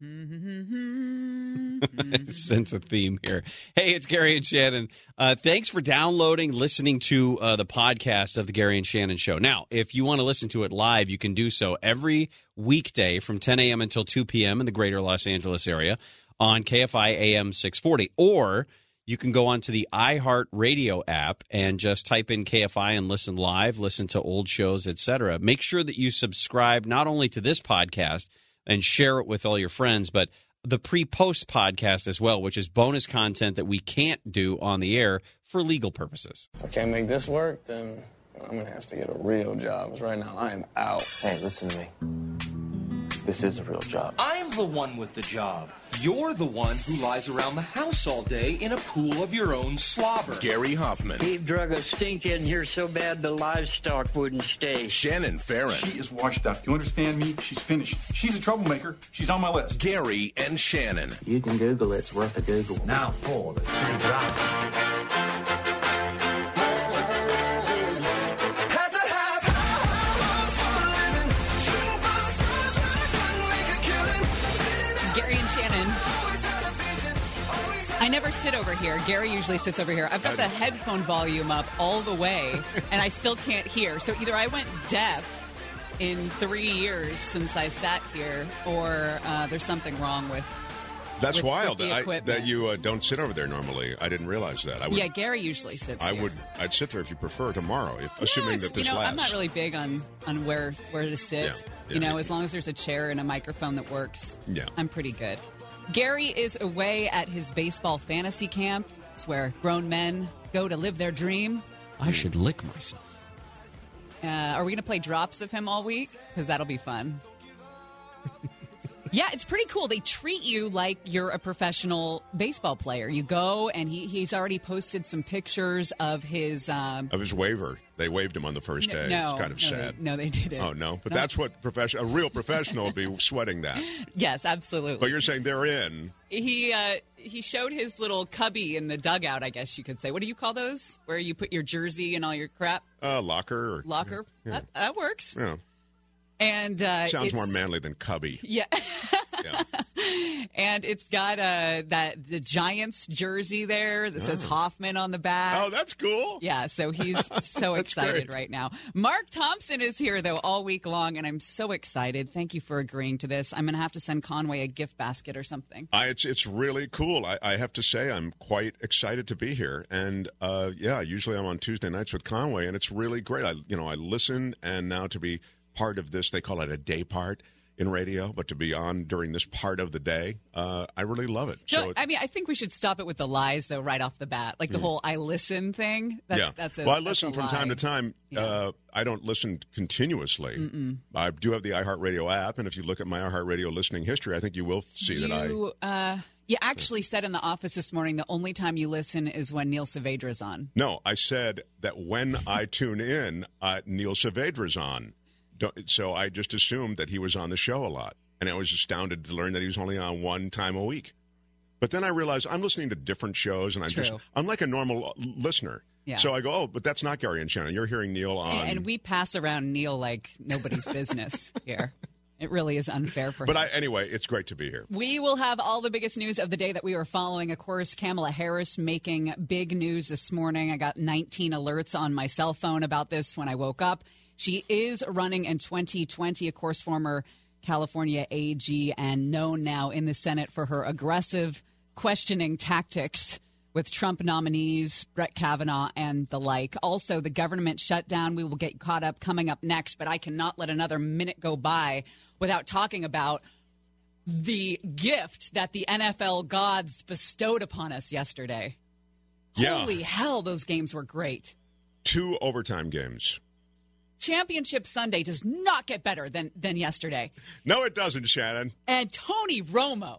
sense a theme here. Hey, it's Gary and Shannon. Uh, thanks for downloading, listening to uh, the podcast of the Gary and Shannon Show. Now, if you want to listen to it live, you can do so every weekday from 10 a.m. until 2 p.m. in the greater Los Angeles area on KFI AM 640. Or you can go onto the iHeart Radio app and just type in KFI and listen live, listen to old shows, etc. Make sure that you subscribe not only to this podcast and share it with all your friends, but the pre-post podcast as well, which is bonus content that we can't do on the air for legal purposes. If I can't make this work, then I'm gonna have to get a real job. Because right now I am out. Hey, listen to me. This is a real job. I'm the one with the job. You're the one who lies around the house all day in a pool of your own slobber. Gary Hoffman, He drug a stink in here so bad the livestock wouldn't stay. Shannon Farren, She is washed up. You understand me? She's finished. She's a troublemaker. She's on my list. Gary and Shannon. You can Google it. It's worth a Google. Now for the three drops. I never sit over here. Gary usually sits over here. I've got the headphone volume up all the way, and I still can't hear. So either I went deaf in three years since I sat here, or uh, there's something wrong with. That's with- wild with I- that you uh, don't sit over there normally. I didn't realize that. I would, yeah, Gary usually sits. I here. would. I'd sit there if you prefer tomorrow, if, assuming that this you know, lasts. I'm not really big on on where where to sit. Yeah, yeah, you know, as long as there's a chair and a microphone that works. Yeah. I'm pretty good. Gary is away at his baseball fantasy camp. It's where grown men go to live their dream. I should lick myself. Uh, are we going to play drops of him all week? Because that'll be fun. yeah, it's pretty cool. They treat you like you're a professional baseball player. You go, and he, he's already posted some pictures of his. Um, of his waiver. They waived him on the first day. no, it's kind of no, sad. They, no, they didn't. Oh no, but No. that's what profession. A real professional would be sweating that. Yes, absolutely. But you're saying they're in. he uh, he showed his little cubby in the dugout. I guess you could say. What do you call those? Where you put your jersey and all your crap Uh, locker. Or, locker. Yeah. That, that works. Yeah. And uh, Sounds more manly than cubby. Yeah. Yeah. and it's got uh, that the Giants jersey there that says Hoffman on the back. Oh, that's cool. Yeah, so he's so excited great. right now. Mark Thompson is here though all week long, and I'm so excited. Thank you for agreeing to this. I'm going to have to send Conway a gift basket or something. I, it's it's really cool. I, I have to say I'm quite excited to be here. And uh, yeah, usually I'm on Tuesday nights with Conway, and it's really great. I you know I listen, and now to be part of this, they call it a day part in radio, but to be on during this part of the day, uh, I really love it. So, So it- I mean, I think we should stop it with the lies though, right off the bat. Like the whole "I listen" thing. That's, yeah. that's a, well, I listen from lie. time to time. Yeah. Uh, I don't listen continuously. I do have the iHeartRadio app, and if you look at my iHeartRadio listening history, I think you will see that I. You, uh, you actually said in the office this morning the only time you listen is when Neil Saavedra's on. No, I said that when I tune in, uh, Neil Saavedra's on. Don't, so I just assumed that he was on the show a lot. And I was astounded to learn that he was only on one time a week. But then I realized I'm listening to different shows, and I'm just, I'm like a normal listener. Yeah. So I go, oh, but that's not Gary and Shannon. You're hearing Neil on. And, and we pass around Neil like nobody's business here. It really is unfair for but him. I, anyway, it's great to be here. We will have all the biggest news of the day that we were following. Of course, Kamala Harris making big news this morning. I got 19 alerts on my cell phone about this when I woke up. She is running in 2020, of course, former California AG and known now in the Senate for her aggressive questioning tactics with Trump nominees, Brett Kavanaugh, and the like. Also, the government shutdown. We will get caught up coming up next, but I cannot let another minute go by without talking about the gift that the NFL gods bestowed upon us yesterday. Yeah. Holy hell, those games were great. Two overtime games. Championship Sunday does not get better than, than yesterday. No, it doesn't, Shannon. And Tony Romo,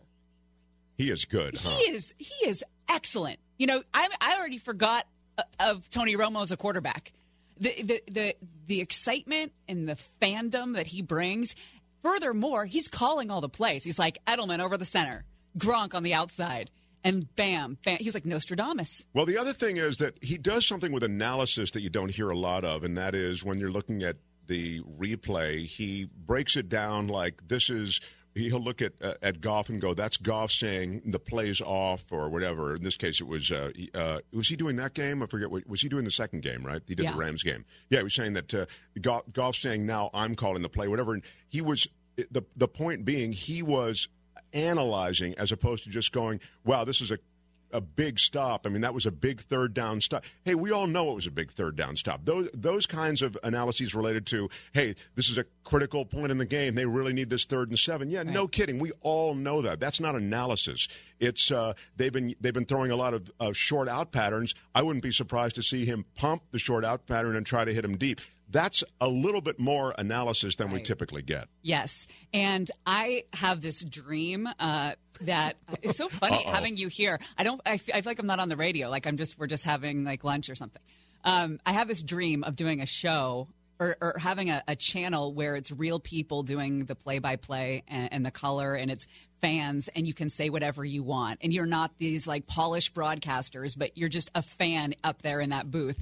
He is good, huh? he is he is excellent. You know, I I already forgot uh, of Tony Romo as a quarterback. The the the the excitement and the fandom that he brings. Furthermore, he's calling all the plays. He's like Edelman over the center, Gronk on the outside, and bam, bam. He was like Nostradamus. Well, the other thing is that he does something with analysis that you don't hear a lot of, and that is when you're looking at the replay, he breaks it down like this is he'll look at uh, at Goff and go, "That's Goff saying the play's off or whatever." In this case, it was uh, uh, was he doing that game? I forget. What, was he doing the second game? Right? He did Yeah. the Rams game. Yeah, he was saying that uh, Goff, Goff saying now I'm calling the play, whatever. And he was the the point being he was analyzing as opposed to just going, "Wow, this is a a big stop. I mean, that was a big third down stop. Hey, we all know it was a big third down stop. Those those kinds of analyses related to, hey, this is a critical point in the game. They really need this third and seven. Yeah, no kidding. We all know that. That's not analysis. It's uh, they've been they've been throwing a lot of uh, short out patterns. I wouldn't be surprised to see him pump the short out pattern and try to hit him deep. That's a little bit more analysis than we typically get. Yes, and I have this dream uh, that it's so funny having you here. I don't. I feel like I'm not on the radio. Like I'm just. We're just having like lunch or something. Um, I have this dream of doing a show or, or having a, a channel where it's real people doing the play-by-play and, and the color, and it's fans, and you can say whatever you want, and you're not these like polished broadcasters, but you're just a fan up there in that booth.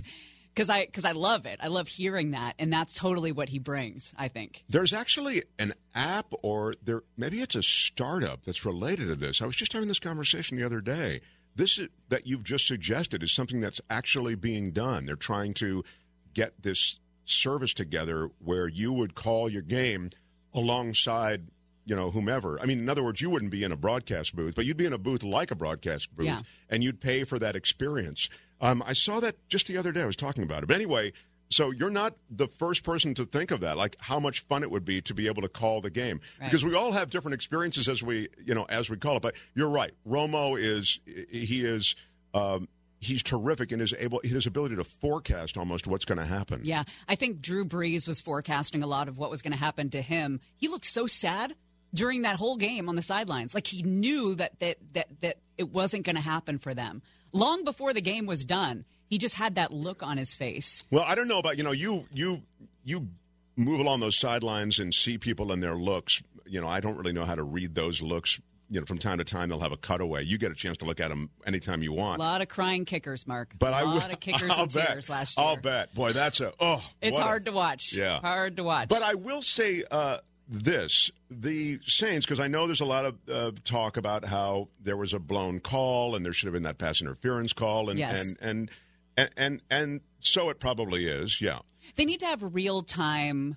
Because I, because I love it. I love hearing that, and that's totally what he brings. I think. There's actually an app, or there maybe it's a startup that's related to this. I was just having this conversation the other day. This is, that you've just suggested is something that's actually being done. They're trying to get this service together where you would call your game alongside you know whomever. I mean in other words you wouldn't be in a broadcast booth but you'd be in a booth like a broadcast booth Yeah. and you'd pay for that experience. Um, i saw that just the other day. I was talking about it. But anyway so you're not the first person to think of that like how much fun it would be to be able to call the game. Right. because we all have different experiences as we you know as we call it. But you're right. Romo is he is um, he's terrific in his able his ability to forecast almost what's going to happen. Yeah, I think Drew Brees was forecasting a lot of what was going to happen to him. He looked so sad during that whole game on the sidelines, like he knew that that that that it wasn't going to happen for them. Long before the game was done, he just had that look on his face. Well, I don't know about you know you you you move along those sidelines and see people and their looks. You know, I don't really know how to read those looks. You know, from time to time they'll have a cutaway. You get a chance to look at them anytime you want. A lot of crying kickers, Mark. But a I lot will- of kickers I'll and bet. tears last year. I'll bet. Boy, that's a oh. It's what a- hard to watch. Yeah. hard to watch. But I will say uh, this: the Saints, because I know there's a lot of uh, talk about how there was a blown call and there should have been that pass interference call, and Yes. and, and and and and so it probably is. Yeah. They need to have real time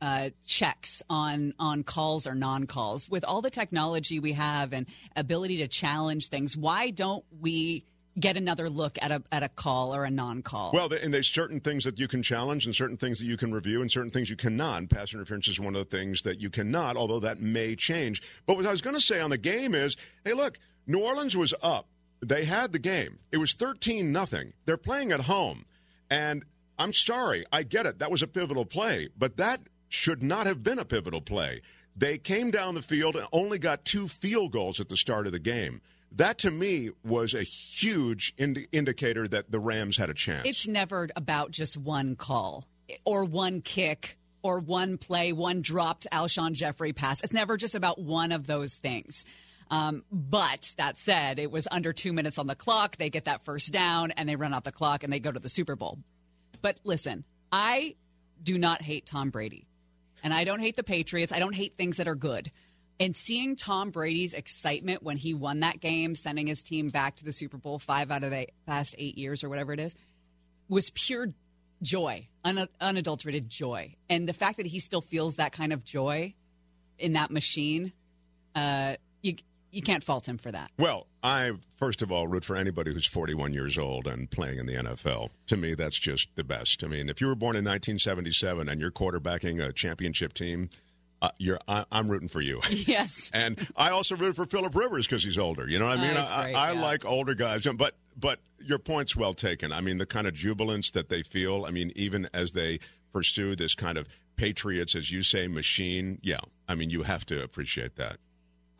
uh, checks on on calls or non calls. With all the technology we have and ability to challenge things, why don't we get another look at a at a call or a non call? Well, and there's certain things that you can challenge, and certain things that you can review, and certain things you cannot. And pass interference is one of the things that you cannot, although that may change. But what I was going to say on the game is, hey, look, New Orleans was up. They had the game. It was 13 nothing. They're playing at home, and I'm sorry, I get it. That was a pivotal play, but that should not have been a pivotal play. They came down the field and only got two field goals at the start of the game. That to me was a huge indi- indicator that the Rams had a chance. it's never about just one call or one kick or one play, one dropped Alshon Jeffery pass. It's never just about one of those things. Um, but that said, it was under two minutes on the clock. They get that first down and they run out the clock and they go to the Super Bowl. But listen, I do not hate Tom Brady. And I don't hate the Patriots. I don't hate things that are good. And seeing Tom Brady's excitement when he won that game, sending his team back to the Super Bowl five out of the past eight years or whatever it is, was pure joy, un- unadulterated joy. And the fact that he still feels that kind of joy in that machine, uh, you you can't fault him for that. Well, I first of all root for anybody who's 41 years old and playing in the NFL. To me, that's just the best. I mean, if you were born in 1977 and you're quarterbacking a championship team, uh, you're I, I'm rooting for you. Yes. and I also root for Philip Rivers because he's older. You know what I Oh, mean? I, I yeah. like older guys, but but your point's well taken. I mean, the kind of jubilance that they feel. I mean, even as they pursue this kind of Patriots, as you say, machine. Yeah, I mean, you have to appreciate that.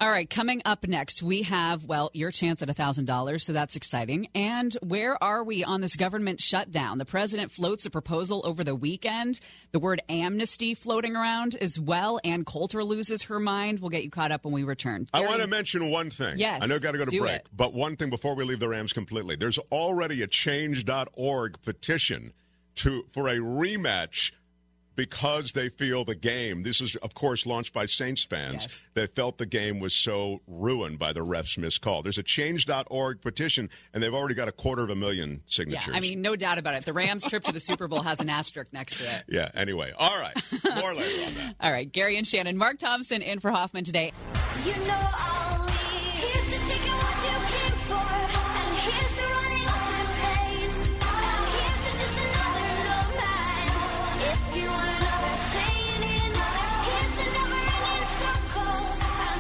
All right, coming up next, we have, well, your chance at $1,000, so that's exciting. And where are we on this government shutdown? The president floats a proposal over the weekend. The word amnesty floating around as well. Ann Coulter loses her mind. We'll get you caught up when we return. I want to mention one thing. Yes, I know got to go to break, it. but one thing before we leave the Rams completely. There's already a change.org petition to for a rematch because they feel the game. This is, of course, launched by Saints fans Yes. that felt the game was so ruined by the ref's miscall. There's a change.org petition, and they've already got a quarter of a million Yeah, signatures. I mean, no doubt about it. The Rams' trip to the Super Bowl has an asterisk next to it. yeah, anyway. All right. More later on that. All right, Gary and Shannon. Mark Thompson in for Hoffman today. You know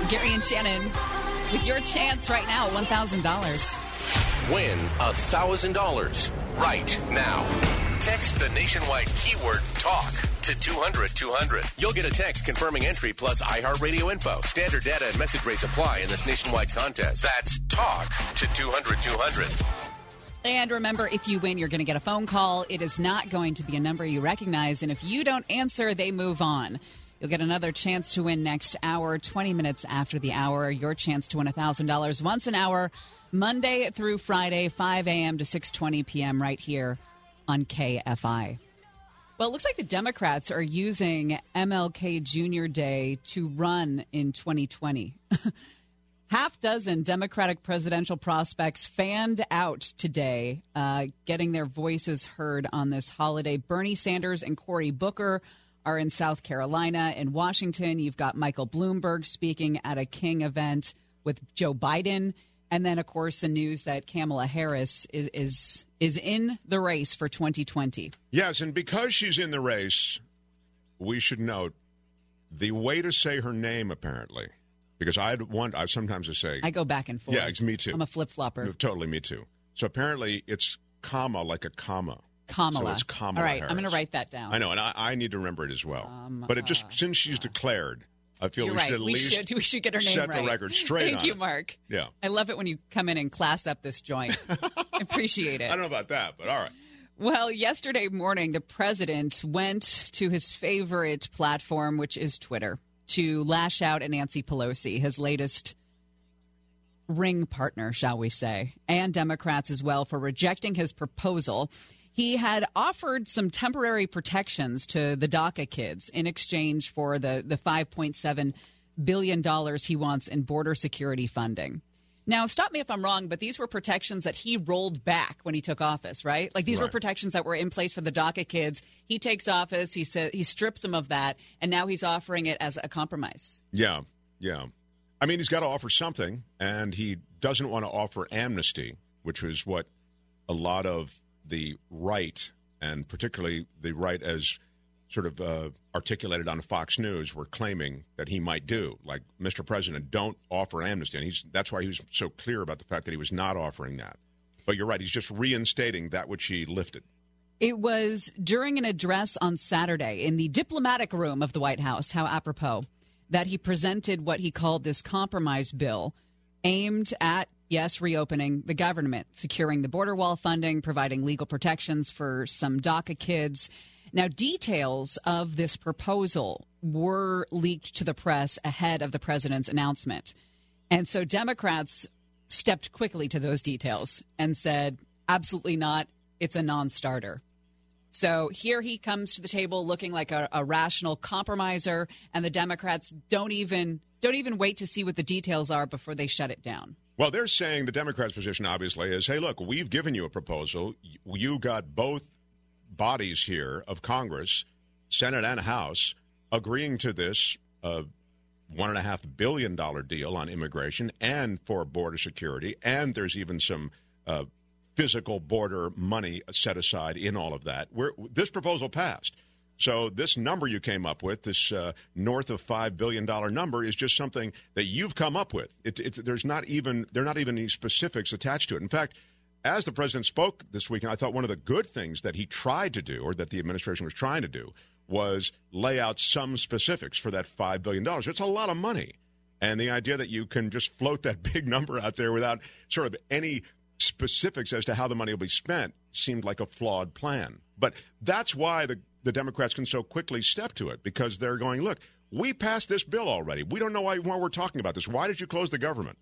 Gary and Shannon with your chance right now, $1,000. Win $1,000 right now. Text the nationwide keyword talk to 200 200. You'll get a text confirming entry plus iHeartRadio info. Standard data and message rates apply in this nationwide contest. That's talk to 200 200. And remember, if you win, you're going to get a phone call. It is not going to be a number you recognize. And if you don't answer, they move on. You'll get another chance to win next hour, 20 minutes after the hour. Your chance to win $1,000 once an hour, Monday through Friday, 5 a.m. to 6.20 p.m. right here on KFI. Well, it looks like the Democrats are using MLK Jr. Day to run in 2020. Half dozen Democratic presidential prospects fanned out today, uh, getting their voices heard on this holiday. Bernie Sanders and Cory Booker are in South Carolina. In Washington, you've got Michael Bloomberg speaking at a King event with Joe Biden. And then, of course, the news that Kamala Harris is is is in the race for 2020. Yes, and because she's in the race, we should note the way to say her name, apparently, because I'd want, I sometimes to say, I go back and forth. yeah, it's me too. I'm a flip flopper. Totally, me too. So apparently it's comma like a comma. Kamala. So it's Kamala All right, I'm going to write that down. I know, and I, I need to remember it as well. but it just since she's declared, I feel You're we right. should at we least should we should get her name set right. the record straight. Thank you, it. Mark. Yeah. I love it when you come in and class up this joint. I appreciate it. I don't know about that, but all right. Well, yesterday morning, the president went to his favorite platform, which is Twitter, to lash out at Nancy Pelosi, his latest ring partner, shall we say, and Democrats as well for rejecting his proposal. He had offered some temporary protections to the DACA kids in exchange for the, the $5.7 billion he wants in border security funding. Now, stop me if I'm wrong, but these were protections that he rolled back when he took office, right? Like these were protections that were in place for the DACA kids. He takes office, he said he strips them of that, and now he's offering it as a compromise. Yeah, yeah. I mean, he's got to offer something, and he doesn't want to offer amnesty, which was what a lot of the right, and particularly the right as sort of uh, articulated on Fox News, were claiming that he might do. Like, Mr. President, don't offer amnesty. And he's, that's why he was so clear about the fact that he was not offering that. But you're right, he's just reinstating that which he lifted. It was during an address on Saturday in the diplomatic room of the White House, how apropos, that he presented what he called this compromise bill aimed at, yes, reopening the government, securing the border wall funding, providing legal protections for some DACA kids. Now, details of this proposal were leaked to the press ahead of the president's announcement. And so Democrats stepped quickly to those details and said, absolutely not. It's a non starter. So here he comes to the table looking like a, a rational compromiser, and the Democrats don't even don't even wait to see what the details are before they shut it down. Well, they're saying the Democrats' position obviously is, hey, look, we've given you a proposal. You got both bodies here of Congress, Senate and House, agreeing to this uh, one and a half billion dollar deal on immigration and for border security, and there's even some uh, physical border money set aside in all of that. We're, this proposal passed. So this number you came up with, this uh, north of five billion dollar number, is just something that you've come up with. It, it, there's not even there are not even any specifics attached to it. In fact, as the president spoke this weekend, I thought one of the good things that he tried to do, or that the administration was trying to do, was lay out some specifics for that five billion dollars. It's a lot of money, and the idea that you can just float that big number out there without sort of any specifics as to how the money will be spent seemed like a flawed plan. But that's why the the Democrats can so quickly step to it because they're going, look, we passed this bill already. We don't know why, why we're talking about this. Why did you close the government?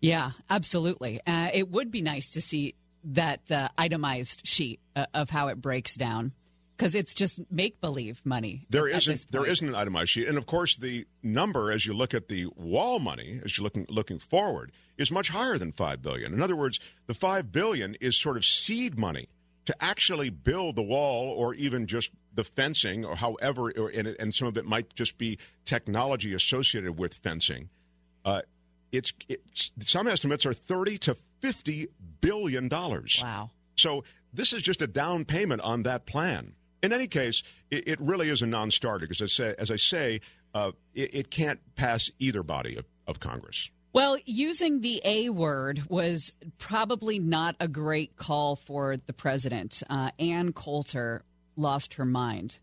Yeah, absolutely. Uh, it would be nice to see that uh, itemized sheet uh, of how it breaks down. because it's just make believe money. There at isn't there isn't an itemized sheet, and of course the number as you look at the wall money as you're looking looking forward is much higher than five billion. In other words, the five billion is sort of seed money to actually build the wall or even just the fencing or however, or, and, it- and some of it might just be technology associated with fencing. Uh, it's, it's some estimates are thirty to fifty billion dollars. Wow. So this is just a down payment on that plan. In any case, it, it really is a non-starter because, as I say, as I say uh, it, it can't pass either body of, of Congress. Well, using the A word was probably not a great call for the president. Uh, Ann Coulter lost her mind,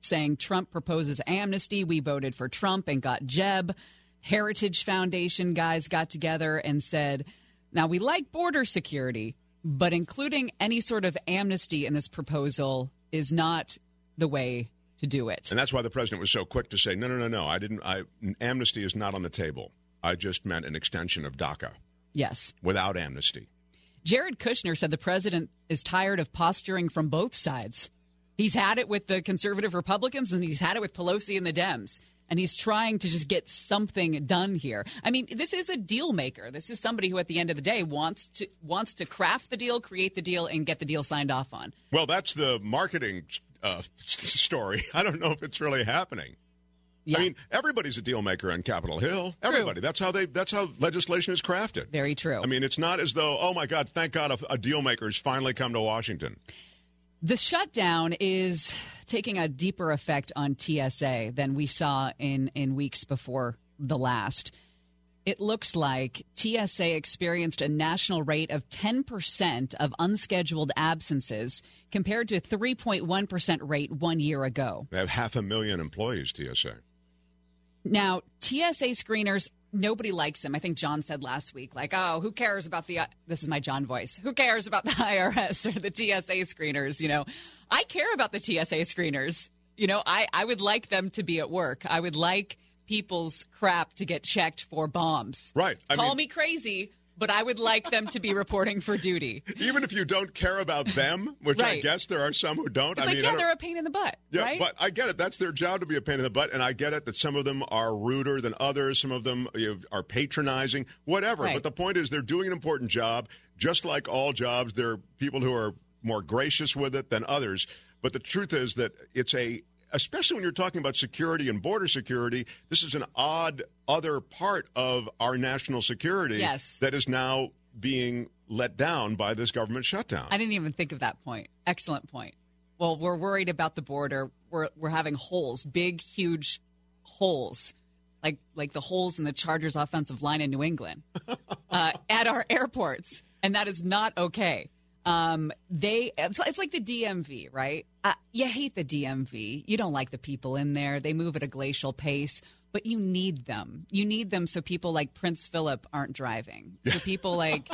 saying Trump proposes amnesty. We voted for Trump and got Jeb. Heritage Foundation guys got together and said, now we like border security, but including any sort of amnesty in this proposal is not the way to do it. And that's why the president was so quick to say, "No, no, no, no. I didn't. I amnesty is not on the table. I just meant an extension of DACA Yes. without amnesty." Jared Kushner said the president is tired of posturing from both sides. He's had it with the conservative Republicans and he's had it with Pelosi and the Dems. And he's trying to just get something done here. I mean, this is a deal maker. This is somebody who, at the end of the day, wants to wants to craft the deal, create the deal, and get the deal signed off on. Well, that's the marketing uh, story. I don't know if it's really happening. I mean, everybody's a deal maker on Capitol Hill. Everybody. That's how they. That's how legislation is crafted. Very true. I mean, it's not as though, oh my God, thank God a, a deal maker has finally come to Washington. The shutdown is taking a deeper effect on TSA than we saw in, in weeks before the last. It looks like TSA experienced a national rate of 10% of unscheduled absences compared to a 3.1% rate one year ago. They have half a million employees. TSA. Now, TSA screeners, nobody likes them. I think John said last week, like, oh, who cares about the, this is my John voice, who cares about the IRS or the TSA screeners? You know, I care about the TSA screeners. You know, I, I would like them to be at work. I would like people's crap to get checked for bombs. Right. I Call mean- me crazy, but I would like them to be reporting for duty. Even if you don't care about them, which I guess there are some who don't. It's I like, mean, yeah, they're a pain in the butt, Yeah, right? but I get it. That's their job to be a pain in the butt, and I get it that some of them are ruder than others. Some of them you know, are patronizing, whatever. Right. But the point is, they're doing an important job. Just like all jobs, there are people who are more gracious with it than others. But the truth is that it's a especially when you're talking about security and border security, this is an odd other part of our national security Yes. that is now being let down by this government shutdown. I didn't even think of that point. Excellent point. Well, we're worried about the border. We're we're having holes, big, huge holes, like like the holes in the Chargers' offensive line in New England, uh, at our airports, and that is not okay. Um, they it's, it's like the DMV, right? Uh, you hate the DMV. You don't like the people in there. They move at a glacial pace, but you need them. You need them so people like Prince Philip aren't driving. So people like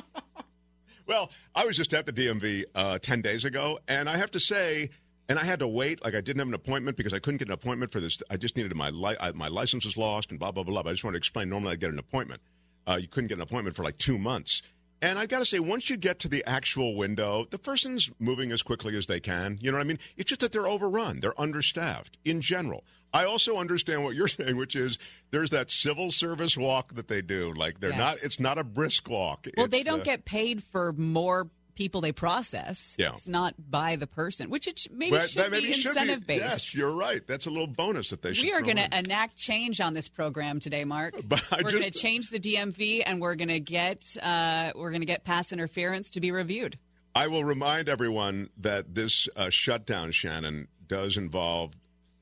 Well, I was just at the DMV uh, 10 days ago, and I have to say, and I had to wait. Like, I didn't have an appointment because I couldn't get an appointment for this. I just needed my, li- I, my license was lost and blah, blah, blah. But I just wanted to explain. Normally, I'd get an appointment. Uh, you couldn't get an appointment for like two months. And I've got to say, once you get to the actual window, the person's moving as quickly as they can. You know what I mean? It's just that they're overrun, they're understaffed in general. I also understand what you're saying, which is there's that civil service walk that they do. Like they're Yes. not. It's not a brisk walk. Well, It's they don't the- get paid for more people they process. Yeah. It's not by the person, which it maybe Well, should maybe be incentive based. Yes, you're right. That's a little bonus that they should. We are going to enact change on this program today, Mark. But we're going to change the DMV, and we're going to get uh, we're going to get pass interference to be reviewed. I will remind everyone that this uh, shutdown, Shannon, does involve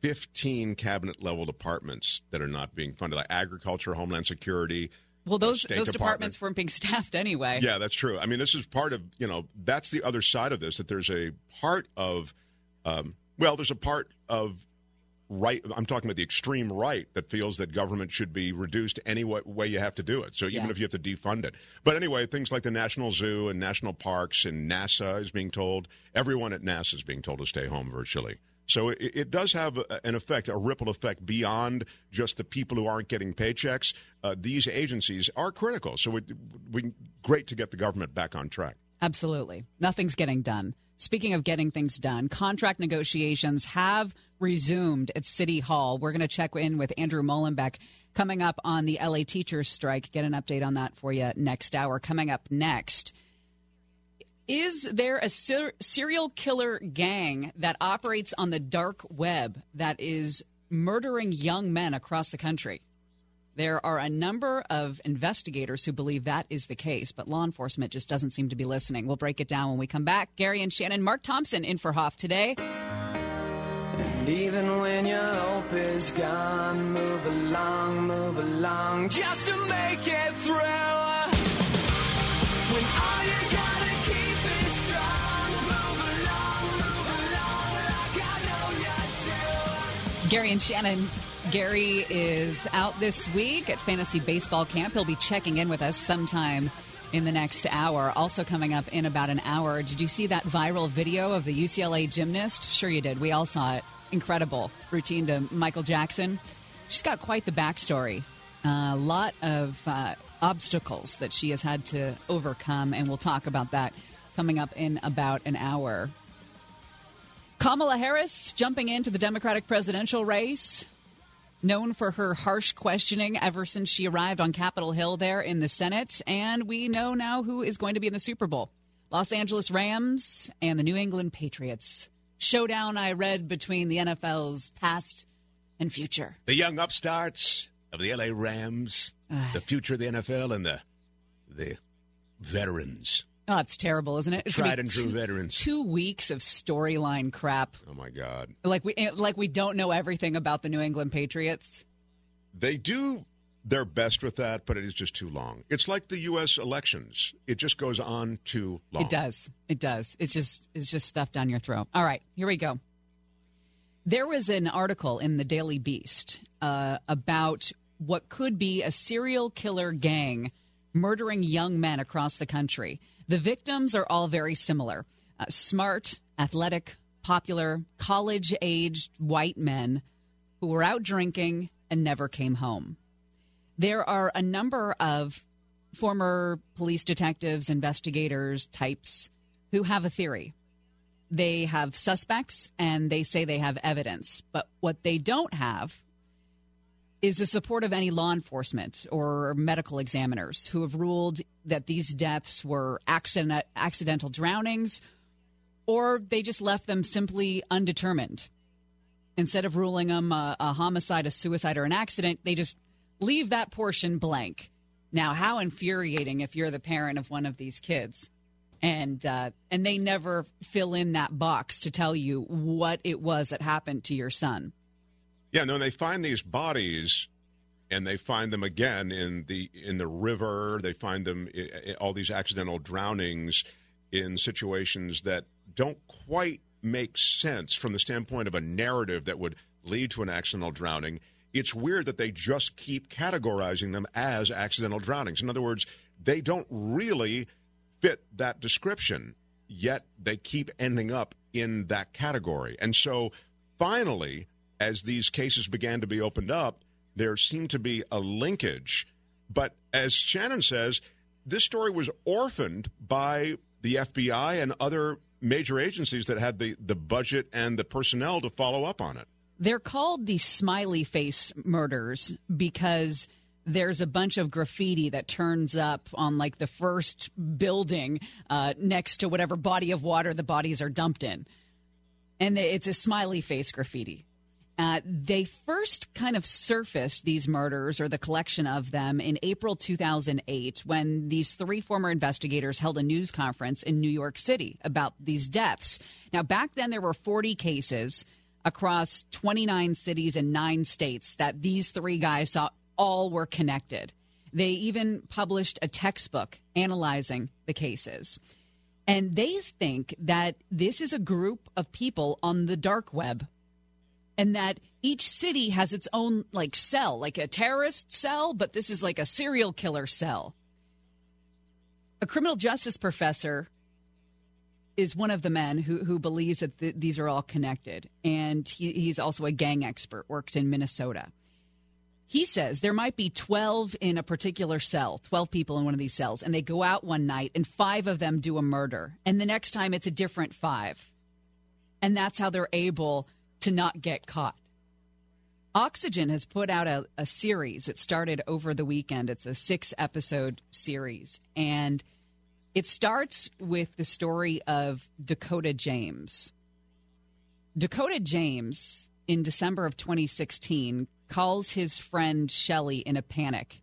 15 cabinet level departments that are not being funded, like agriculture, homeland security. Well, those those Department. departments weren't being staffed anyway. Yeah, that's true. I mean, this is part of you know that's the other side of this. That there's a part of, um, well, there's a part of right. I'm talking about the extreme right that feels that government should be reduced any wa- way you have to do it. So even Yeah. if you have to defund it. But anyway, things like the National Zoo and national parks and NASA is being told everyone at NASA is being told to stay home virtually. So it, it does have an effect, a ripple effect beyond just the people who aren't getting paychecks. Uh, these agencies are critical. So it, we great to get the government back on track. Absolutely. Nothing's getting done. Speaking of getting things done, contract negotiations have resumed at City Hall. We're going to check in with Andrew Mullenbeck coming up on the LA teachers strike. Get an update on that for you next hour. Coming up next. Is there a ser- serial killer gang that operates on the dark web that is murdering young men across the country? There are a number of investigators who believe that is the case, but law enforcement just doesn't seem to be listening. We'll break it down when we come back. Gary and Shannon, Mark Thompson in for Hoff today. And even when your hope is gone, move along, move along, just to make it through. Gary and Shannon. Gary is out this week at Fantasy Baseball Camp. He'll be checking in with us sometime in the next hour. Also, coming up in about an hour, did you see that viral video of the UCLA gymnast? Sure, you did. We all saw it. Incredible routine to Michael Jackson. She's got quite the backstory. A lot of uh, obstacles that she has had to overcome, and we'll talk about that coming up in about an hour. Kamala Harris jumping into the Democratic presidential race known for her harsh questioning ever since she arrived on Capitol Hill there in the Senate. And we know now who is going to be in the Super Bowl Los Angeles Rams and the New England Patriots. Showdown I read between the NFL's past and future. The young upstarts of the LA Rams, the future of the NFL, and the the veterans. Oh, it's terrible, isn't it? It's Tried and true two- veterans. Two weeks of storyline crap. Oh my God. Like we like we don't know everything about the New England Patriots. They do their best with that, but it is just too long. It's like the U.S. elections; it just goes on too long. It does. It does. It's just it's just stuff down your throat. All right, here we go. There was an article in the Daily Beast uh, about what could be a serial killer gang murdering young men across the country. The victims are all very similar uh, smart, athletic, popular, college aged white men who were out drinking and never came home. There are a number of former police detectives, investigators, types who have a theory. They have suspects and they say they have evidence, but what they don't have is the support of any law enforcement or medical examiners who have ruled that these deaths were accident, accidental drownings or they just left them simply undetermined. Instead of ruling them a, a homicide, a suicide, or an accident, they just leave that portion blank. Now, how infuriating if you're the parent of one of these kids, and uh, and they never fill in that box to tell you what it was that happened to your son. Yeah, no, they find these bodies, and they find them again in the in the river. They find them all these accidental drownings in situations that don't quite make sense from the standpoint of a narrative that would lead to an accidental drowning. It's weird that they just keep categorizing them as accidental drownings. In other words, they don't really fit that description, yet they keep ending up in that category. And so finally, as these cases began to be opened up, there seemed to be a linkage. But as Shannon says, this story was orphaned by the FBI and other major agencies that had the, the budget and the personnel to follow up on it. They're called the smiley face murders because there's a bunch of graffiti that turns up on like the first building uh, next to whatever body of water the bodies are dumped in. And it's a smiley face graffiti. Uh, they first kind of surfaced these murders or the collection of them in April 2008 when these three former investigators held a news conference in New York City about these deaths. Now, back then, there were 40 cases across 29 cities and nine states that these three guys saw all were connected. They even published a textbook analyzing the cases. And they think that this is a group of people on the dark web and that each city has its own like cell, like a terrorist cell, but this is like a serial killer cell. A criminal justice professor is one of the men who, who believes that th- these are all connected. And he, he's also a gang expert, worked in Minnesota. He says there might be 12 in a particular cell, 12 people in one of these cells, and they go out one night and five of them do a murder. And the next time it's a different five. And that's how they're able to not get caught. Oxygen has put out a, a series. It started over the weekend. It's a six episode series. And it starts with the story of Dakota James. Dakota James, in December of 2016, calls his friend Shelly in a panic.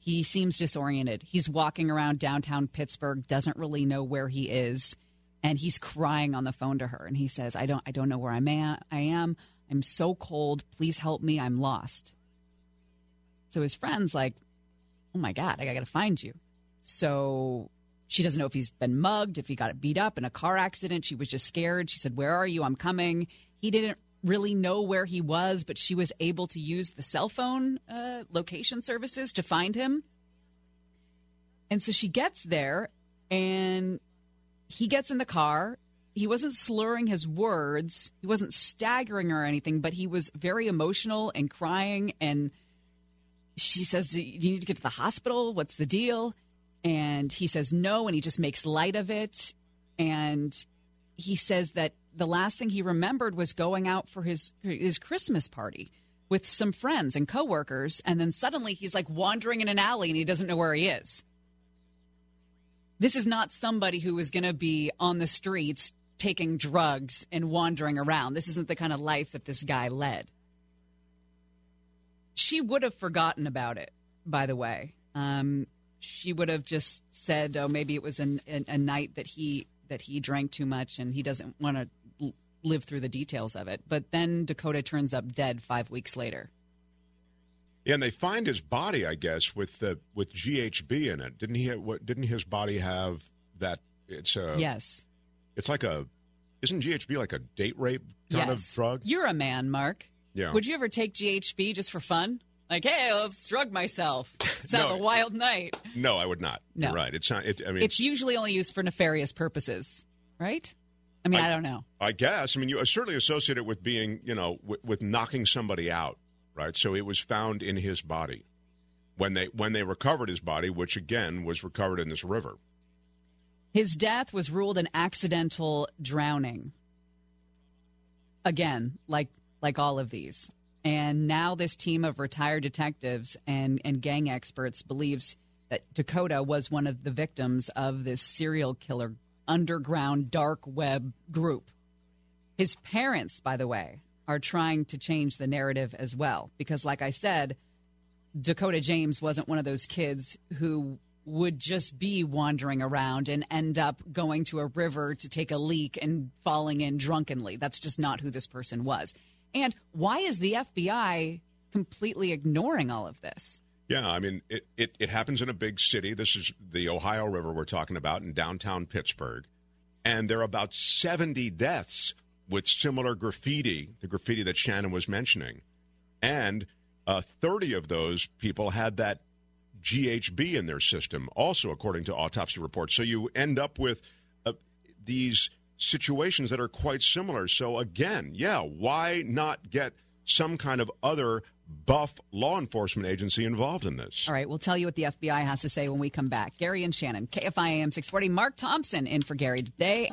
He seems disoriented. He's walking around downtown Pittsburgh, doesn't really know where he is, and he's crying on the phone to her. And he says, "I don't, I don't know where I'm at. I am. I'm so cold. Please help me. I'm lost." So his friend's like, "Oh my god, I got to find you." So she doesn't know if he's been mugged, if he got beat up in a car accident. She was just scared. She said, Where are you? I'm coming. He didn't really know where he was, but she was able to use the cell phone uh, location services to find him. And so she gets there and he gets in the car. He wasn't slurring his words, he wasn't staggering or anything, but he was very emotional and crying. And she says, Do you need to get to the hospital? What's the deal? And he says no, and he just makes light of it. And he says that the last thing he remembered was going out for his his Christmas party with some friends and coworkers, and then suddenly he's like wandering in an alley and he doesn't know where he is. This is not somebody who is going to be on the streets taking drugs and wandering around. This isn't the kind of life that this guy led. She would have forgotten about it, by the way. Um, she would have just said, "Oh, maybe it was an, an, a night that he that he drank too much and he doesn't want to l- live through the details of it." But then Dakota turns up dead five weeks later. Yeah, and they find his body, I guess, with the with GHB in it. Didn't he? Have, what didn't his body have that? It's a yes. It's like a. Isn't GHB like a date rape kind yes. of drug? You're a man, Mark. Yeah. Would you ever take GHB just for fun? Like, hey, let's drug myself. Have No. a wild night. No, I would not. No. You're right. It's not. It, I mean, It's usually only used for nefarious purposes, right? I mean, I, don't know. I guess. I mean, you certainly associate it with being, you know, with, with knocking somebody out, right? So it was found in his body when they when they recovered his body, which again was recovered in this river. His death was ruled an accidental drowning. Again, like like all of these. And now this team of retired detectives and, and gang experts believes that Dakota was one of the victims of this serial killer underground dark web group. His parents, by the way, are trying to change the narrative as well. Because, like I said, Dakota James wasn't one of those kids who would just be wandering around and end up going to a river to take a leak and falling in drunkenly. That's just not who this person was. And why is the FBI completely ignoring all of this? Yeah, I mean, it, it, it happens in a big city. This is the Ohio River we're talking about in downtown Pittsburgh. And there are about 70 deaths with similar graffiti, the graffiti that Shannon was mentioning. And uh, 30 of those people had that GHB in their system, also according to autopsy reports. So you end up with uh, these situations that are quite similar. So again, yeah, why not get some kind of other buff law enforcement agency involved in this? All right, we'll tell you what the FBI has to say when we come back. Gary and Shannon, KFI AM 640. Mark Thompson in for Gary today.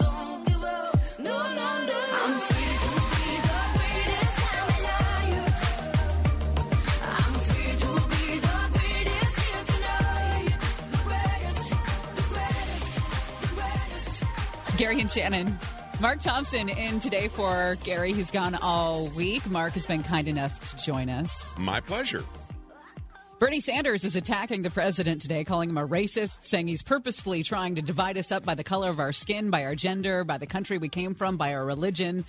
Gary and Shannon. Mark Thompson in today for Gary. He's gone all week. Mark has been kind enough to join us. My pleasure. Bernie Sanders is attacking the president today, calling him a racist, saying he's purposefully trying to divide us up by the color of our skin, by our gender, by the country we came from, by our religion.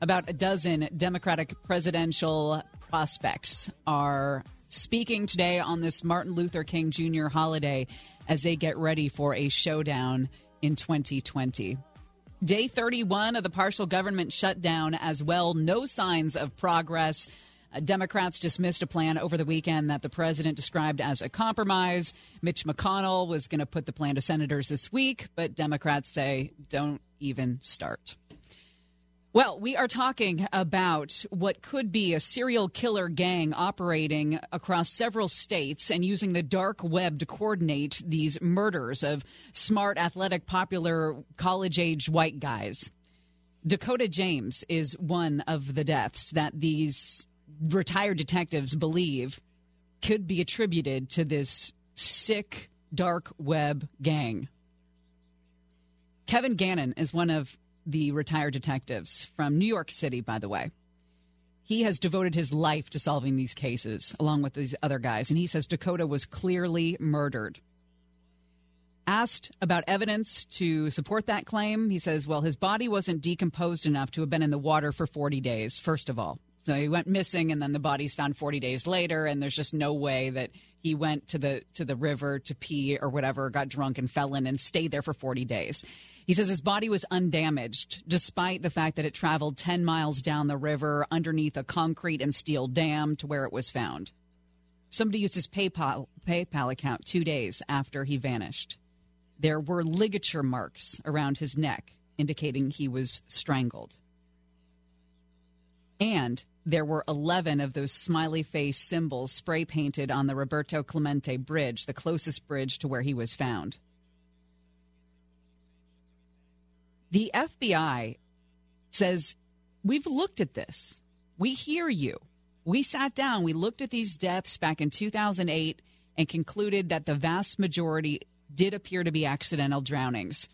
About a dozen Democratic presidential prospects are speaking today on this Martin Luther King Jr. holiday as they get ready for a showdown in 2020. Day 31 of the partial government shutdown as well. No signs of progress. Uh, Democrats dismissed a plan over the weekend that the president described as a compromise. Mitch McConnell was going to put the plan to senators this week, but Democrats say don't even start. Well, we are talking about what could be a serial killer gang operating across several states and using the dark web to coordinate these murders of smart, athletic, popular, college age white guys. Dakota James is one of the deaths that these retired detectives believe could be attributed to this sick, dark web gang. Kevin Gannon is one of the retired detectives from New York City, by the way. He has devoted his life to solving these cases along with these other guys, and he says Dakota was clearly murdered. Asked about evidence to support that claim, he says, well, his body wasn't decomposed enough to have been in the water for 40 days, first of all. So he went missing, and then the body's found 40 days later, and there's just no way that he went to the to the river to pee or whatever, got drunk and fell in and stayed there for 40 days. He says his body was undamaged, despite the fact that it traveled 10 miles down the river underneath a concrete and steel dam to where it was found. Somebody used his PayPal PayPal account two days after he vanished. There were ligature marks around his neck, indicating he was strangled. And there were 11 of those smiley face symbols spray painted on the Roberto Clemente Bridge, the closest bridge to where he was found. The FBI says, We've looked at this. We hear you. We sat down, we looked at these deaths back in 2008 and concluded that the vast majority did appear to be accidental drownings.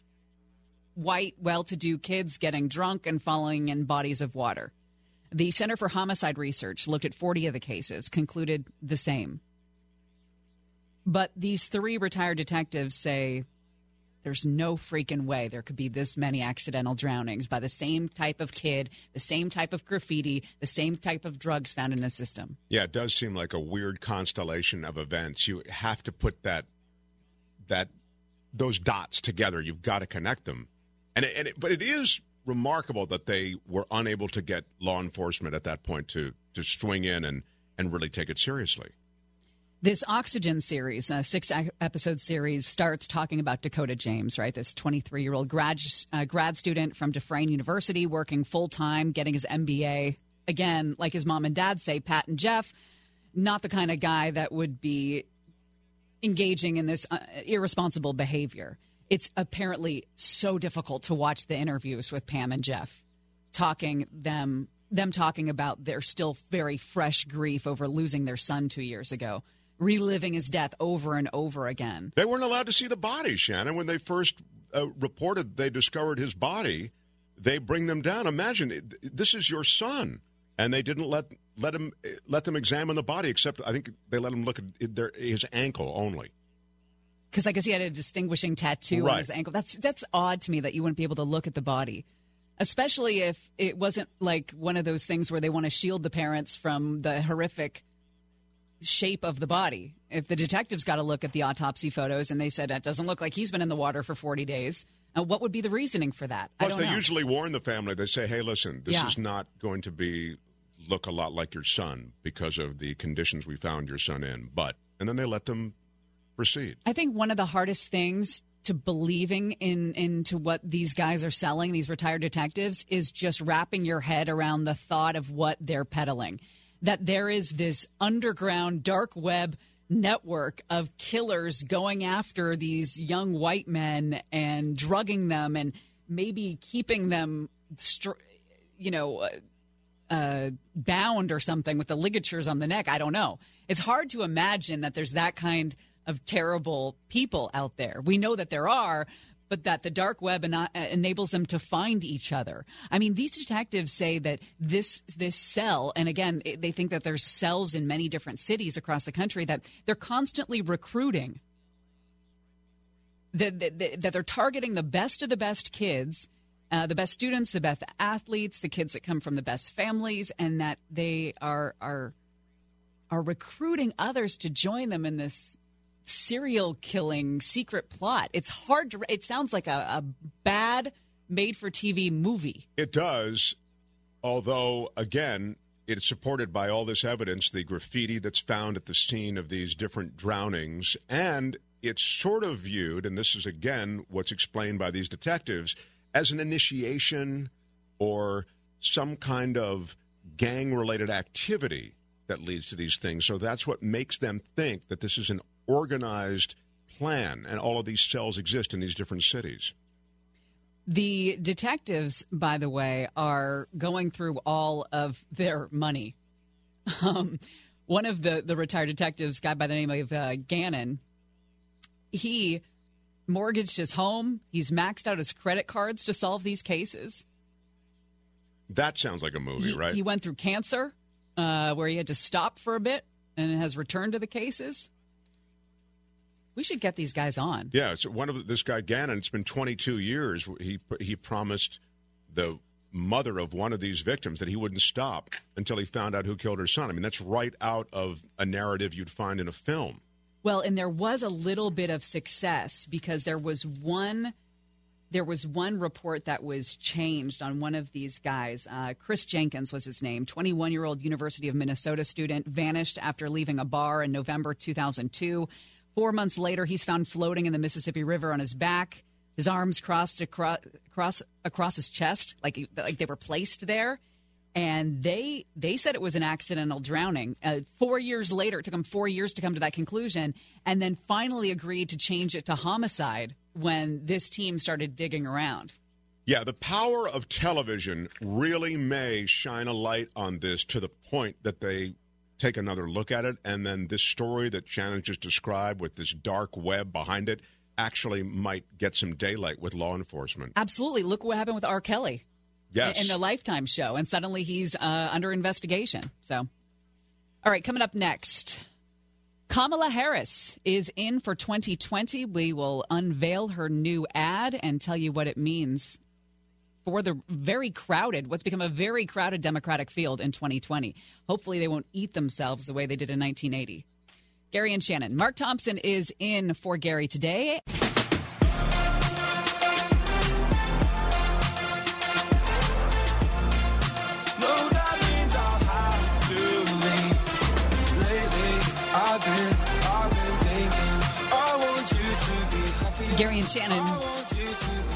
White, well to do kids getting drunk and falling in bodies of water. The Center for Homicide Research looked at 40 of the cases, concluded the same. But these three retired detectives say there's no freaking way there could be this many accidental drownings by the same type of kid, the same type of graffiti, the same type of drugs found in the system. Yeah, it does seem like a weird constellation of events. You have to put that that those dots together. You've got to connect them, and it, and it, but it is remarkable that they were unable to get law enforcement at that point to to swing in and and really take it seriously. This Oxygen series, a six episode series, starts talking about Dakota James, right? This 23 year old grad, uh, grad student from Duquesne University working full time, getting his MBA. Again, like his mom and dad say, Pat and Jeff, not the kind of guy that would be engaging in this uh, irresponsible behavior. It's apparently so difficult to watch the interviews with Pam and Jeff talking them them talking about their still very fresh grief over losing their son 2 years ago, reliving his death over and over again. They weren't allowed to see the body, Shannon. When they first uh, reported they discovered his body, they bring them down. Imagine this is your son, and they didn't let let him let them examine the body. Except I think they let him look at their, his ankle only. Because I guess he had a distinguishing tattoo on his ankle. That's that's odd to me that you wouldn't be able to look at the body, especially if it wasn't like one of those things where they want to shield the parents from the horrific shape of the body. If the detectives got to look at the autopsy photos and they said that doesn't look like he's been in the water for 40 days, uh, what would be the reasoning for that? I Plus, they know. usually warn the family. They say, "Hey, listen, this Yeah. is not going to be look a lot like your son because of the conditions we found your son in." But and then they let them proceed. I think one of the hardest things to believing in into what these guys are selling, these retired detectives, is just wrapping your head around the thought of what they're peddling. That there is this underground dark web network of killers going after these young white men and drugging them and maybe keeping them, you know, uh, uh, bound or something with the ligatures on the neck. I don't know. It's hard to imagine that there's that kind of terrible people out there. We know that there are, but that the dark web ena- enables them to find each other. I mean, these detectives say that this this cell, and again, they think that there's cells in many different cities across the country that they're constantly recruiting. That, that, that that they're targeting the best of the best kids uh, the best students, the best athletes, the kids that come from the best families, and that they are are are recruiting others to join them in this serial killing secret plot. It's hard to. It sounds like a, a bad made for TV movie. It does, although again, it's supported by all this evidence, the graffiti that's found at the scene of these different drownings, and it's sort of viewed, and this is again what's explained by these detectives, as an initiation or some kind of gang related activity that leads to these things. So that's what makes them think that this is an organized plan and all of these cells exist in these different cities. The detectives, by the way, are going through all of their money. Um, one of the, the retired detectives, guy by the name of uh, Gannon, he mortgaged his home. He's maxed out his credit cards to solve these cases. That sounds like a movie, he, right? He went through cancer, uh, where he had to stop for a bit and has returned to the cases. We should get these guys on. Yeah, it's one of this guy Gannon. It's been 22 years. He he promised the mother of one of these victims that he wouldn't stop until he found out who killed her son. I mean, that's right out of a narrative you'd find in a film. Well, and there was a little bit of success because there was one there was one report that was changed on one of these guys. Uh, Chris Jenkins was his name, 21 year old University of Minnesota student, vanished after leaving a bar in November 2002. Four months later, he's found floating in the Mississippi River on his back, his arms crossed across, across, across his chest, like, like they were placed there. And they they said it was an accidental drowning. Uh, four years later, it took them four years to come to that conclusion, and then finally agreed to change it to homicide when this team started digging around. Yeah, the power of television really may shine a light on this to the point that they take another look at it, and then this story that Shannon just described with this dark web behind it actually might get some daylight with law enforcement. Absolutely. Look what happened with R. Kelly Yes. in the Lifetime show, and suddenly he's uh, under investigation. So, all right, coming up next. Kamala Harris is in for 2020. We will unveil her new ad and tell you what it means for the very crowded, what's become a very crowded Democratic field in 2020. Hopefully, they won't eat themselves the way they did in 1980. Gary and Shannon. Mark Thompson is in for Gary today. No, that means I'll have to leave. Lately, I've been, I've been thinking, I want you to be happy. Gary and Shannon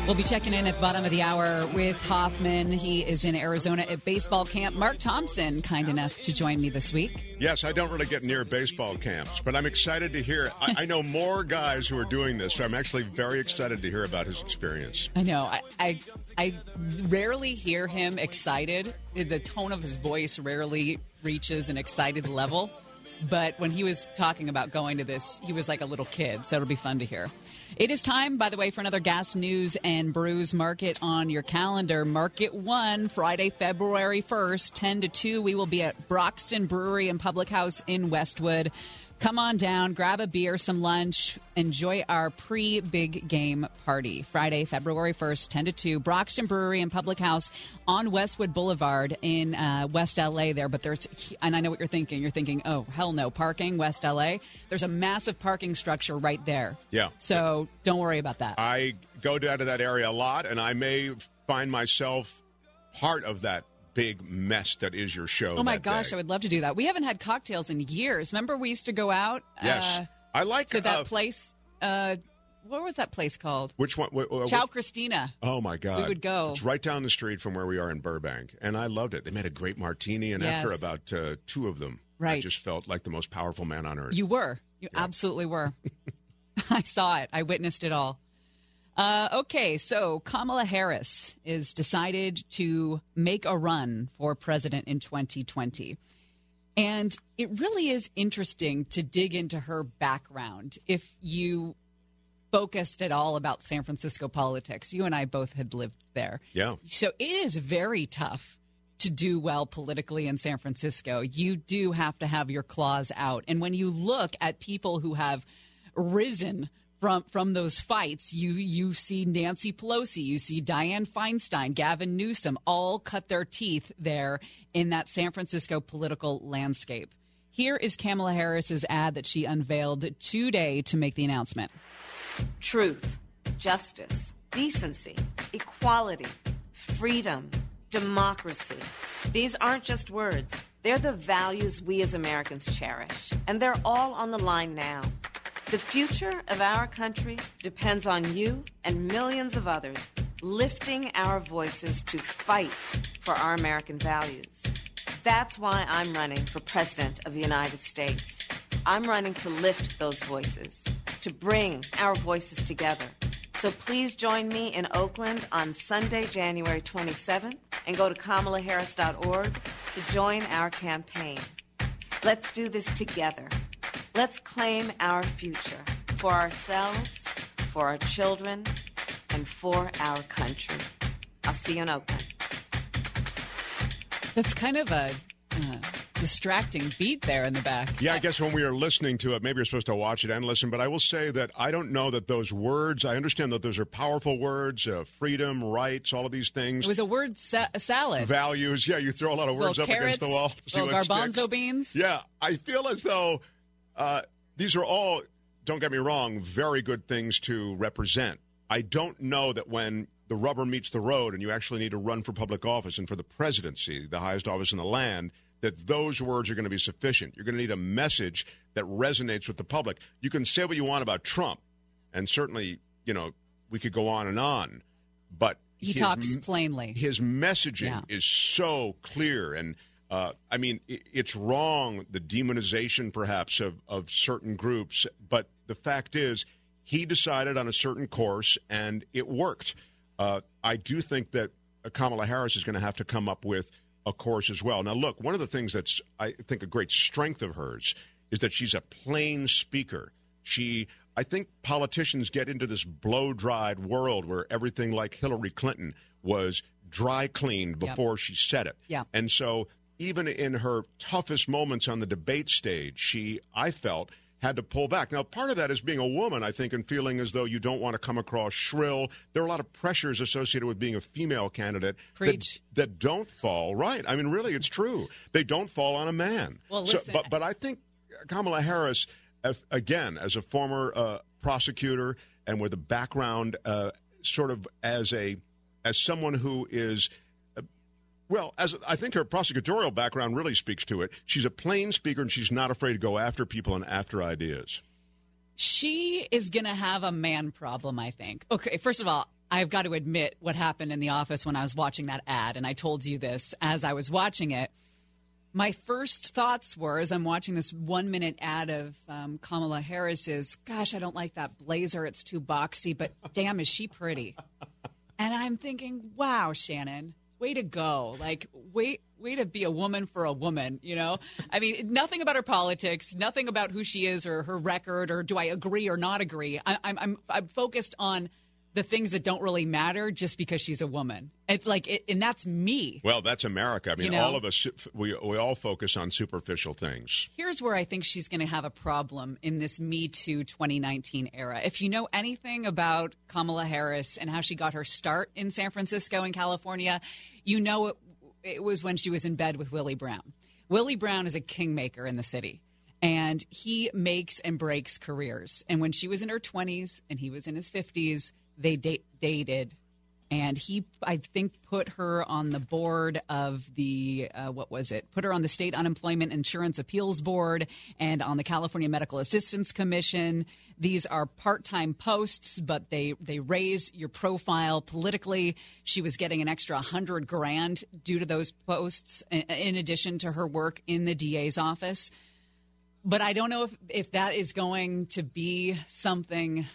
We'll be checking in at the bottom of the hour with Hoffman. He is in Arizona at baseball camp. Mark Thompson, kind enough to join me this week. Yes, I don't really get near baseball camps, but I'm excited to hear. I, I know more guys who are doing this, so I'm actually very excited to hear about his experience. I know. I, I, I rarely hear him excited. The tone of his voice rarely reaches an excited level. But when he was talking about going to this, he was like a little kid, so it'll be fun to hear. It is time, by the way, for another gas news and brews market on your calendar. Market one, Friday, February 1st, 10 to 2. We will be at Broxton Brewery and Public House in Westwood. Come on down, grab a beer, some lunch, enjoy our pre big game party. Friday, February 1st, 10 to 2, Broxton Brewery and Public House on Westwood Boulevard in uh, West LA there. But there's, and I know what you're thinking. You're thinking, oh, hell no, parking, West LA. There's a massive parking structure right there. Yeah. So don't worry about that. I go down to that area a lot, and I may find myself part of that big mess that is your show. Oh my gosh, day. I would love to do that. We haven't had cocktails in years. Remember, we used to go out Yes, uh, I like to that uh, place. Uh, what was that place called? Which one? wh- wh- which- Christina. Oh my God! We would go. It's right down the street from where we are in Burbank, and I loved it. They made a great martini, and after about uh, two of them, I just felt like the most powerful man on earth. You were. You absolutely were. I saw it. I witnessed it all. Uh, okay, so Kamala Harris is decided to make a run for president in 2020. And it really is interesting to dig into her background. If you focused at all about San Francisco politics, you and I both had lived there. yeah, So it is very tough to do well politically in San Francisco. You do have to have your claws out. And when you look at people who have risen from from those fights, you you see Nancy Pelosi, you see Dianne Feinstein, Gavin Newsom all cut their teeth there in that San Francisco political landscape. Here is Kamala Harris's ad that she unveiled today to make the announcement. truth, justice, decency, equality, freedom, democracy. These aren't just words, they're the values we as Americans cherish, and they're all on the line now. The future of our country depends on you and millions of others lifting our voices to fight for our American values. That's why I'm running for President of the United States. I'm running to lift those voices, to bring our voices together. So please join me in Oakland on Sunday, January 27th, and go to KamalaHarris.org to join our campaign. Let's do this together. Let's claim our future for ourselves, for our children, and for our country. I'll see you in Oakland. That's kind of a uh, distracting beat there in the back. Yeah, I guess when we are listening to it, maybe you're supposed to watch it and listen, but I will say that I don't know that those words, I understand that those are powerful words, uh, freedom, rights, all of these things. It was a word sa- a salad. Values, yeah, you throw a lot of words Little up against the wall. to see little what garbanzo sticks. beans. Yeah, I feel as though uh, these are all, don't get me wrong, very good things to represent. I don't know that when the rubber meets the road and you actually need to run for public office and for the presidency, the highest office in the land, that those words are going to be sufficient. You're going to need a message that resonates with the public. You can say what you want about Trump, and certainly, you know, we could go on and on, but He his talks plainly. His messaging Yeah. is so clear and uh, I mean, it's wrong the demonization perhaps of, of certain groups, but the fact is, he decided on a certain course and it worked. Uh, I do think that Kamala Harris is going to have to come up with a course as well. Now, look, one of the things that's I think a great strength of hers is that she's a plain speaker. She, I think politicians get into this blow dried world where everything like Hillary Clinton was dry cleaned before she said it. Yeah. And so even in her toughest moments on the debate stage, she, I felt, had to pull back. Now, part of that is being a woman, I think, and feeling as though you don't want to come across shrill. There are a lot of pressures associated with being a female candidate That, that don't fall right. I mean, really, it's true. They don't fall on a man. Well, So- listen- but but I think Kamala Harris, again, as a former uh, prosecutor and with a background, uh, sort of as a as someone who is. Well, as I think her prosecutorial background really speaks to it, she's a plain speaker and she's not afraid to go after people and after ideas. She is going to have a man problem, I think. Okay, first of all, I've got to admit what happened in the office when I was watching that ad, and I told you this as I was watching it. My first thoughts were, as I'm watching this one minute ad of um, Kamala Harris, is, gosh, I don't like that blazer. It's too boxy, but damn, is she pretty. And I'm thinking, wow, Shannon, way to go. Like, way, way to be a woman for a woman, you know? I mean, nothing about her politics, nothing about who she is or her record or do I agree or not agree. I, I'm, I'm, I'm focused on the things that don't really matter just because she's a woman. And, like, it, and that's me. Well, that's America. I mean, You know? all of us we we all focus on superficial things. Here's where I think she's going to have a problem in this Me Too 2019 era. If you know anything about Kamala Harris and how she got her start in San Francisco and California, you know it, it was when she was in bed with Willie Brown. Willie Brown is a kingmaker in the city. And he makes and breaks careers. And when she was in her 20s and he was in his 50s, they date, dated. And he i think put her on the board of the uh, what was it? Put her on the state unemployment insurance appeals board and on the california medical assistance commission. These are part-time posts but they they raise your profile politically. She was getting an extra 100 grand due to those posts in addition to her work in the da's office. But i don't know if if that is going to be something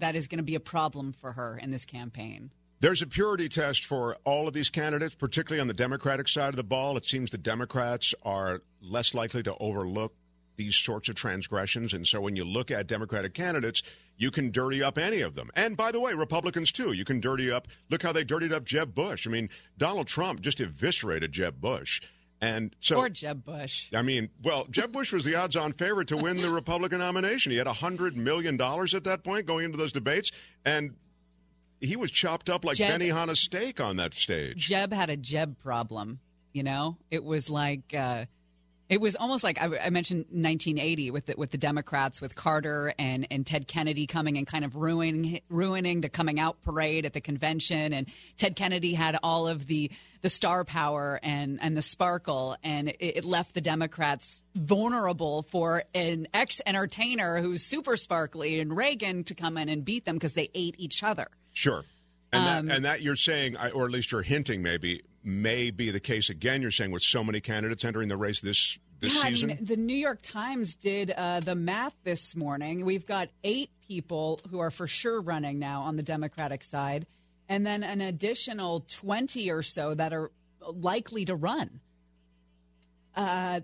that is going to be a problem for her in this campaign There's a purity test for all of these candidates, particularly on the Democratic side of the ball. It seems the Democrats are less likely to overlook these sorts of transgressions. And so when you look at Democratic candidates, you can dirty up any of them. And by the way, Republicans too. You can dirty up. Look how they dirtied up Jeb Bush. I mean, Donald Trump just eviscerated Jeb Bush. And so. Poor Jeb Bush. I mean, well, Jeb Bush was the odds on favorite to win the Republican nomination. He had $100 million at that point going into those debates. And he was chopped up like Jeb- Benihana steak on that stage. Jeb had a Jeb problem. You know, it was like uh, it was almost like I, I mentioned 1980 with the, with the Democrats, with Carter and, and Ted Kennedy coming and kind of ruining ruining the coming out parade at the convention. And Ted Kennedy had all of the the star power and and the sparkle, and it, it left the Democrats vulnerable for an ex entertainer who's super sparkly and Reagan to come in and beat them because they ate each other. Sure. And, Um, that, and that you're saying, or at least you're hinting, maybe may be the case again. You're saying with so many candidates entering the race this this yeah, season. I mean, the New York Times did uh, the math this morning. We've got eight people who are for sure running now on the Democratic side, and then an additional 20 or so that are likely to run. Uh,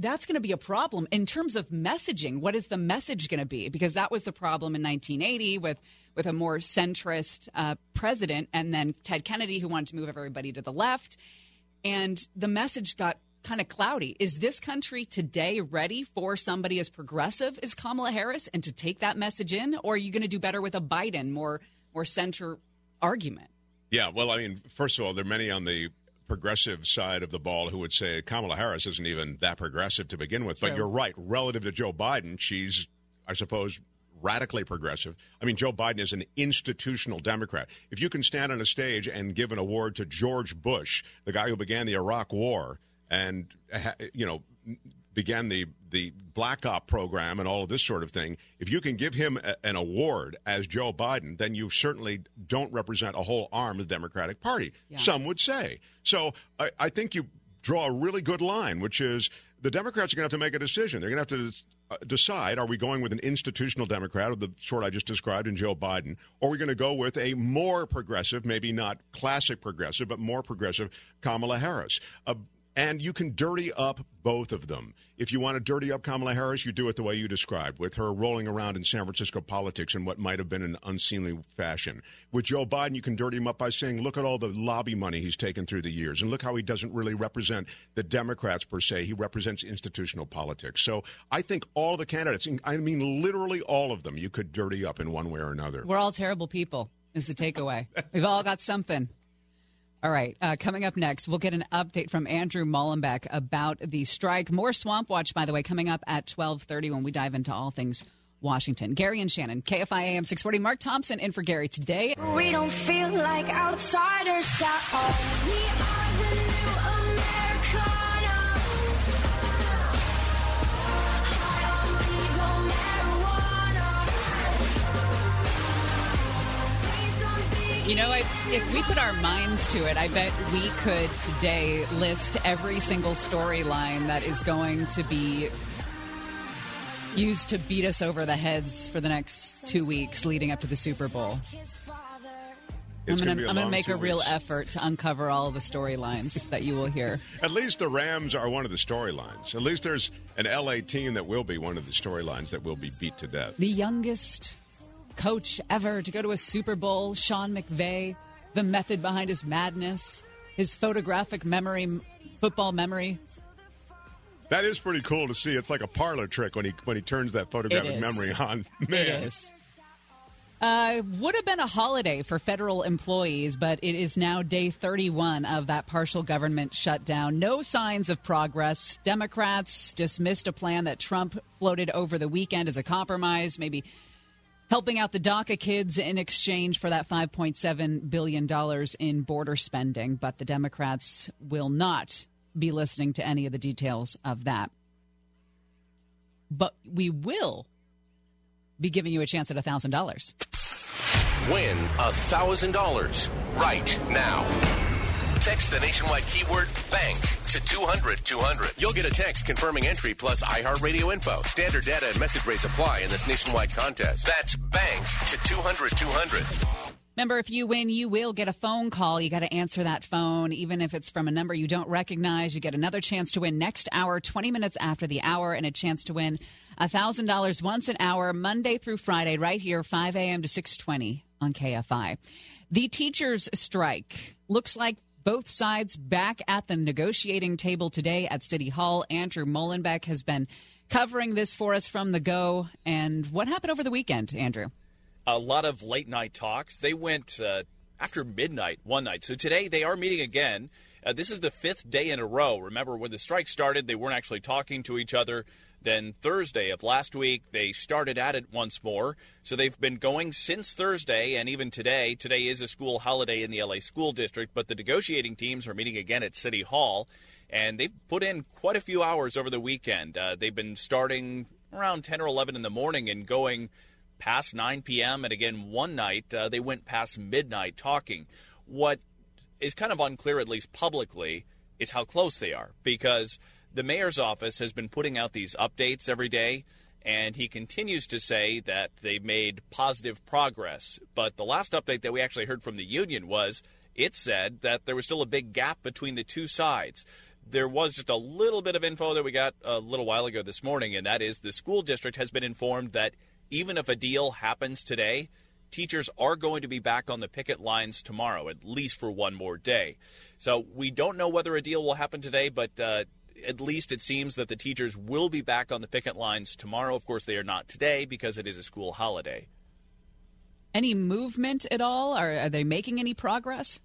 that's going to be a problem in terms of messaging. What is the message going to be? Because that was the problem in 1980 with with a more centrist uh, president, and then Ted Kennedy, who wanted to move everybody to the left, and the message got kind of cloudy. Is this country today ready for somebody as progressive as Kamala Harris and to take that message in, or are you going to do better with a Biden more more center argument? Yeah, well, I mean, first of all, there are many on the progressive side of the ball who would say Kamala Harris isn't even that progressive to begin with. But you're right. Relative to Joe Biden, she's, I suppose, radically progressive. I mean, Joe Biden is an institutional Democrat. If you can stand on a stage and give an award to George Bush, the guy who began the Iraq War, and you know began the the black op program and all of this sort of thing if you can give him a, an award as Joe Biden then you certainly don't represent a whole arm of the Democratic Party some would say. So I, I think you draw a really good line which is the Democrats are going to have to make a decision. They're going to have to uh, decide are we going with an institutional Democrat of the sort I just described in Joe Biden, or are we going to go with a more progressive, maybe not classic progressive, but more progressive Kamala Harris? Uh, and you can dirty up both of them. If you want to dirty up Kamala Harris, you do it the way you described, with her rolling around in San Francisco politics in what might have been an unseemly fashion. With Joe Biden, you can dirty him up by saying, look at all the lobby money he's taken through the years, and look how he doesn't really represent the Democrats per se. He represents institutional politics. So I think all the candidates, I mean literally all of them, you could dirty up in one way or another. We're all terrible people, is the takeaway. We've all got something. All right, uh, coming up next, we'll get an update from Andrew Mullenbeck about the strike. More Swamp Watch, by the way, coming up at twelve thirty when we dive into all things Washington. Gary and Shannon, KFI AM six forty. Mark Thompson in for Gary today. We don't feel like outsiders all. You know, I, if we put our minds to it, I bet we could today list every single storyline that is going to be used to beat us over the heads for the next two weeks leading up to the Super Bowl. I'm It's going gonna be to a I'm going to make a real effort to uncover all the storylines that you will hear. At least the Rams are one of the storylines. At least there's an LA team that will be one of the storylines that will be beat to death. The youngest coach ever to go to a Super Bowl, Sean McVay, the method behind his madness, his photographic memory, football memory. That is pretty cool to see. It's like a parlor trick when he when he turns that photographic memory on. Man, is. Uh, would have been a holiday for federal employees, but it is now day 31 of that partial government shutdown. No signs of progress. Democrats dismissed a plan that Trump floated over the weekend as a compromise, maybe helping out the DACA kids in exchange for that $5.7 billion in border spending. But the Democrats will not be listening to any of the details of that. But we will be giving you a chance at $1,000. Win $1,000 right now. Text the nationwide keyword bank to 200 200. You'll get a text confirming entry plus iHeartRadio info. Standard data and message rates apply in this nationwide contest. That's bank to 200 200. Remember, if you win, you will get a phone call. You got to answer that phone, even if it's from a number you don't recognize. You get another chance to win next hour, 20 minutes after the hour, and a chance to win $1,000 once an hour, Monday through Friday, right here, 5 a.m. to 620 on KFI. The teachers' strike looks like both sides back at the negotiating table today at City Hall. Andrew Mullenbeck has been covering this for us from the go. And what happened over the weekend, Andrew? a lot of late night talks. They went uh, after midnight one night. So today they are meeting again. Uh, this is the fifth day in a row. Remember, when the strike started, they weren't actually talking to each other. Then Thursday of last week, they started at it once more. So they've been going since Thursday and even today. Today is a school holiday in the LA School District, but the negotiating teams are meeting again at City Hall. And they've put in quite a few hours over the weekend. Uh, they've been starting around 10 or 11 in the morning and going past 9 p.m. and again one night uh, they went past midnight talking. What is kind of unclear, at least publicly, is how close they are because the mayor's office has been putting out these updates every day. And he continues to say that they've made positive progress. But the last update that we actually heard from the union was it said that there was still a big gap between the two sides. There was just a little bit of info that we got a little while ago this morning, and that is the school district has been informed that even if a deal happens today, teachers are going to be back on the picket lines tomorrow, at least for one more day. So we don't know whether a deal will happen today, but uh, at least it seems that the teachers will be back on the picket lines tomorrow. Of course, they are not today because it is a school holiday. Any movement at all? Are, are they making any progress?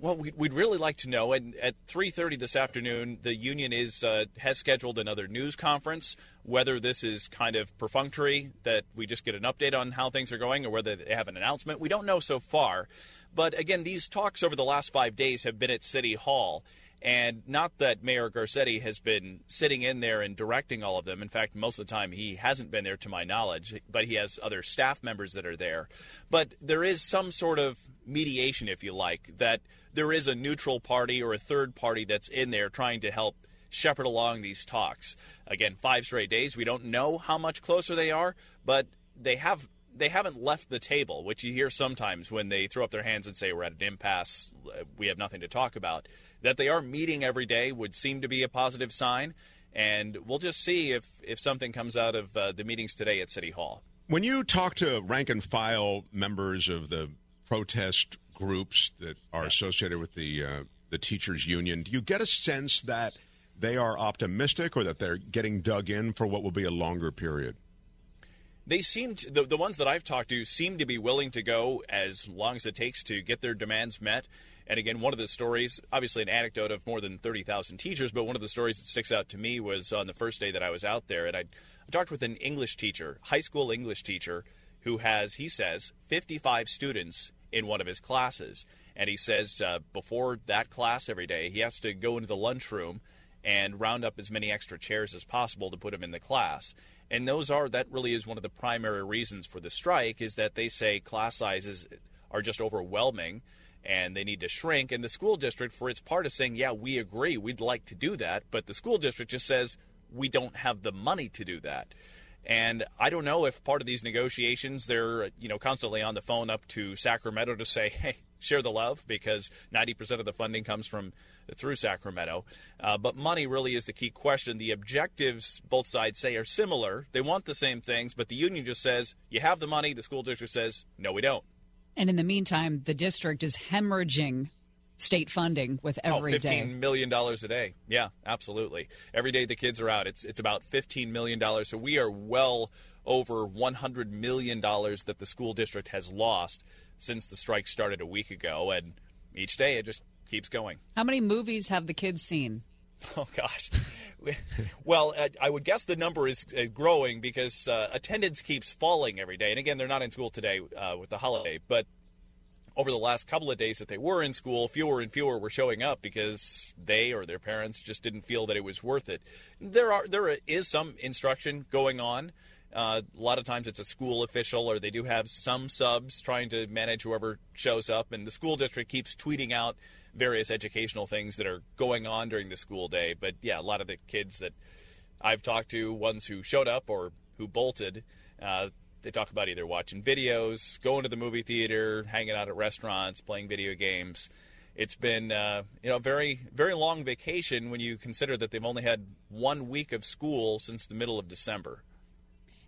Well, we- we'd really like to know. And at 3:30 this afternoon, the union is uh, has scheduled another news conference. Whether this is kind of perfunctory, that we just get an update on how things are going, or whether they have an announcement, we don't know so far. But again, these talks over the last five days have been at City Hall. And not that Mayor Garcetti has been sitting in there and directing all of them. In fact, most of the time he hasn't been there to my knowledge, but he has other staff members that are there. But there is some sort of mediation, if you like, that there is a neutral party or a third party that's in there trying to help shepherd along these talks. Again, five straight days. We don't know how much closer they are, but they have they haven't left the table, which you hear sometimes when they throw up their hands and say we're at an impasse, we have nothing to talk about. That they are meeting every day would seem to be a positive sign, and we'll just see if if something comes out of uh, the meetings today at City Hall. When you talk to rank and file members of the protest groups that are associated with the uh, the teachers union, do you get a sense that they are optimistic or that they're getting dug in for what will be a longer period? They seem to, the, the ones that I've talked to seem to be willing to go as long as it takes to get their demands met. And again, one of the stories, obviously an anecdote of more than 30,000 teachers, but one of the stories that sticks out to me was on the first day that I was out there. And I, I talked with an English teacher, high school English teacher, who has, he says, 55 students in one of his classes. And he says uh, before that class every day, he has to go into the lunchroom and round up as many extra chairs as possible to put them in the class. And those are that really is one of the primary reasons for the strike is that they say class sizes are just overwhelming and they need to shrink and the school district for its part is saying, "Yeah, we agree. We'd like to do that." But the school district just says, "We don't have the money to do that." And I don't know if part of these negotiations they're, you know, constantly on the phone up to Sacramento to say, "Hey, share the love because 90% of the funding comes from through Sacramento. Uh, but money really is the key question. The objectives both sides say are similar. They want the same things, but the union just says, you have the money. The school district says, no, we don't. And in the meantime, the district is hemorrhaging state funding with every oh, day. $15 million a day. Yeah, absolutely. Every day the kids are out, it's, it's about $15 million. So we are well over $100 million that the school district has lost since the strike started a week ago. And each day it just keeps going. How many movies have the kids seen? Oh gosh. well, I would guess the number is uh, growing because uh, attendance keeps falling every day. And again, they're not in school today uh, with the holiday, but over the last couple of days that they were in school, fewer and fewer were showing up because they or their parents just didn't feel that it was worth it. There are there is some instruction going on. Uh, a lot of times it's a school official, or they do have some subs trying to manage whoever shows up, and the school district keeps tweeting out various educational things that are going on during the school day. But yeah, a lot of the kids that I've talked to, ones who showed up or who bolted, uh, they talk about either watching videos, going to the movie theater, hanging out at restaurants, playing video games. It's been uh, you know a very very long vacation when you consider that they've only had one week of school since the middle of December.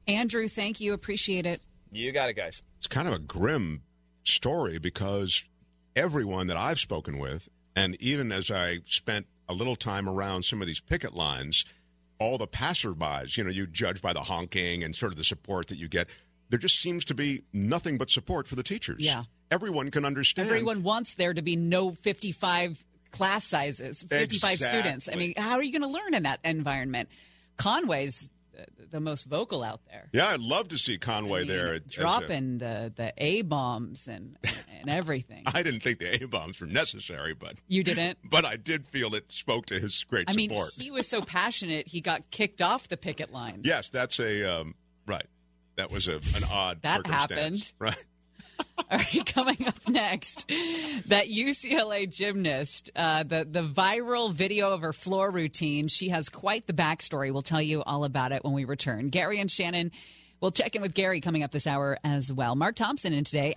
Andrew, thank you. Appreciate it. You got it, guys. It's kind of a grim story because everyone that I've spoken with, and even as I spent a little time around some of these picket lines, all the passerbys, you know, you judge by the honking and sort of the support that you get. There just seems to be nothing but support for the teachers. Yeah. Everyone can understand. Everyone wants there to be no 55 class sizes, 55 students. I mean, how are you going to learn in that environment? Conway's the, most vocal out there. Yeah, I'd love to see Conway I mean, there. as a- dropping the the A bombs and and everything. I didn't think the A bombs were necessary, but You didn't. but I did feel it spoke to his great I mean, support. he was so passionate he got kicked off the picket line. yes, that's a um, right. That was a, an odd That happened. Right. All right, coming up next, that UCLA gymnast, uh, the the viral video of her floor routine. She has quite the backstory. We'll tell you all about it when we return. Gary and Shannon. We'll check in with Gary coming up this hour as well. Mark Thompson in today.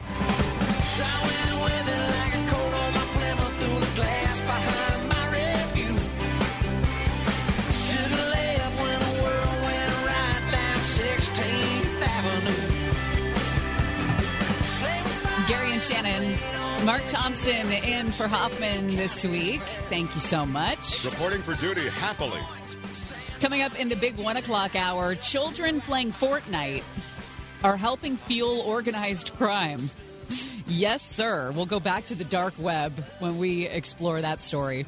Mark Thompson in for Hoffman this week. Thank you so much. Reporting for duty happily. Coming up in the big one o'clock hour, children playing Fortnite are helping fuel organized crime. Yes, sir. We'll go back to the dark web when we explore that story.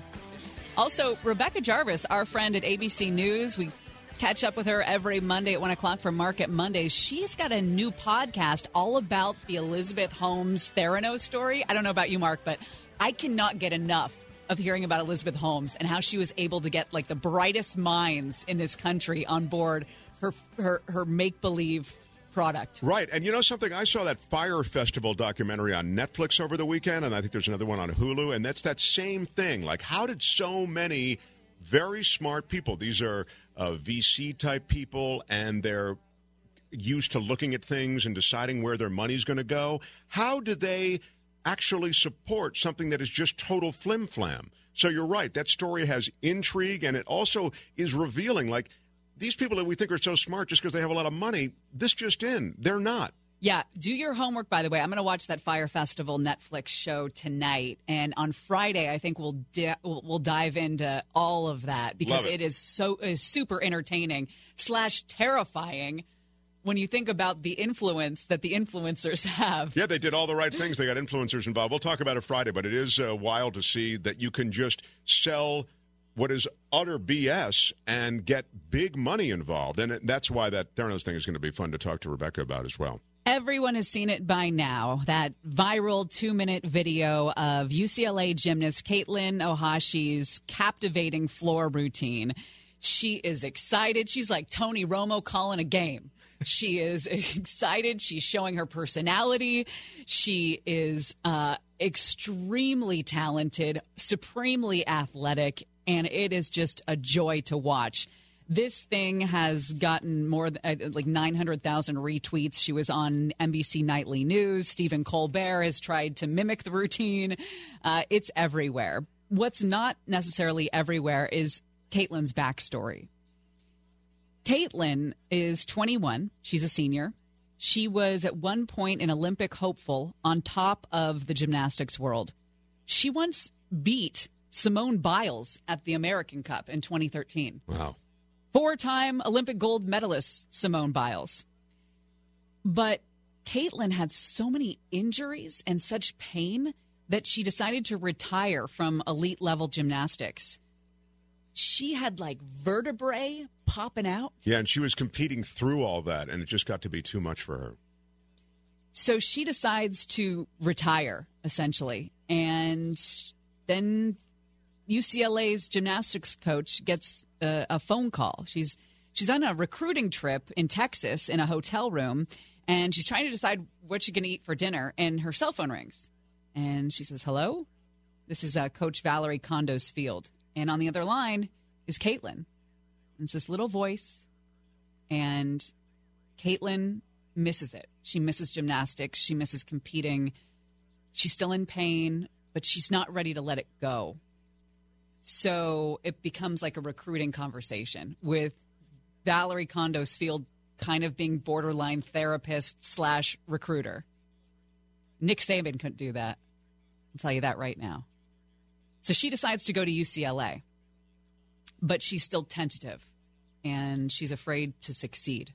Also, Rebecca Jarvis, our friend at ABC News, we catch up with her every Monday at 1 o'clock for Market Mondays. She's got a new podcast all about the Elizabeth Holmes Theranos story. I don't know about you, Mark, but I cannot get enough of hearing about Elizabeth Holmes and how she was able to get like the brightest minds in this country on board her her, her make believe product. Right. And you know something? I saw that Fyre Festival documentary on Netflix over the weekend, and I think there's another one on Hulu, and that's that same thing. Like, how did so many very smart people, these are uh, VC type people, and they're used to looking at things and deciding where their money's going to go, how do they actually support something that is just total flim flam? So you're right. That story has intrigue, and it also is revealing. Like, these people that we think are so smart just because they have a lot of money, this just in, they're not. Yeah, do your homework. By the way, I'm going to watch that Fyre Festival Netflix show tonight, and on Friday, I think we'll di- we'll dive into all of that because it. it is so is super entertaining slash terrifying when you think about the influence that the influencers have. Yeah, they did all the right things. They got influencers involved. We'll talk about it Friday, but it is uh, wild to see that you can just sell what is utter BS and get big money involved. And that's why that Theranos thing is going to be fun to talk to Rebecca about as well. Everyone has seen it by now. That viral two minute video of UCLA gymnast Katelyn Ohashi's captivating floor routine. She is excited. She's like Tony Romo calling a game. She is excited. She's showing her personality. She is uh, extremely talented, supremely athletic, and it is just a joy to watch. This thing has gotten more th- uh, like 900,000 retweets. She was on NBC Nightly News. Stephen Colbert has tried to mimic the routine. Uh, it's everywhere. What's not necessarily everywhere is Katelyn's backstory. Katelyn is 21. She's a senior. She was at one point an Olympic hopeful on top of the gymnastics world. She once beat Simone Biles at the American Cup in 2013 Wow. Four time Olympic gold medalist Simone Biles. But Katelyn had so many injuries and such pain that she decided to retire from elite level gymnastics. She had like vertebrae popping out. Yeah, and she was competing through all that, and it just got to be too much for her. So she decides to retire, essentially. And then UCLA's gymnastics coach gets a, a phone call. She's she's on a recruiting trip in Texas in a hotel room, and she's trying to decide what she's going to eat for dinner. And her cell phone rings, and she says, "Hello, this is uh, Coach Valorie Kondos Field." And on the other line is Katelyn. And it's this little voice, and Katelyn misses it. She misses gymnastics. She misses competing. She's still in pain, but she's not ready to let it go. So it becomes like a recruiting conversation with Valorie Kondos Field kind of being borderline therapist slash recruiter. Nick Saban couldn't do that. I'll tell you that right now. So she decides to go to UCLA, but she's still tentative and she's afraid to succeed.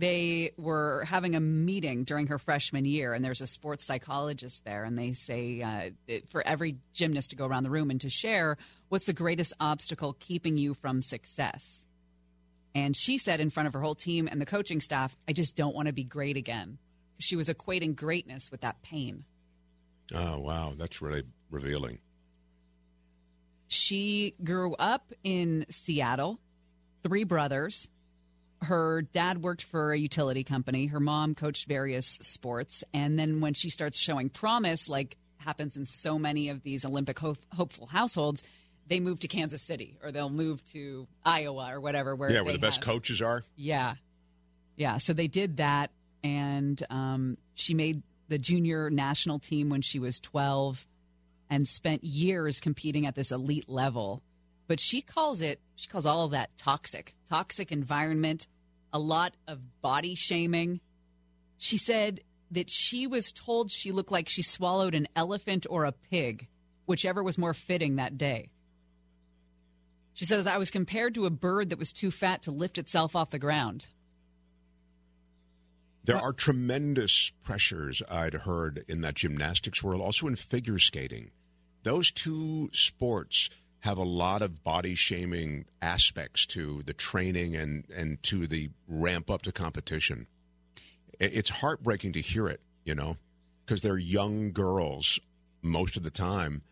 They were having a meeting during her freshman year, and there's a sports psychologist there, and they say uh, for every gymnast to go around the room and to share what's the greatest obstacle keeping you from success. And she said in front of her whole team and the coaching staff, I just don't want to be great again. She was equating greatness with that pain. Oh, wow. That's really revealing. She grew up in Seattle, three brothers. Her dad worked for a utility company. Her mom coached various sports. And then when she starts showing promise, like happens in so many of these Olympic ho- hopeful households, they move to Kansas City or they'll move to Iowa or whatever. Where yeah, where the best coaches are. Yeah. Yeah. So they did that. And um, she made the junior national team when she was 12 and spent years competing at this elite level. But she calls it, she calls all of that toxic, toxic environment, a lot of body shaming. She said that she was told she looked like she swallowed an elephant or a pig, whichever was more fitting that day. She says, I was compared to a bird that was too fat to lift itself off the ground. There are tremendous pressures I'd heard in that gymnastics world, also in figure skating. Those two sports have a lot of body shaming aspects to the training and, and to the ramp up to competition. It's heartbreaking to hear it, you know, because they're young girls most of the time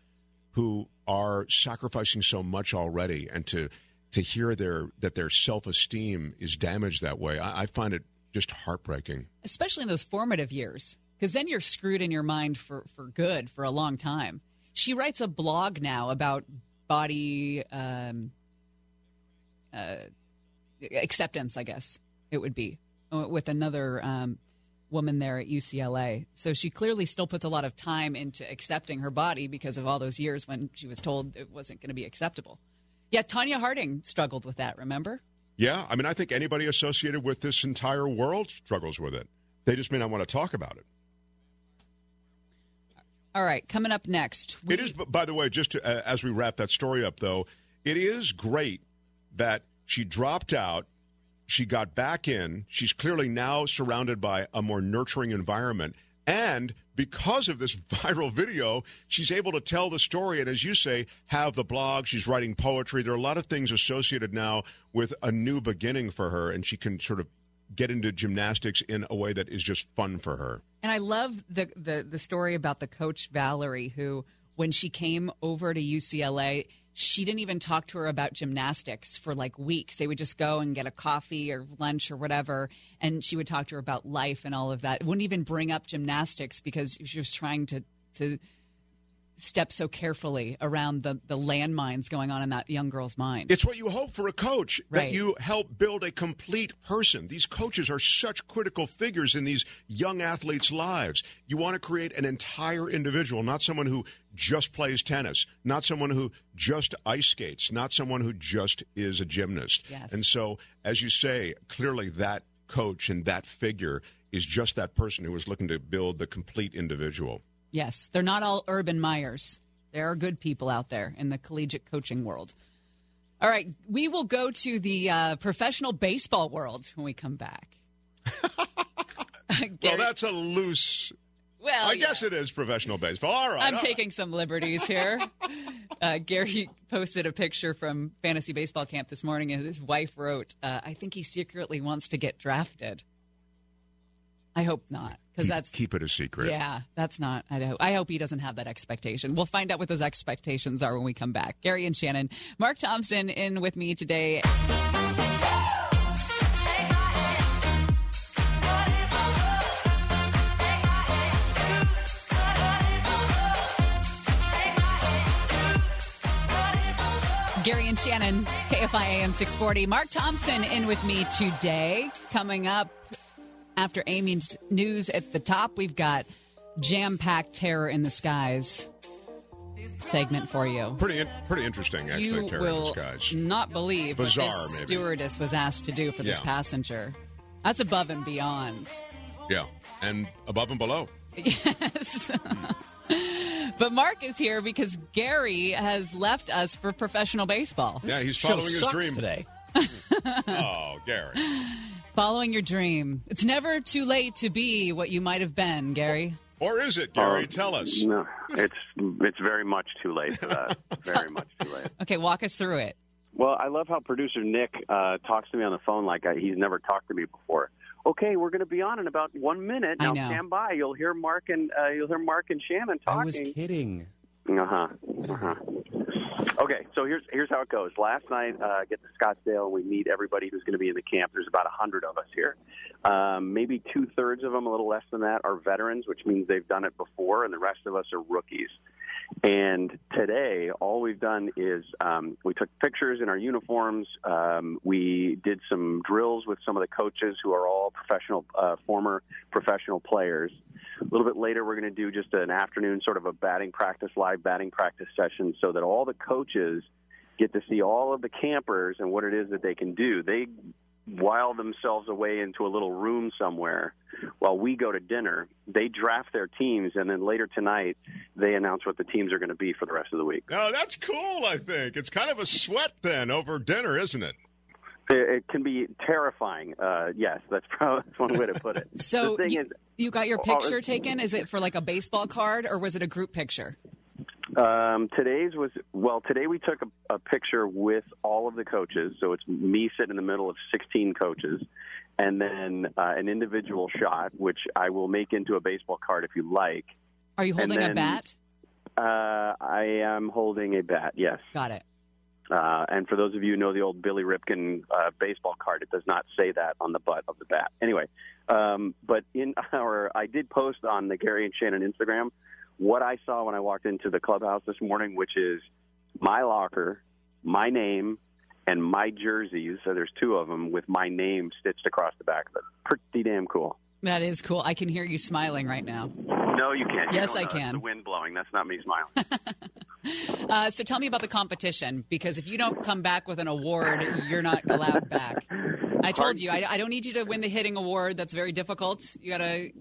who are sacrificing so much already and to to hear their that their self esteem is damaged that way, I, I find it just heartbreaking. especially in those formative years, because then you're screwed in your mind for, for good for a long time. She writes a blog now about body um, uh, acceptance, I guess it would be, with another um, woman there at UCLA. So she clearly still puts a lot of time into accepting her body because of all those years when she was told it wasn't going to be acceptable. Yeah, Tonya Harding struggled with that, remember? Yeah, I mean, I think anybody associated with this entire world struggles with it. They just may not want to talk about it. All right, coming up next. we- It is, by the way, just to, uh, as we wrap that story up, though, it is great that she dropped out. She got back in. She's clearly now surrounded by a more nurturing environment. And because of this viral video, she's able to tell the story. And as you say, have the blog. She's writing poetry. There are a lot of things associated now with a new beginning for her. And she can sort of get into gymnastics in a way that is just fun for her. And I love the, the the story about the coach Valorie, who when she came over to UCLA, she didn't even talk to her about gymnastics for like weeks. They would just go and get a coffee or lunch or whatever, and she would talk to her about life and all of that. Wouldn't even bring up gymnastics because she was trying to to step so carefully around the the landmines going on in that young girl's mind. It's what you hope for a coach that you help build a complete person. These coaches are such critical figures in these young athletes' lives. You want to create an entire individual, not someone who just plays tennis, not someone who just ice skates, not someone who just is a gymnast. Yes. And so, as you say, clearly that coach and that figure is just that person who is looking to build the complete individual. Yes, they're not all Urban Meyers. There are good people out there in the collegiate coaching world. All right, we will go to the uh, professional baseball world when we come back. Well, that's a loose. Well, I guess it is professional baseball. All right. I'm all right. taking some liberties here. Uh, Gary posted a picture from fantasy baseball camp this morning, and his wife wrote, uh, "I think he secretly wants to get drafted." I hope not, because that's keep it a secret. Yeah, that's not. I, don't- I hope he doesn't have that expectation. We'll find out what those expectations are when we come back. Gary and Shannon, Mark Thompson in with me today. Gary and Shannon, KFI AM 640. Mark Thompson in with me today. Coming up after Amy's news at the top, we've got jam packed terror in the skies segment for you. Pretty, in, pretty interesting, actually. you Terror in the will skies. not believe Bizarre, what this maybe. stewardess was asked to do for this Yeah. passenger. That's above and beyond. Yeah, and above and below. Yes. Hmm. but Mark is here because Gary has left us for professional baseball. Yeah, he's following his dream today. oh, Gary. Following your dream. It's never too late to be what you might have been, Gary. Or is it, Gary? Oh, Tell us. No, it's it's very much too late for that. very much too late. Okay, walk us through it. Well, I love how producer Nick uh, talks to me on the phone like I, he's never talked to me before. Okay, we're going to be on in about one minute. I Now know. stand by. You'll hear Mark and uh, you'll hear Mark and Shannon talking. I was kidding. Uh huh. Uh huh. Okay, so here's here's how it goes. Last night, uh, get to Scottsdale, we meet everybody who's going to be in the camp. There's about a hundred of us here. Um, maybe two thirds of them, a little less than that, are veterans, which means they've done it before, and the rest of us are rookies. And today, all we've done is um, we took pictures in our uniforms. Um, we did some drills with some of the coaches who are all professional, uh, former professional players. A little bit later, we're going to do just an afternoon sort of a batting practice, live batting practice session, so that all the coaches get to see all of the campers and what it is that they can do. They while themselves away into a little room somewhere while we go to dinner. They draft their teams, and then later tonight, they announce what the teams are going to be for the rest of the week. Oh, that's cool. I think it's kind of a sweat then over dinner, isn't it? It, it can be terrifying. Uh, yes, that's probably that's one way to put it. So the thing you, is, you got your picture it's- taken? Is it for like a baseball card or was it a group picture? Um, today's was well. Today we took a, a picture with all of the coaches, so it's me sitting in the middle of 16 coaches, and then uh, an individual shot, which I will make into a baseball card if you like. Are you holding a bat? Uh, I am holding a bat. Yes. Got it. Uh, and for those of you who know the old Billy Ripken uh, baseball card, it does not say that on the butt of the bat. Anyway, um, but in our, I did post on the Gary and Shannon Instagram what I saw when I walked into the clubhouse this morning, which is my locker, my name, and my jerseys. So there's two of them with my name stitched across the back of it. Pretty damn cool. That is cool. I can hear you smiling right now. No, you can't. Yes, don't I. Can. the wind blowing. That's not me smiling. Uh, so tell me about the competition because if you don't come back with an award, you're not allowed back. I told you I, I don't need you to win the hitting award. That's very difficult. You gotta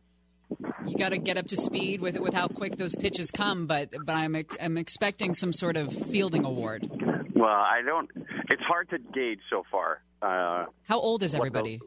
you gotta get up to speed with with how quick those pitches come. But but I'm ex- I'm expecting some sort of fielding award. well, I don't. It's hard to gauge so far. Uh, How old is What the- everybody?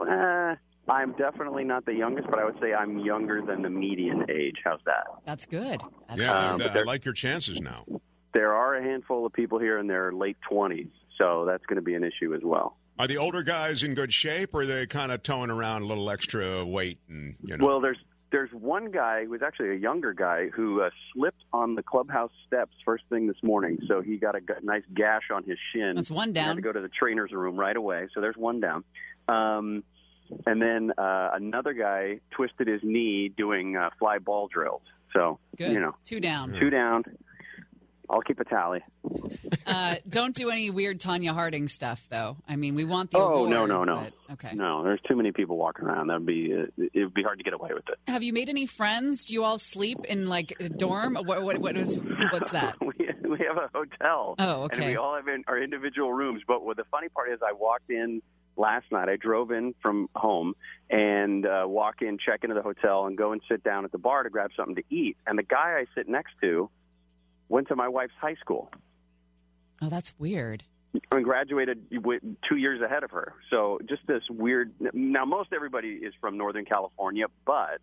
Uh, I'm definitely not the youngest, but I would say I'm younger than the median age. How's that? That's good. That's yeah, Um, I- but I there- like your chances now. There are a handful of people here in their late 20s, so that's going to be an issue as well. Are the older guys in good shape, or are they kind of towing around a little extra weight and you know? Well, there's there's one guy who was actually a younger guy who uh, slipped on the clubhouse steps first thing this morning, so he got a g- nice gash on his shin. That's one down. He had down. to go to the trainer's room right away. So there's one down. Um, and then uh, another guy twisted his knee doing uh, fly ball drills. So Good. you know, Two down. two down. I'll keep a tally. Uh, don't do any weird Tonya Harding stuff, though. I mean, we want the oh award. no no no but- okay. no! There's too many people walking around. That'd be uh, it would be hard to get away with it. Have you made any friends? Do you all sleep in like a dorm? What what what is what's that? we we have a hotel. Oh, And okay. we all have in, our individual rooms. But the funny part is, I walked in last night. I drove in from home and uh, walk in, check into the hotel, and go and sit down at the bar to grab something to eat. And the guy I sit next to went to my wife's high school. Oh, that's weird. and graduated with two years ahead of her. So just this weird. Now, most everybody is from Northern California, but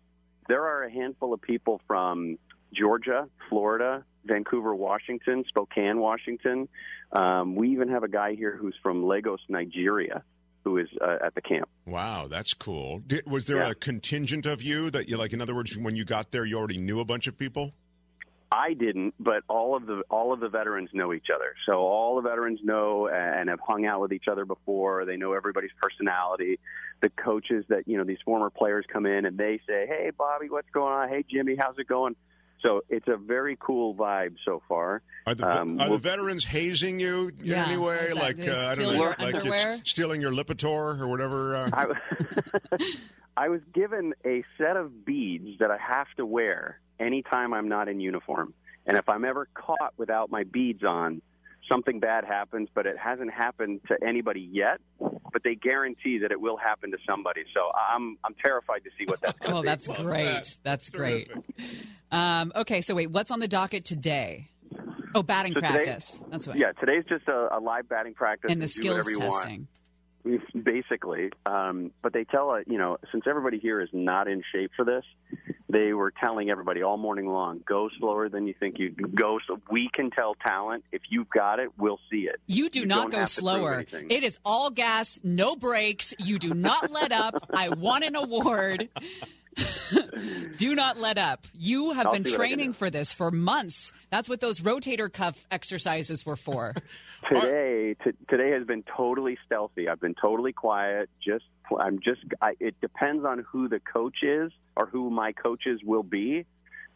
there are a handful of people from Georgia, Florida, Vancouver, Washington, Spokane, Washington. Um, we even have a guy here who's from Lagos, Nigeria, who is uh, at the camp. Wow, that's cool. Did, was there Yeah. a contingent of you that you like? In other words, when you got there, you already knew a bunch of people. I didn't, but all of the all of the veterans know each other. So all the veterans know and have hung out with each other before. They know everybody's personality. The coaches that you know these former players come in and they say, "Hey, Bobby, what's going on? Hey, Jimmy, how's it going?" So it's a very cool vibe so far. Are the, Um, are the we'll- veterans hazing you in Yeah, any way? is Like they uh, I don't know, your like underwear? it's stealing your Lipitor or whatever. Uh, I, I was given a set of beads that I have to wear anytime I'm not in uniform. And if I'm ever caught without my beads on, something bad happens, but it hasn't happened to anybody yet. But they guarantee that it will happen to somebody. So I'm I'm terrified to see what that's going to Oh, be. that's great. That's great. Um, okay, so wait, what's on the docket today? Oh, batting So today- practice. That's what. Yeah, today's just a, a live batting practice. And the Do skills testing. want. basically. Um, but they tell uh, you know since everybody here is not in shape for this, they were telling everybody all morning long, go slower than you think you go. So we can tell talent if you've got it, we'll see it. You do not don't go have to prove slower. It is all gas, no brakes. You do not let up. I want an award. Do not let up. You have I'll been see what I can training for this for months. That's what those rotator cuff exercises were for. Today, t- today has been totally stealthy. I've been totally quiet. Just, I'm just. I, it depends on who the coach is or who my coaches will be,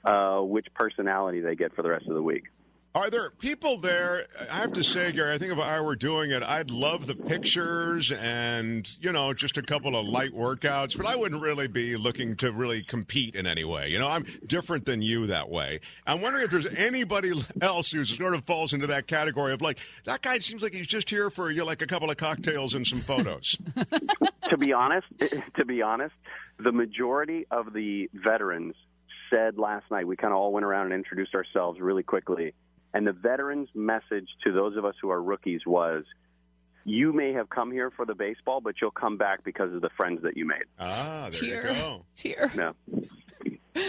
uh, which personality they get for the rest of the week. Are there people there? I have to say, Gary, I think if I were doing it, I'd love the pictures and, you know, just a couple of light workouts, but I wouldn't really be looking to really compete in any way. You know, I'm different than you that way. I'm wondering if there's anybody else who sort of falls into that category of like, that guy seems like he's just here for, you know, like a couple of cocktails and some photos. to be honest, to be honest, the majority of the veterans said last night. We kind of all went around and introduced ourselves really quickly, and the veterans' message to those of us who are rookies was. You may have come here for the baseball, but you'll come back because of the friends that you made. Ah, there Tear. you go. Tear. Yeah,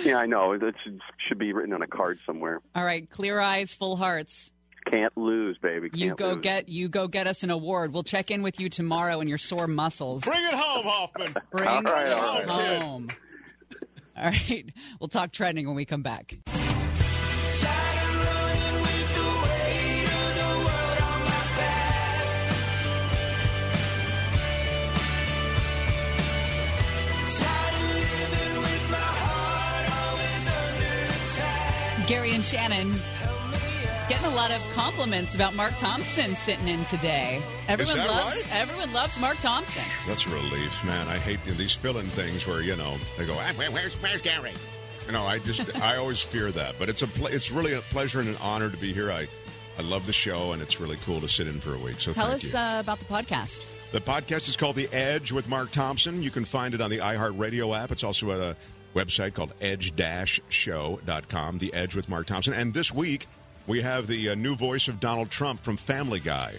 yeah, I know. It should, should be written on a card somewhere. All right, clear eyes, full hearts. Can't lose, baby. Can't You go lose. get you go get us an award. We'll check in with you tomorrow and your sore muscles. Bring it home, Hoffman. Bring All right, it all right. home. All right, we'll talk trending when we come back. Gary and Shannon getting a lot of compliments about Mark Thompson sitting in today. Everyone loves right? everyone loves Mark Thompson. That's a relief, man. I hate these fill-in things where you know they go, "Ah, where, "Where's where's Gary?" You know, I just I always fear that, but it's a ple- it's really a pleasure and an honor to be here. I I love the show, and it's really cool to sit in for a week. So Tell us uh, about the podcast. The podcast is called The Edge with Mark Thompson. You can find it on the iHeartRadio app. It's also at a website called edge-show.com, The Edge with Mark Thompson. And this week, we have the uh, new voice of Donald Trump from Family Guy.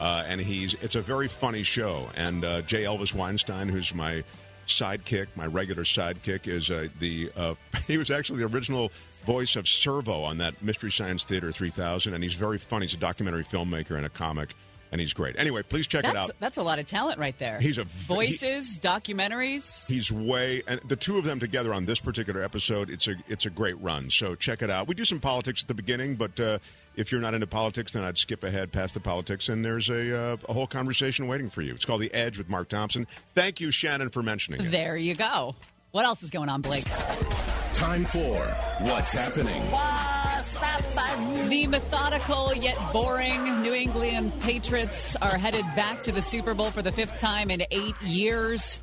Uh, and he's it's a very funny show. And uh, J. Elvis Weinstein, who's my sidekick, my regular sidekick, is uh, the uh, he was actually the original voice of Servo on that Mystery Science Theater 3000, and he's very funny. He's a documentary filmmaker and a comic, and he's great. Anyway, please check it out. that's a lot of talent right there. He's a voices, documentaries. He's way and the two of them together on this particular episode. It's a it's a great run. So check it out. We do some politics at the beginning, but uh, if you're not into politics, then I'd skip ahead past the politics, and there's a uh, a whole conversation waiting for you. It's called The Edge with Mark Thompson. Thank you, Shannon, for mentioning it. There you go. What else is going on, Blake? Time for What's Happening. The methodical yet boring New England Patriots are headed back to the Super Bowl for the fifth time in eight years.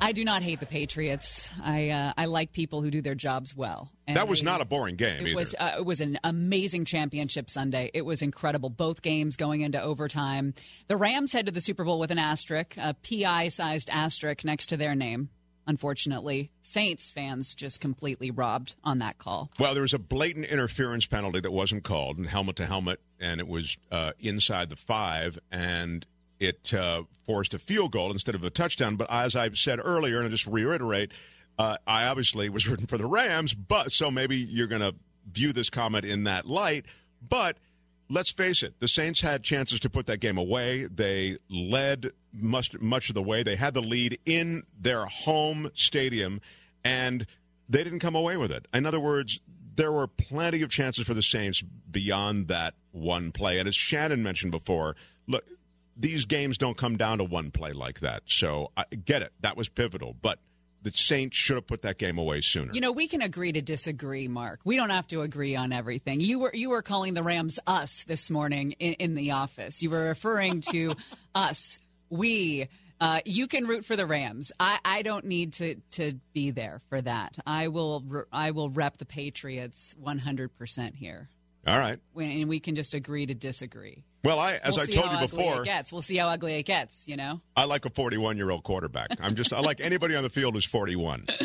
I do not hate the Patriots. I uh, I like people who do their jobs well. And that was they- not a boring game It either. was uh, it was an amazing championship Sunday. It was incredible. Both games going into overtime. The Rams head to the Super Bowl with an asterisk, a PI-sized asterisk next to their name. Unfortunately, Saints fans just completely robbed on that call. Well, there was a blatant interference penalty that wasn't called, and helmet to helmet, and it was uh, inside the five, and it uh, forced a field goal instead of a touchdown. But as I've said earlier, and I just reiterate, uh, I obviously was rooting for the Rams, but so maybe you're going to view this comment in that light. But let's face it, the Saints had chances to put that game away. They led much much of the way. They had the lead in their home stadium, and they didn't come away with it. In other words, there were plenty of chances for the Saints beyond that one play. And as Shannon mentioned before, look, these games don't come down to one play like that. So I get it. That was pivotal, but the Saints should have put that game away sooner. You know, we can agree to disagree, Mark. We don't have to agree on everything. You were you were calling the Rams us this morning in, in the office. You were referring to us, we. Uh, you can root for the Rams. I, I don't need to, to be there for that. I will I will rep the Patriots 100 percent here, All right. when, and we can just agree to disagree. Well, I as We'll I told you before, it gets. We'll see how ugly it gets. You know. I like a 41 year old quarterback. I'm just I like anybody on the field who's 41.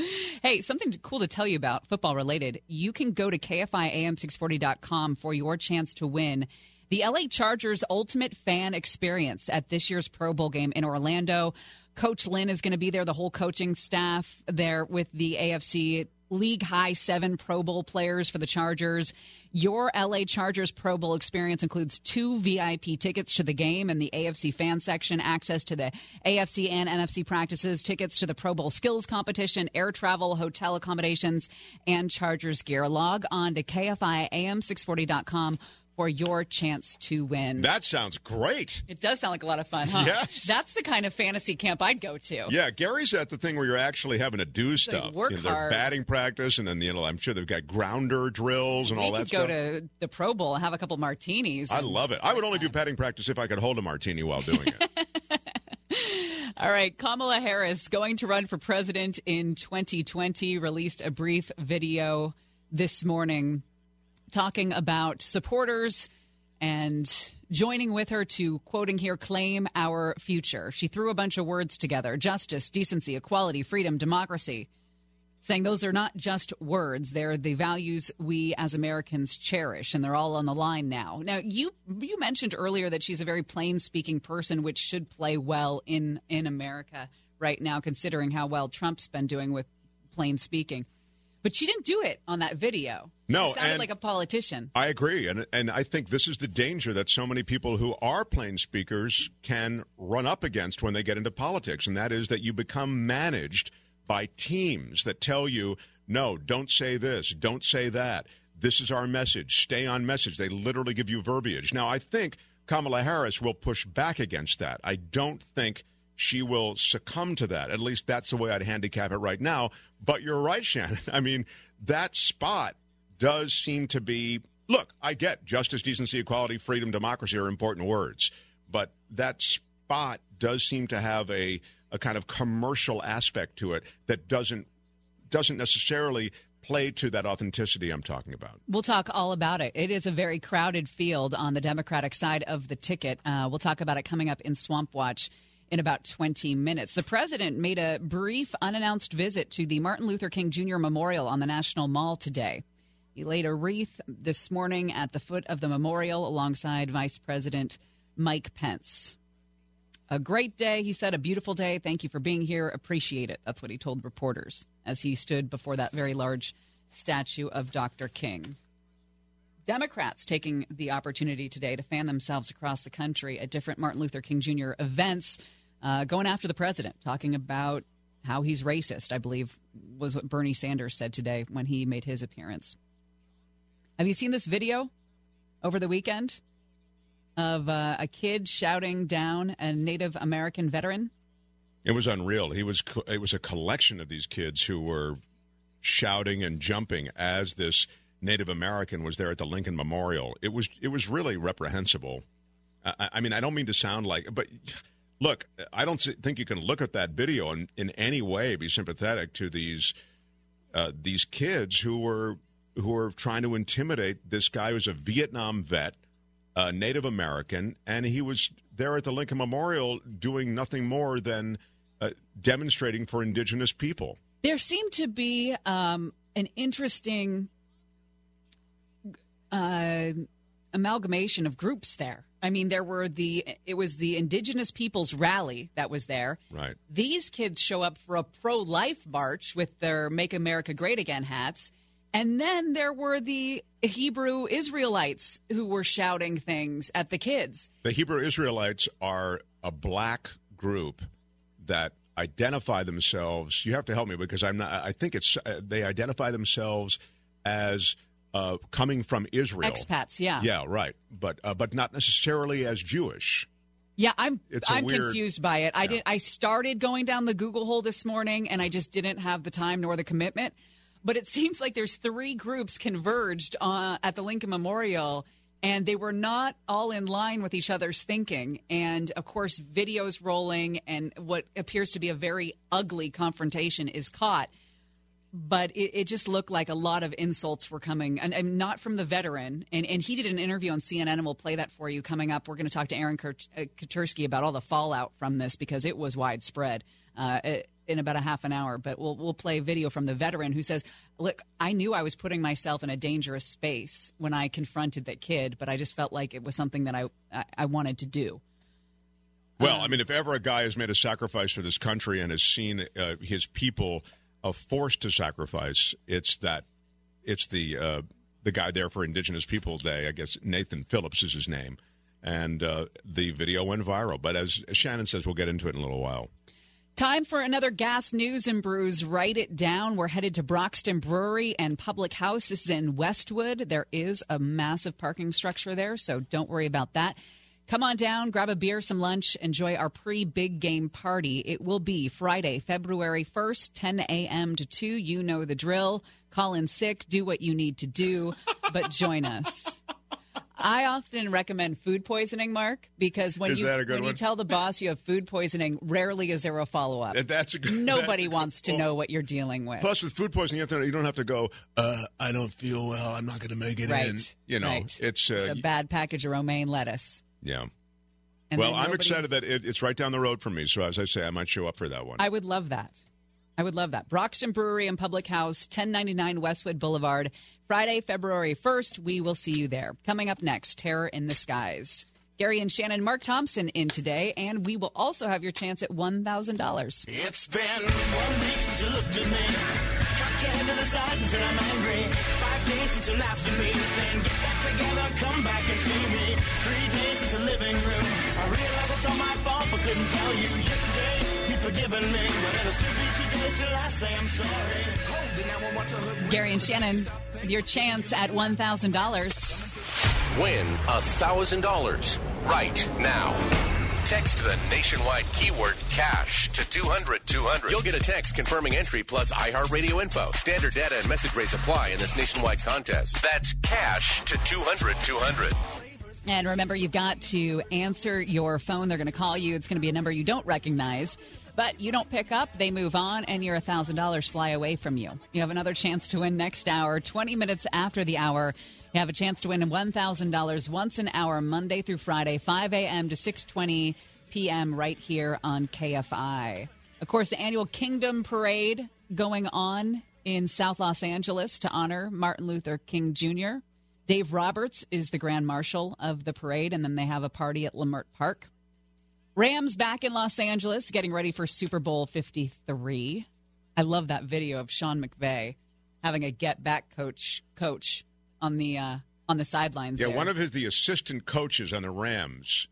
Hey, something cool to tell you about football related. You can go to KFIAM640.com for your chance to win the LA Chargers Ultimate Fan Experience at this year's Pro Bowl game in Orlando. Coach Lynn is going to be there, the whole coaching staff there with the AFC league high seven Pro Bowl players for the Chargers. Your LA Chargers Pro Bowl experience includes two VIP tickets to the game and the AFC fan section, access to the AFC and NFC practices, tickets to the Pro Bowl skills competition, air travel, hotel accommodations, and Chargers gear. Log on to KFIAM640.com for your chance to win. That sounds great. It does sound like a lot of fun, huh? Yes. That's the kind of fantasy camp I'd go to. Yeah, Gary's at the thing where you're actually having to do stuff. work you know, their hard. batting practice, and then you know, I'm sure they've got grounder drills and we all could that go stuff. to the Pro Bowl and have a couple martinis. I love it. I would only do batting practice if I could hold a martini while doing it. All right, Kamala Harris going to run for president in 2020 released a brief video this morning talking about supporters and joining with her to quoting here claim our future. She threw a bunch of words together: justice, decency, equality, freedom, democracy. Saying those are not just words; they're the values we as Americans cherish, and they're all on the line now. Now, you you mentioned earlier that she's a very plain-speaking person, which should play well in in America right now, considering how well Trump's been doing with plain speaking. But she didn't do it on that video. No, she sounded like a politician. I agree, and and I think this is the danger that so many people who are plain speakers can run up against when they get into politics, and that is that you become managed by teams that tell you, no, don't say this, don't say that. This is our message. Stay on message. They literally give you verbiage. Now, I think Kamala Harris will push back against that. I don't think she will succumb to that. At least that's the way I'd handicap it right now. But you're right, Shannon. I mean, that spot does seem to be look, I get justice, decency, equality, freedom, democracy are important words, but that spot does seem to have a, a kind of commercial aspect to it that doesn't doesn't necessarily play to that authenticity I'm talking about. We'll talk all about it. It is a very crowded field on the Democratic side of the ticket. Uh, we'll talk about it coming up in Swamp Watch in about 20 minutes. The president made a brief, unannounced visit to the Martin Luther King Jr. Memorial on the National Mall today. He laid a wreath this morning at the foot of the memorial alongside Vice President Mike Pence. A great day, he said, a beautiful day. Thank you for being here. Appreciate it. That's what he told reporters as he stood before that very large statue of Dr. King. Democrats taking the opportunity today to fan themselves across the country at different Martin Luther King Jr. events, uh, going after the president, talking about how he's racist, I believe was what Bernie Sanders said today when he made his appearance. Have you seen this video over the weekend of uh, a kid shouting down a Native American veteran? It was unreal. He was co- it was a collection of these kids who were shouting and jumping as this Native American was there at the Lincoln Memorial. It was it was really reprehensible. I, I mean, I don't mean to sound like, but look, I don't think you can look at that video and in any way be sympathetic to these uh, these kids who were who were trying to intimidate this guy who's a Vietnam vet, a Native American, and he was there at the Lincoln Memorial doing nothing more than uh, demonstrating for indigenous people. There seemed to be um, an interesting uh, amalgamation of groups there. I mean, there were the it was the Indigenous Peoples Rally that was there. Right. These kids show up for a pro life march with their "Make America Great Again" hats, and then there were the Hebrew Israelites who were shouting things at the kids. The Hebrew Israelites are a black group that identify themselves. You have to help me because I'm not. I think it's uh, they identify themselves as uh, coming from Israel. Expats, yeah. Yeah, right. But uh, but not necessarily as Jewish. Yeah, I'm It's I'm weird- confused by it. I did I started going down the Google hole this morning and I just didn't have the time nor the commitment. But it seems like there's three groups converged uh, at the Lincoln Memorial and they were not all in line with each other's thinking. And of course, videos rolling and what appears to be a very ugly confrontation is caught but it, it just looked like a lot of insults were coming, and, and not from the veteran. And, and he did an interview on CNN, and we'll play that for you coming up. We're going to talk to Aaron Kurt- uh, Katersky about all the fallout from this because it was widespread uh, in about a half an hour. But we'll we'll play a video from the veteran who says, "Look, I knew I was putting myself in a dangerous space when I confronted that kid, but I just felt like it was something that I I, I wanted to do." Well, I mean, if ever a guy has made a sacrifice for this country and has seen uh, his people of forced to sacrifice. It's that it's the uh, the guy there for Indigenous Peoples Day. I guess Nathan Phillips is his name, and uh, the video went viral. But as Shannon says, we'll get into it in a little while. Time for another gas news and brews. Write it down. We're headed to Broxton Brewery and Public House. This is in Westwood. There is a massive parking structure there, so don't worry about that. Come on down, grab a beer, some lunch, enjoy our pre big game party. It will be Friday, February 1st, 10 a.m. to 2. You know the drill. Call in sick, do what you need to do, but join us. I often recommend food poisoning, Mark, because when Is you that a good when you tell the boss you have food poisoning, rarely is there a follow up. That's a good. Nobody that's wants to well, know what you're dealing with. Plus, with food poisoning, you, have to, you don't have to go. Uh, I don't feel well. I'm not going to make it in. You know, right. it's uh, It's a bad package of romaine lettuce. Yeah. And well, then I'm excited that it, it's right down the road from me. So, as I say, I might show up for that one. I would love that. I would love that. Broxton Brewery and Public House, 1099 Westwood Boulevard, Friday, February 1st. We will see you there. Coming up next, Terror in the Skies. Gary and Shannon, Mark Thompson in today, and we will also have your chance at $1,000. It's been one week since you looked at me. Your head to the side I'm angry. Five days since you laughed at me, saying get back together, come back and see me. Three days since the living room. I realized it's all my fault, but couldn't tell you. Yesterday forgiven me, but it'll be two days till I say I'm sorry. Hold it now, I want to hook. Gary and Shannon, your chance at $1,000. Win $1,000 right now. Text the nationwide keyword cash to 200 200. You'll get a text confirming entry plus iHeartRadio info. Standard data and message rates apply in this nationwide contest. That's cash to 200 200. And remember, you've got to answer your phone. They're going to call you. It's going to be a number you don't recognize. But you don't pick up, they move on, and your $1,000 fly away from you. You have another chance to win next hour. 20 minutes after the hour, you have a chance to win $1,000 once an hour, Monday through Friday, 5 a.m. to 6.20 p.m. right here on KFI. Of course, the annual Kingdom Parade going on in South Los Angeles to honor Martin Luther King Jr. Dave Roberts is the Grand Marshal of the parade, and then they have a party at Leimert Park. Rams back in Los Angeles getting ready for Super Bowl 53. I love that video of Sean McVay having a get back coach coach on the uh, on the sidelines. Yeah, there. one of his the assistant coaches on the Rams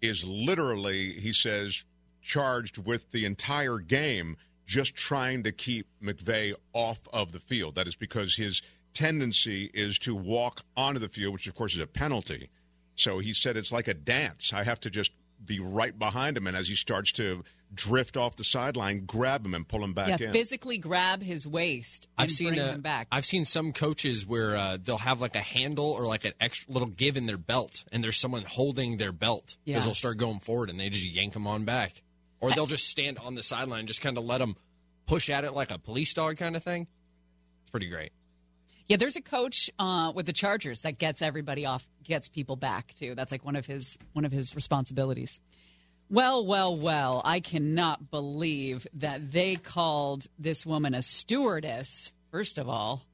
is literally he says charged with the entire game just trying to keep McVay off of the field. That is because his tendency is to walk onto the field, which of course is a penalty. So he said it's like a dance. I have to just be right behind him and as he starts to drift off the sideline, grab him and pull him back yeah, in. physically grab his waist and I've seen bring uh, him back. I've seen some coaches where uh, they'll have like a handle or like an extra little give in their belt, and there's someone holding their belt because Yeah. they'll start going forward, and they just yank them on back, or they'll just stand on the sideline, and just kind of let them push at it like a police dog kind of thing. It's pretty great. Yeah, there's a coach uh, with the Chargers that gets everybody off, gets people back too. That's like one of his one of his responsibilities. Well, well, well, I cannot believe that they called this woman a stewardess, first of all,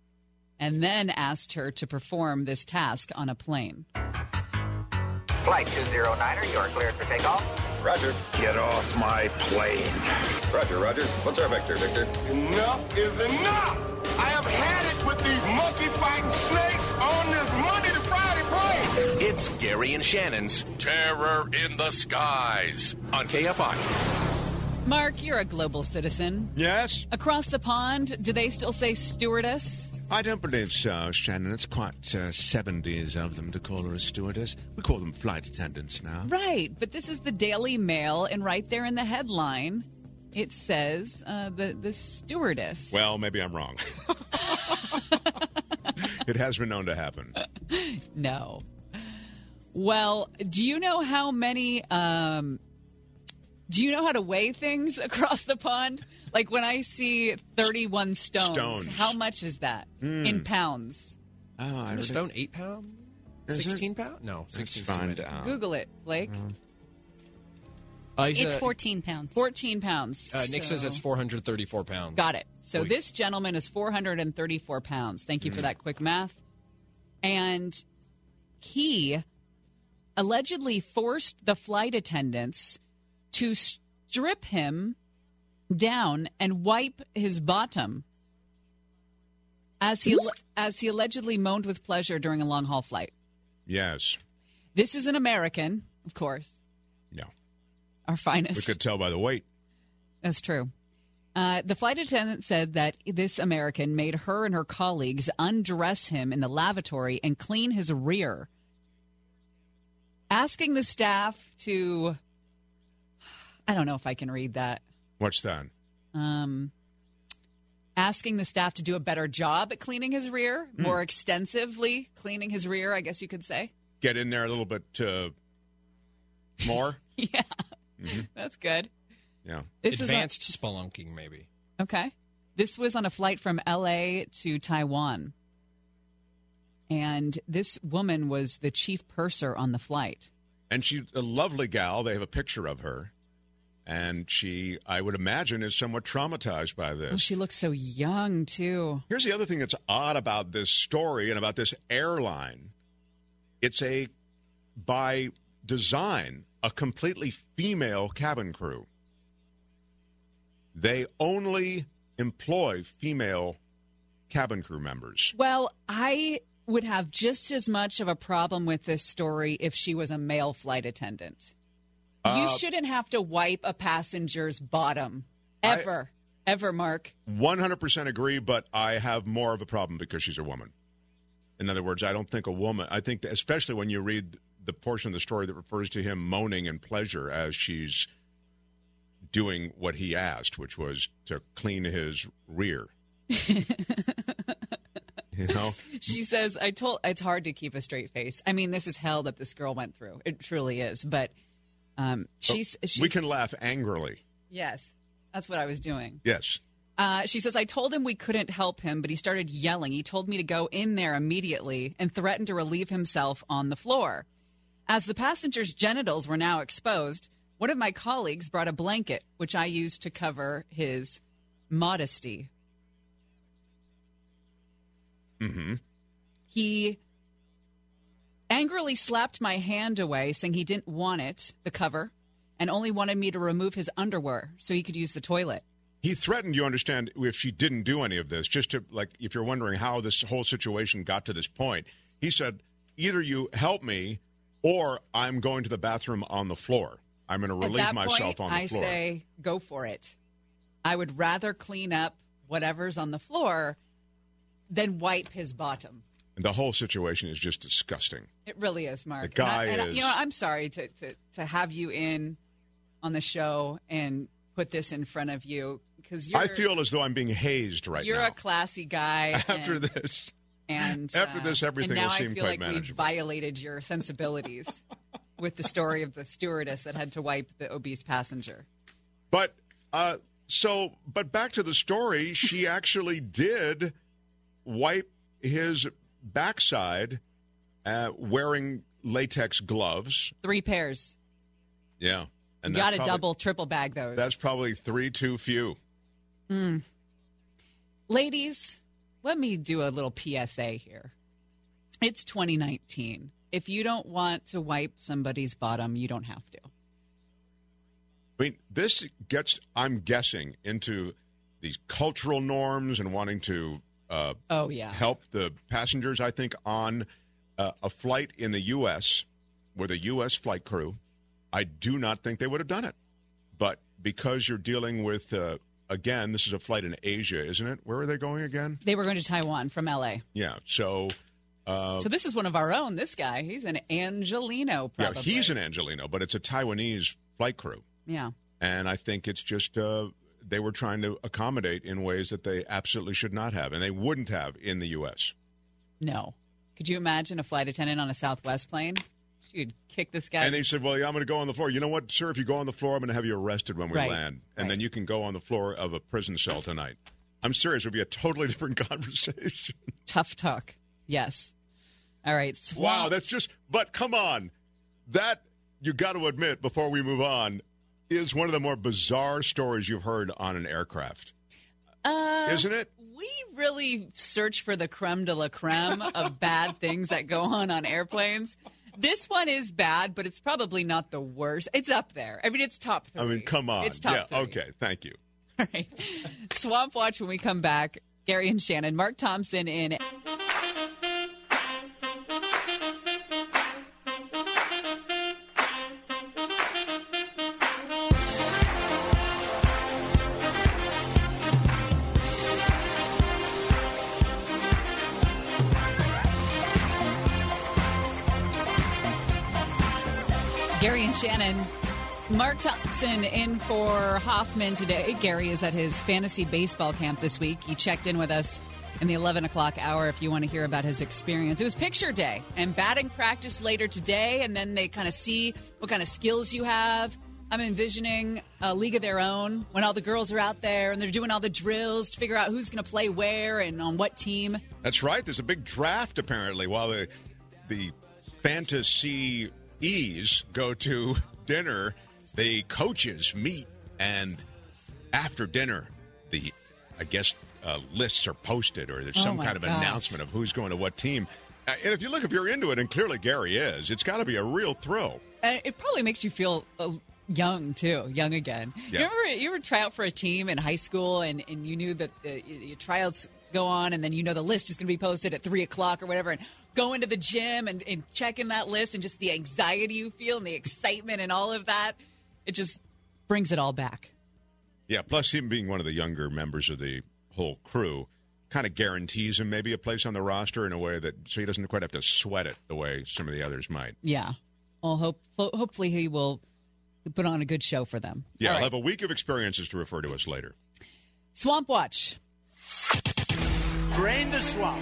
and then asked her to perform this task on a plane. Flight 209er, you are cleared for takeoff. Roger. Get off my plane. Roger, Roger. What's our vector, Victor? Enough is enough! I have had it with these monkey fighting snakes on this Monday to Friday plane! It's Gary and Shannon's Terror in the Skies on KFI. Mark, you're a global citizen. Yes. Across the pond, do they still say stewardess? I don't believe so, Shannon. It's quite uh, 70s of them to call her a stewardess. We call them flight attendants now. Right, but this is the Daily Mail, and right there in the headline, it says uh, the the stewardess. Well, maybe I'm wrong. it has been known to happen. No. Well, do you know how many? Um, do you know how to weigh things across the pond? Like when I see thirty-one stones, Stones. how much is that Hmm. in pounds? Oh, I Isn't a stone eight pound? Is it? Sixteen pound? No, sixteen. find out. Google it, Blake. Uh, It's uh, 14 pounds. 14 pounds. Uh, Nick says So- that's 434 pounds. Got it. So Oy. this gentleman is 434 pounds. Thank you for that quick math. And he allegedly forced the flight attendants to strip him down and wipe his bottom as he as he allegedly moaned with pleasure during a long haul flight. Yes. This is an American, of course. No. Our finest. We could tell by the weight. That's true. Uh, the flight attendant said that this American made her and her colleagues undress him in the lavatory and clean his rear. Asking the staff to. I don't know if I can read that. What's that? Um, asking the staff to do a better job at cleaning his rear, Hmm. more extensively cleaning his rear, I guess you could say. Get in there a little bit uh, more. yeah, Mhm. that's good. Yeah. This is a- Advanced spelunking, maybe. Okay. This was on a flight from LA to Taiwan. And this woman was the chief purser on the flight. And she's a lovely gal. They have a picture of her. And she, I would imagine, is somewhat traumatized by this. Oh, she looks so young, too. Here's the other thing that's odd about this story and about this airline it's a, by design, a completely female cabin crew. They only employ female cabin crew members. Well, I would have just as much of a problem with this story if she was a male flight attendant. you Uh, shouldn't have to wipe a passenger's bottom ever. ever, Mark. 100% agree, but I have more of a problem because she's a woman. In other words, I don't think a woman, I think, that especially when you read the portion of the story that refers to him moaning in pleasure as she's doing what he asked, which was to clean his rear. you know? She says, I told it's hard to keep a straight face. I mean, this is hell that this girl went through. It truly is. But um, she's, she's we can laugh angrily. Yes. That's what I was doing. Yes. Uh, she says, I told him we couldn't help him, but he started yelling. He told me to go in there immediately and threatened to relieve himself on the floor. As the passenger's genitals were now exposed, one of my colleagues brought a blanket, which I used to cover his modesty. Mm-hmm. He angrily slapped my hand away, saying he didn't want it, the cover, and only wanted me to remove his underwear so he could use the toilet. He threatened, you understand, if she didn't do any of this, just to, like, if you're wondering how this whole situation got to this point, he said, either you help me or I'm going to the bathroom on the floor. I'm going to relieve myself point, on the I floor. I say, go for it. I would rather clean up whatever's on the floor than wipe his bottom. and the whole situation is just disgusting. It really is, Mark. The guy and I, and I- is- you know, I'm sorry to, to, to have you in on the show and put this in front of you because you're, I feel as though I'm being hazed right now. you're a classy guy. After and, this, and after uh, this, everything now will I seem feel quite like manageable. violated your sensibilities with the story of the stewardess that had to wipe the obese passenger. But uh, so, but back to the story. She actually did wipe his backside, uh, wearing latex gloves. Three pairs. Yeah, and you got to double, triple bag those. That's probably three too few. Mm. Ladies, let me do a little PSA here. It's 2019. If you don't want to wipe somebody's bottom, you don't have to. I mean, this gets, I'm guessing, into these cultural norms and wanting to uh, Oh, yeah. help the passengers. I think on uh, a flight in the U.S. with a U.S. flight crew, I do not think they would have done it. But because you're dealing with, uh, again, this is a flight in Asia, isn't it? Where are they going again? They were going to Taiwan from LA. Yeah. So, uh, so this is one of our own. This guy, he's an Angeleno, Probably. yeah, he's an Angeleno, but it's a Taiwanese flight crew. Yeah. And I think it's just uh, they were trying to accommodate in ways that they absolutely should not have, and they wouldn't have in the U.S. No. Could you imagine a flight attendant on a Southwest plane? She'd kick this guy. And he said, "Well, yeah, I'm going to go on the floor. You know what, sir? If you go on the floor, I'm going to have you arrested when we Right, land, and then you can go on the floor of a prison cell tonight." I'm serious. It would be a totally different conversation. Tough talk. Yes. All right. Wow, that's just. But come on, that you got to admit before we move on is one of the more bizarre stories you've heard on an aircraft, Uh, isn't it? We really search for the creme de la creme of bad things that go on on airplanes. This one is bad, but it's probably not the worst. It's up there. I mean, it's top three. I mean, come on. It's top yeah. three. Okay. Thank you. All right. Swamp Watch when we come back. Gary and Shannon, Mark Thompson in. Shannon. Mark Thompson in for Hoffman today. Gary is at his fantasy baseball camp this week. He checked in with us in the 11 o'clock hour if you want to hear about his experience. It was picture day and batting practice later today, and then they kind of see what kind of skills you have. I'm envisioning a league of their own when all the girls are out there and they're doing all the drills to figure out who's going to play where and on what team. That's right. There's a big draft apparently while the the fantasy E's go to dinner. The coaches meet, and after dinner, the I guess uh, lists are posted, or there's Oh, some kind of gosh. announcement of who's going to what team. Uh, and if you look, if you're into it, and clearly Gary is, it's got to be a real thrill. And it probably makes you feel uh, young too, young again. Yeah. You ever you ever try out for a team in high school and, and you knew that the, your tryouts go on and then you know the list is going to be posted at three o'clock or whatever and go to the gym and, and checking that list and just the anxiety you feel and the excitement and all of that, it just brings it all back. Yeah, plus him being one of the younger members of the whole crew kind of guarantees him maybe a place on the roster in a way that so he doesn't quite have to sweat it the way some of the others might. Yeah. Well, hope hopefully he will put on a good show for them. Yeah, All I'll right. have a week of experiences to refer to us later. Swamp Watch. Drain the swamp.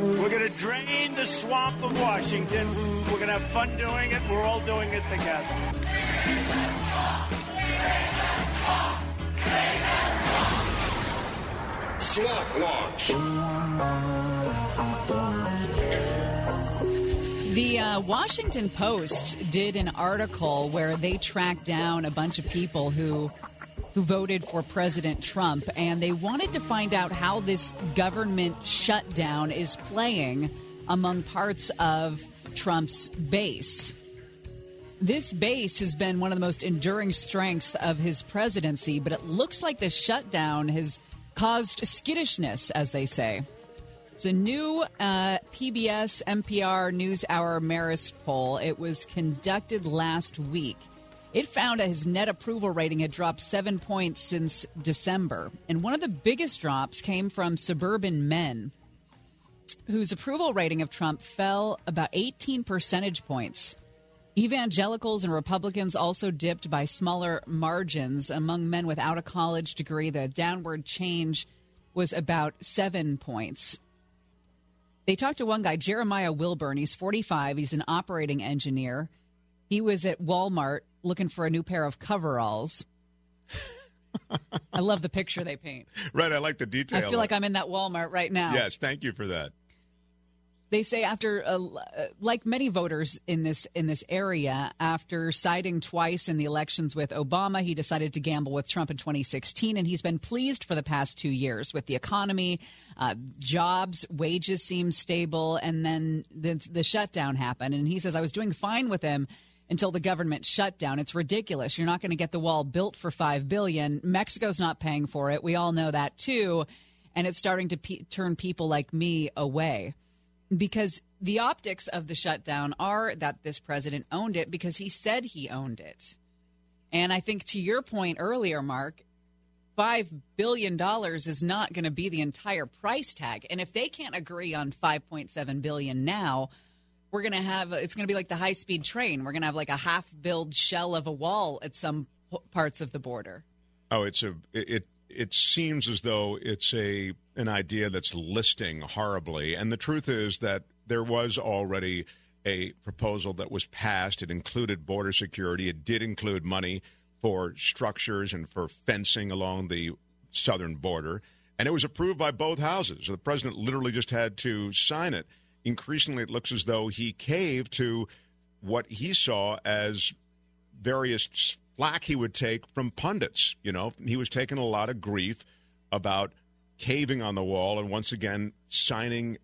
We're going to drain the swamp of Washington. We're going to have fun doing it. We're all doing it together. Swamp launch. The uh, Washington Post did an article where they tracked down a bunch of people who who voted for President Trump, and they wanted to find out how this government shutdown is playing among parts of Trump's base. This base has been one of the most enduring strengths of his presidency, but it looks like the shutdown has caused skittishness, as they say. It's a new uh, PBS NPR NewsHour Marist poll. It was conducted last week. It found that his net approval rating had dropped seven points since December. And one of the biggest drops came from suburban men, whose approval rating of Trump fell about 18 percentage points. Evangelicals and Republicans also dipped by smaller margins. Among men without a college degree, the downward change was about seven points. They talked to one guy, Jeremiah Wilburn. He's 45. He's an operating engineer. He was at Walmart looking for a new pair of coveralls. I love the picture they paint. Right, I like the detail. I feel like I'm in that Walmart right now. Yes, thank you for that. They say after, uh, like many voters in this in this area, after siding twice in the elections with Obama, he decided to gamble with Trump in 2016, and he's been pleased for the past two years with the economy, uh, jobs, wages seem stable, and then the, the shutdown happened, and he says I was doing fine with him until the government shut down. It's ridiculous. You're not going to get the wall built for five billion. Mexico's not paying for it. We all know that too, and it's starting to pe- turn people like me away because the optics of the shutdown are that this president owned it because he said he owned it. And I think to your point earlier, Mark, $5 billion is not going to be the entire price tag. And if they can't agree on 5.7 billion now, we're going to have it's going to be like the high speed train. We're going to have like a half build shell of a wall at some parts of the border. Oh, it's a it it seems as though it's a an idea that's listing horribly, and the truth is that there was already a proposal that was passed. It included border security. It did include money for structures and for fencing along the southern border, and it was approved by both houses. So the president literally just had to sign it. Increasingly, it looks as though he caved to what he saw as various flack he would take from pundits. You know, he was taking a lot of grief about caving on the wall and once again signing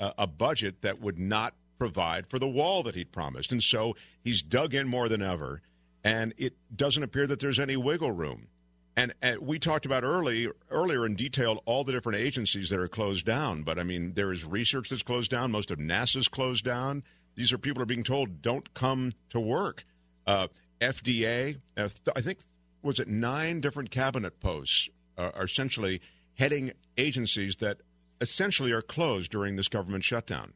a, a budget that would not provide for the wall that he'd promised. And so he's dug in more than ever, and it doesn't appear that there's any wiggle room. And, and we talked about early earlier in detail all the different agencies that are closed down. But I mean, there is research that's closed down. Most of NASA's closed down. These are people are being told don't come to work. Uh, FDA, uh, th- I think was it nine different cabinet posts uh, are essentially heading agencies that essentially are closed during this government shutdown.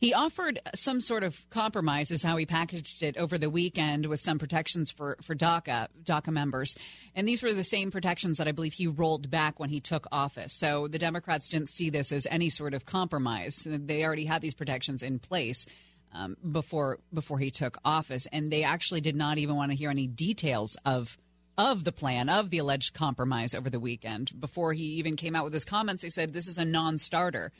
He offered some sort of compromise, is how he packaged it over the weekend with some protections for, for DACA, DACA members. And these were the same protections that I believe he rolled back when he took office. So the Democrats didn't see this as any sort of compromise. They already had these protections in place. Um, before before he took office, and they actually did not even want to hear any details of of the plan of the alleged compromise over the weekend. Before he even came out with his comments, they said this is a non-starter.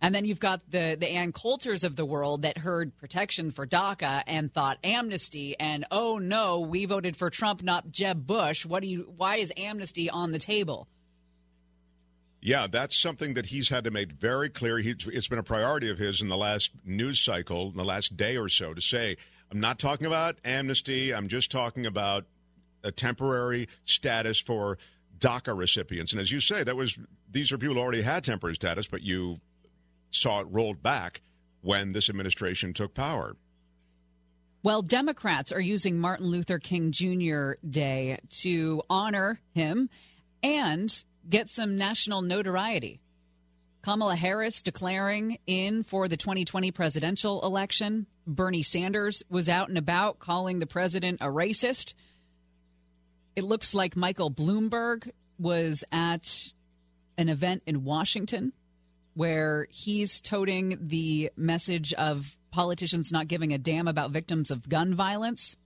And then you've got the the Ann Coulters of the world that heard protection for DACA and thought amnesty and oh no, we voted for Trump, not Jeb Bush. What do you? Why is amnesty on the table? Yeah, that's something that he's had to make very clear. It's been a priority of his in the last news cycle, in the last day or so, to say, I'm not talking about amnesty. I'm just talking about a temporary status for DACA recipients. And as you say, that was these are people who already had temporary status, but you saw it rolled back when this administration took power. Well, Democrats are using Martin Luther King Jr. Day to honor him and get some national notoriety. Kamala Harris declaring in for the 2020 presidential election. Bernie Sanders was out and about calling the president a racist. It looks like Michael Bloomberg was at an event in Washington where he's toting the message of politicians not giving a damn about victims of gun violence.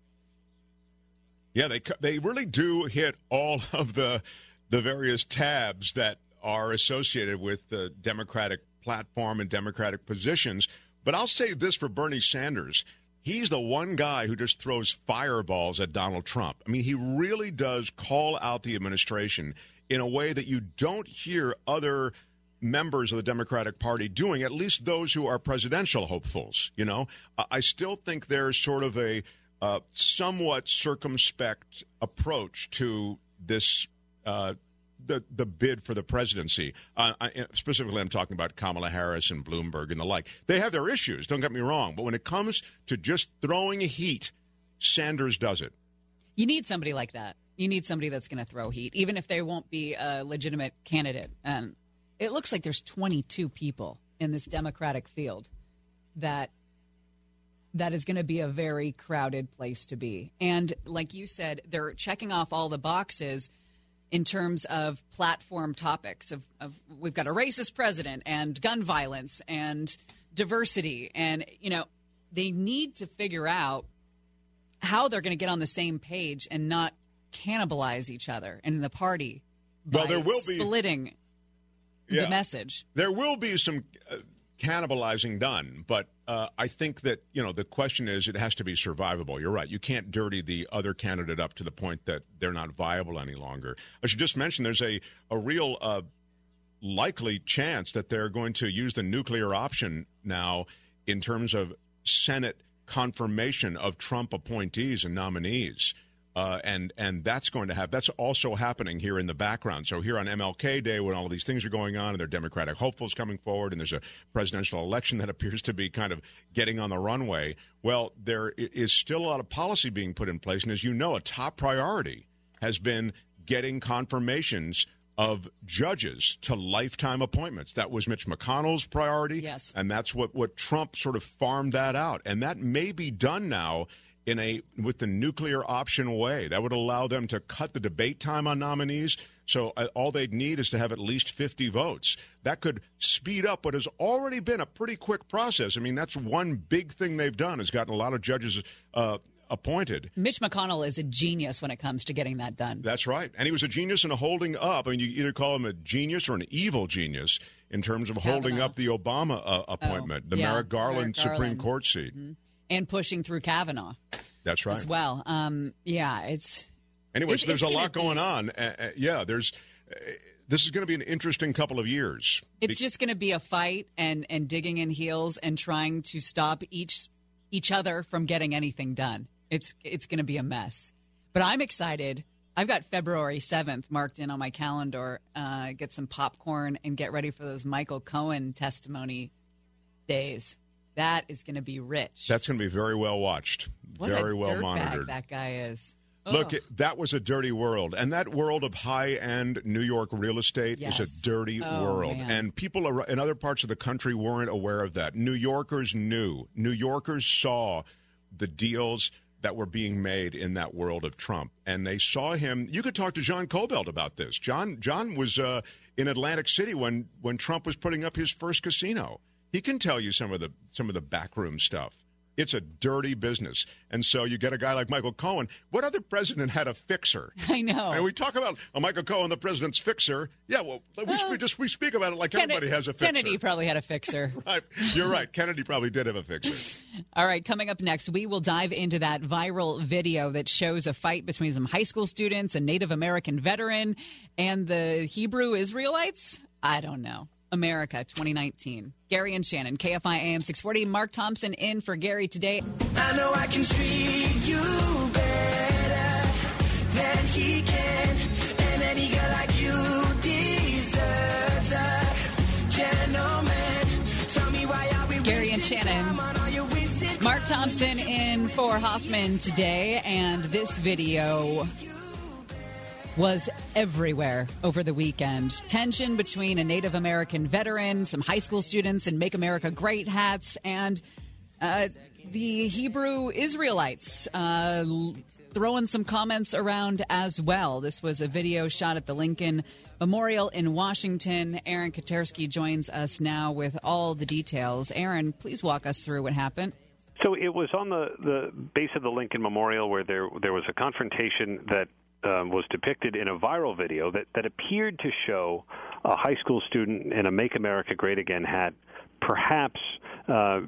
Yeah, they they really do hit all of the the various tabs that are associated with the Democratic platform and Democratic positions. But I'll say this for Bernie Sanders. He's the one guy who just throws fireballs at Donald Trump. I mean, he really does call out the administration in a way that you don't hear other members of the Democratic Party doing, at least those who are presidential hopefuls. You know, I- still think there's sort of a uh, somewhat circumspect approach to this uh, the the bid for the presidency. Uh, I, specifically, I'm talking about Kamala Harris and Bloomberg and the like. They have their issues. Don't get me wrong, but when it comes to just throwing heat, Sanders does it. You need somebody like that. You need somebody that's going to throw heat, even if they won't be a legitimate candidate. And it looks like there's 22 people in this Democratic field that that is going to be a very crowded place to be. And like you said, they're checking off all the boxes in terms of platform topics of, of we've got a racist president and gun violence and diversity and you know they need to figure out how they're going to get on the same page and not cannibalize each other in the party Well, there will be- splitting Yeah. the message There will be some uh, cannibalizing done, but uh, I think that you know the question is it has to be survivable. You're right. You can't dirty the other candidate up to the point that they're not viable any longer. I should just mention there's a a real uh, likely chance that they're going to use the nuclear option now in terms of Senate confirmation of Trump appointees and nominees. Uh, and and that's going to have that's also happening here in the background. So here on MLK Day, when all of these things are going on, and there are Democratic hopefuls coming forward, and there's a presidential election that appears to be kind of getting on the runway. Well, there is still a lot of policy being put in place, and as you know, a top priority has been getting confirmations of judges to lifetime appointments. That was Mitch McConnell's priority. Yes. And that's what, what Trump sort of farmed that out. And that may be done now in a with the nuclear option way. That would allow them to cut the debate time on nominees. So uh, all they'd need is to have at least 50 votes. That could speed up what has already been a pretty quick process. I mean, that's one big thing they've done has gotten a lot of judges uh, appointed. mitch mcconnell is a genius when it comes to getting that done That's right. And he was a genius in holding up. I mean, you either call him a genius or an evil genius in terms of holding up the Obama uh, appointment, the Oh, yeah, Merrick Garland Merrick Supreme Garland. Court seat. And pushing through kavanaugh That's right. as well um, yeah it's Anyways, It- there's it's a lot going be- on. Uh, uh, yeah, there's. Uh, this is going to be an interesting couple of years. It's just going to be a fight and and digging in heels and trying to stop each each other from getting anything done. It's it's going to be a mess. But I'm excited I've got February 7th marked in on my calendar. Uh, get some popcorn and get ready for those Michael Cohen testimony days. That is going to be rich. That's going to be very well watched, what very well monitored. that guy is. Look, Ugh. it, that was a dirty world, and that world of high-end New York real estate Yes. is a dirty Oh, world, man. and people ar- in other parts of the country weren't aware of that. New Yorkers knew. New Yorkers saw the deals that were being made in that world of Trump, and they saw him. You could talk to John Kobylt about this. John John was uh, in Atlantic City when when Trump was putting up his first casino. He can tell you some of the some of the backroom stuff. It's a dirty business. And so you get a guy like Michael Cohen. What other president had a fixer? I know. And we talk about oh, Michael Cohen, the president's fixer. Yeah, well, we, we just we speak about it like Kennedy, everybody has a fixer. Kennedy probably had a fixer. Right. You're right. Kennedy probably did have a fixer. All right, coming up next, we will dive into that viral video that shows a fight between some high school students, a Native American veteran, and the Hebrew Israelites. I don't know. America 2019. Gary and Shannon, KFI AM 640. Mark Thompson in for Gary today. I know I can treat you better than he can. And any girl like you deserves a gentleman. Tell me why are we Gary and Shannon. time on all your wasted Mark Thompson in for Hoffman today, and this video was everywhere over the weekend. Tension between a Native American veteran, some high school students in Make America Great hats, and uh, the Hebrew Israelites. Uh, Throwing some comments around as well. This was a video shot at the Lincoln Memorial in Washington. Aaron Katersky joins us now with all the details. Aaron, please walk us through what happened. So it was on the, the base of the Lincoln Memorial where there there was a confrontation that um, was depicted in a viral video that, that appeared to show a high school student in a Make America Great Again hat perhaps uh,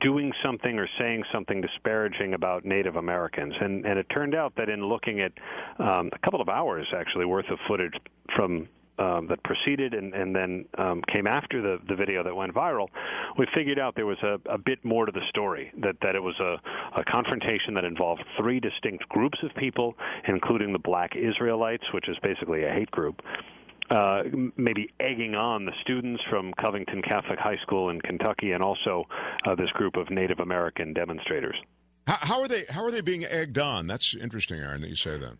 doing something or saying something disparaging about Native Americans. And, and it turned out that in looking at um, a couple of hours actually worth of footage from um, that preceded and, and then um, came after the, the video that went viral, we figured out there was a, a bit more to the story. That that it was a, a confrontation that involved three distinct groups of people, including the Black Israelites, which is basically a hate group. Uh, maybe egging on the students from Covington Catholic High School in Kentucky, and also uh, this group of Native American demonstrators. How, how are they? How are they being egged on? That's interesting, Aaron, that you say that.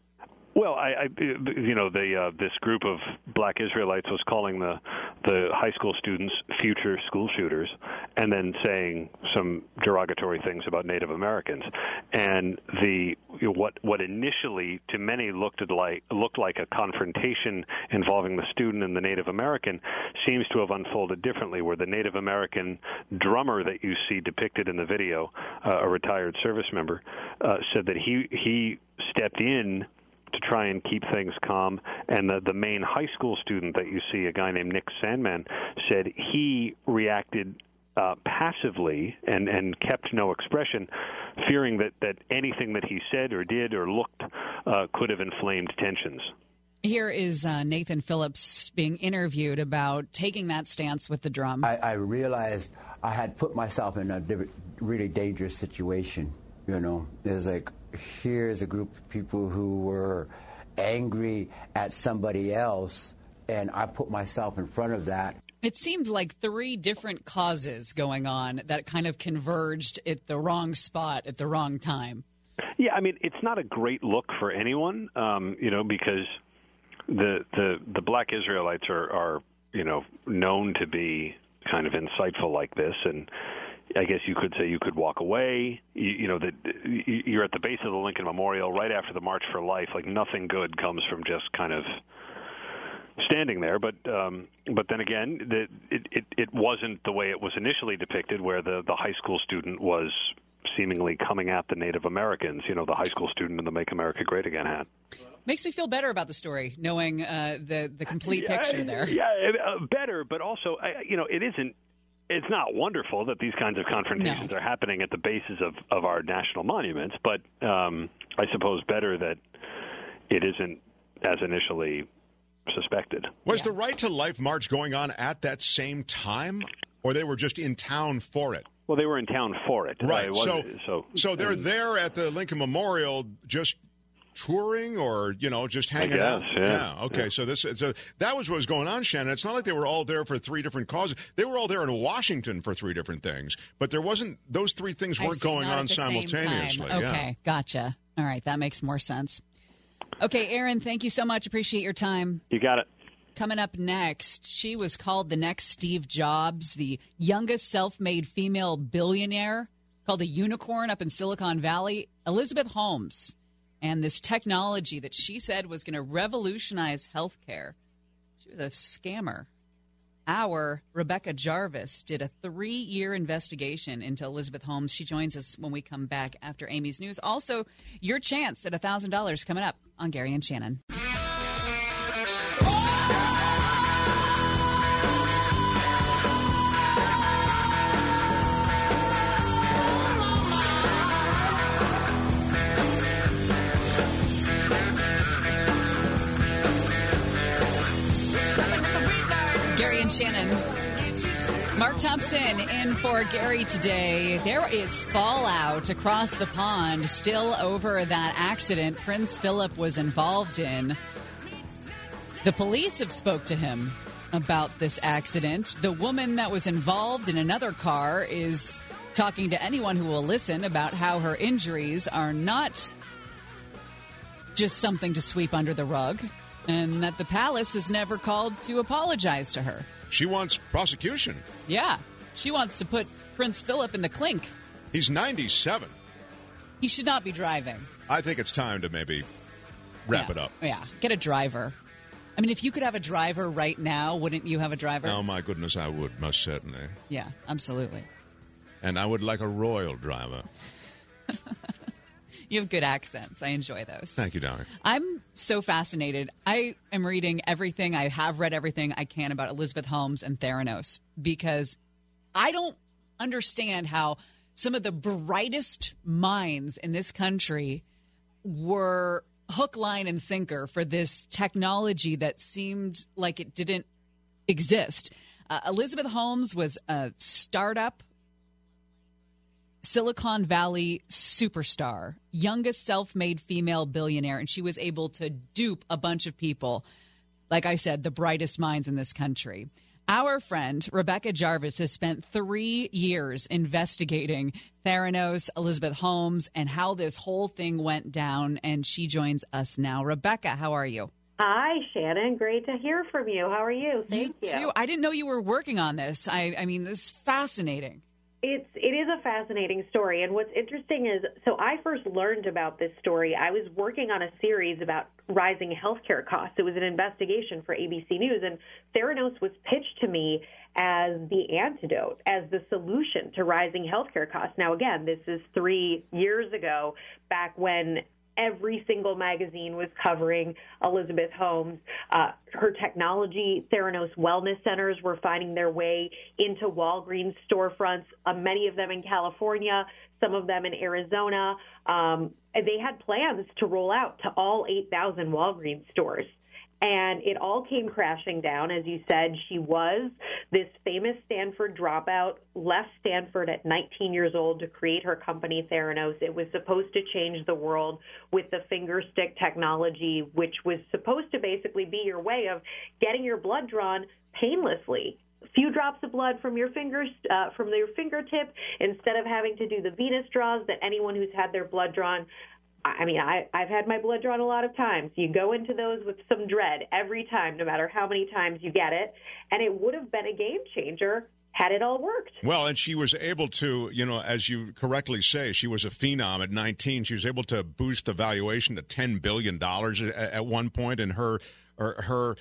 Well, I, I you know, the uh, this group of Black Israelites was calling the the high school students future school shooters, and then saying some derogatory things about Native Americans, and the what what initially to many looked like looked like a confrontation involving the student and the Native American seems to have unfolded differently, where the Native American drummer that you see depicted in the video, uh, a retired service member, uh, said that he he stepped in to try and keep things calm. And the, the main high school student that you see, a guy named Nick Sandmann, said he reacted uh, passively and, and kept no expression, fearing that, that anything that he said or did or looked uh, could have inflamed tensions. Here is uh, Nathan Phillips being interviewed about taking that stance with the drum. I, I realized I had put myself in a really dangerous situation. You know, it was like here's a group of people who were angry at somebody else, and I put myself in front of that. It seemed like three different causes going on that kind of converged at the wrong spot at the wrong time. Yeah, I mean, it's not a great look for anyone, um, you know, because the the the black Israelites are are you know known to be kind of insightful like this, and I guess you could say you could walk away. You, you know that you're at the base of the Lincoln Memorial right after the March for Life. Like nothing good comes from just kind of standing there. But um, but then again, the, it, it it wasn't the way it was initially depicted, where the the high school student was seemingly coming at the Native Americans. You know, the high school student in the "Make America Great Again" hat. Makes me feel better about the story, knowing uh, the the complete picture there. Yeah, uh, better, but also, I- you know, it isn't. It's not wonderful that these kinds of confrontations are happening at the bases of, of our national monuments, but um, I suppose better that it isn't as initially suspected. Was the Right to Life March going on at that same time, or they were just in town for it? Well, they were in town for it. Uh, Right. it so, wasn't- so, so they're and- there at the Lincoln Memorial, just touring or you know just hanging guess, out? yeah. Okay. So this so that was what was going on, Shannon. It's not like they were all there for three different causes. They were all there in Washington for three different things, but there wasn't those three things weren't see, going on at the same simultaneously. time. Yeah. Okay, gotcha. All right, that makes more sense. Okay, Aaron, thank you so much. Appreciate your time. You got it. Coming up next, she was called the next Steve Jobs, the youngest self made female billionaire, called a unicorn up in Silicon Valley, Elizabeth Holmes. And this technology that she said was going to revolutionize healthcare. She was a scammer. Our Rebecca Jarvis did a three year investigation into Elizabeth Holmes. She joins us when we come back after Amy's news. Also, your chance at $1,000 coming up on Gary and Shannon. Shannon. Mark Thompson in for Gary today. There is fallout across the pond still over that accident Prince Philip was involved in. The police have spoke to him about this accident. The woman that was involved in another car is talking to anyone who will listen about how her injuries are not just something to sweep under the rug and that the palace has never called to apologize to her. She wants prosecution. Yeah, she wants to put Prince Philip in the clink. He's 97. He should not be driving. I think it's time to maybe wrap Yeah. it up. Yeah, get a driver. I mean, if you could have a driver right now, wouldn't you have a driver? Oh my goodness, I would most certainly, Yeah, absolutely. and I would like a royal driver. You have good accents. I enjoy those. Thank you, darling. I'm so fascinated. I am reading everything. I have read everything I can about Elizabeth Holmes and Theranos because I don't understand how some of the brightest minds in this country were hook, line, and sinker for this technology that seemed like it didn't exist. Uh, Elizabeth Holmes was a startup Silicon Valley superstar, youngest self made female billionaire, and she was able to dupe a bunch of people. Like I said, the brightest minds in this country. Our friend Rebecca Jarvis has spent three years investigating Theranos, Elizabeth Holmes, and how this whole thing went down. And she joins us now. Rebecca, how are you? Hi, Shannon. Great to hear from you. How are you? Thank you. Too. I didn't know you were working on this. I, I mean, this is fascinating. It's it is a fascinating story, and what's interesting is so I first learned about this story. I was working on a series about rising healthcare costs. It was an investigation for ABC News, and Theranos was pitched to me as the antidote, as the solution to rising healthcare costs. Now, again, this is three years ago, back when every single magazine was covering Elizabeth Holmes. Uh, her technology, Theranos Wellness Centers were finding their way into Walgreens storefronts, uh, many of them in California, some of them in Arizona. Um, they had plans to roll out to all 8,000 Walgreens stores. And it all came crashing down. As you said, she was this famous Stanford dropout, left Stanford at 19 years old to create her company, Theranos. It was supposed to change the world with the finger stick technology, which was supposed to basically be your way of getting your blood drawn painlessly few drops of blood from your fingers uh, from your fingertip instead of having to do the venous draws that anyone who's had their blood drawn I mean, I, I've had my blood drawn a lot of times. You go into those with some dread every time, no matter how many times you get it. And it would have been a game changer had it all worked. Well, and she was able to, you know, as you correctly say, she was a phenom at 19. She was able to boost the valuation to 10 billion dollars at, at one point, and her, her, her,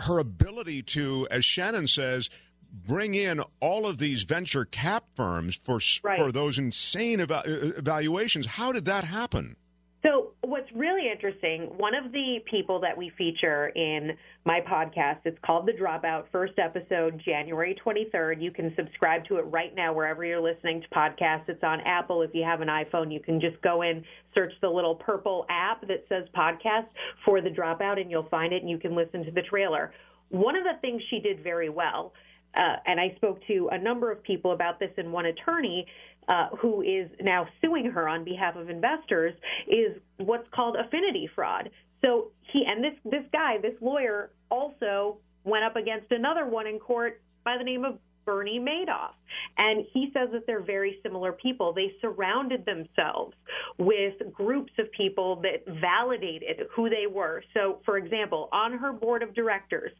her ability to, as Shannon says, bring in all of these venture cap firms for for those insane eva- evaluations. How did that happen? So, what's really interesting, one of the people that we feature in my podcast, it's called The Dropout, first episode, January 23rd. You can subscribe to it right now wherever you're listening to podcasts. It's on Apple. If you have an iPhone, you can just go in, search the little purple app that says podcast for The Dropout, and you'll find it, and you can listen to the trailer. One of the things she did very well uh, and I spoke to a number of people about this, and one attorney uh, who is now suing her on behalf of investors is what's called affinity fraud. So he and this this guy, this lawyer, also went up against another one in court by the name of Bernie Madoff. And he says that they're very similar people. They surrounded themselves with groups of people that validated who they were. So, for example, on her board of directors,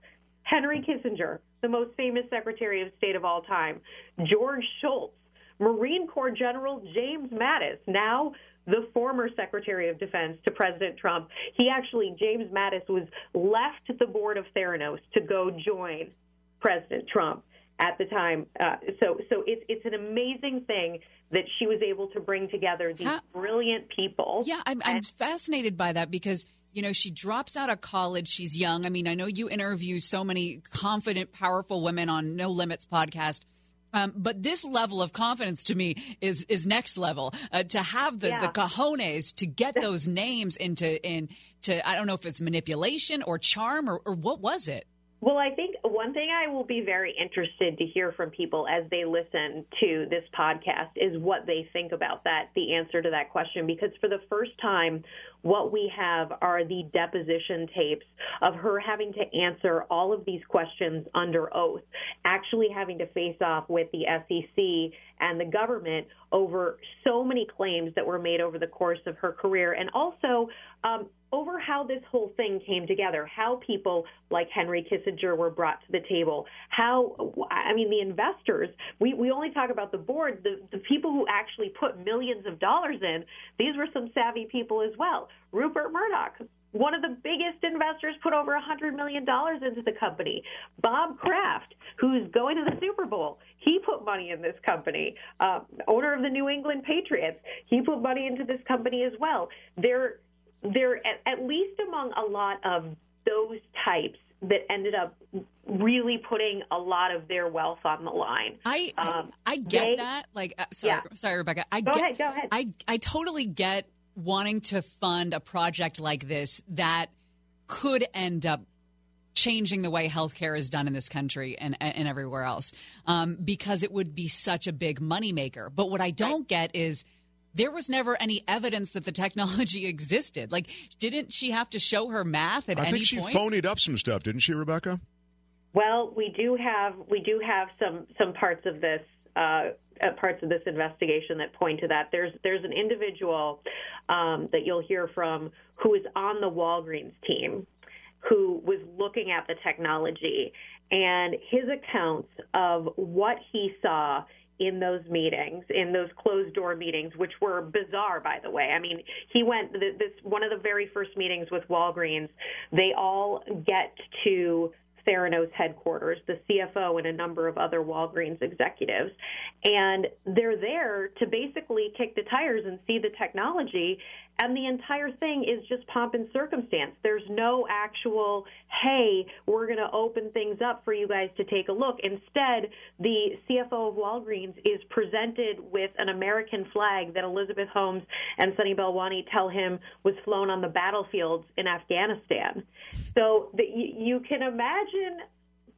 Henry Kissinger, the most famous Secretary of State of all time, George Shultz, Marine Corps General James Mattis, now the former Secretary of Defense to President Trump. He actually, James Mattis, was left the board of Theranos to go join President Trump at the time. Uh, so, so it's it's an amazing thing that she was able to bring together these brilliant people. Yeah, I'm, I'm fascinated by that because you know she drops out of college. She's young. I mean, I know you interview so many confident, powerful women on No Limits podcast. Um, but this level of confidence to me is is next level. Uh, to have the, Yeah. the cojones to get those names into in to I don't know if it's manipulation or charm or, or what was it. Well, I think one thing I will be very interested to hear from people as they listen to this podcast is what they think about that, the answer to that question. Because for the first time, what we have are the deposition tapes of her having to answer all of these questions under oath, actually having to face off with the SEC and the government over so many claims that were made over the course of her career, and also um, over how this whole thing came together, how people like Henry Kissinger were brought to the table, how, I mean, the investors, we, we only talk about the board, the, the people who actually put millions of dollars in, these were some savvy people as well. Rupert Murdoch, one of the biggest investors put over $100 million into the company. Bob Kraft, who's going to the Super Bowl, he put money in this company. Uh, owner of the New England Patriots, he put money into this company as well. They're, they're at, at least among a lot of those types that ended up really putting a lot of their wealth on the line. I um, I get they- that. Like, uh, sorry, Yeah. sorry, Rebecca. I Go get, ahead, go ahead. I I totally get wanting to fund a project like this that could end up changing the way healthcare is done in this country and and everywhere else, um, because it would be such a big moneymaker. But what I don't get is. There was never any evidence that the technology existed. Like, didn't she have to show her math at I any think she point? phonied up some stuff, didn't she, Rebecca? Well, we do have we do have some some parts of this uh, uh, parts of this investigation that point to that. There's there's an individual um, that you'll hear from who is on the Walgreens team who was looking at the technology and his accounts of what he saw in those meetings, in those closed door meetings, which were bizarre, by the way. I mean, he went this one of the very first meetings with Walgreens. They all get to Theranos headquarters, the CFO, and a number of other Walgreens executives. And they're there to basically kick the tires and see the technology. And the entire thing is just pomp and circumstance. There's no actual, hey, we're going to open things up for you guys to take a look. Instead, the CFO of Walgreens is presented with an American flag that Elizabeth Holmes and Sunny Balwani tell him was flown on the battlefields in Afghanistan. So you can imagine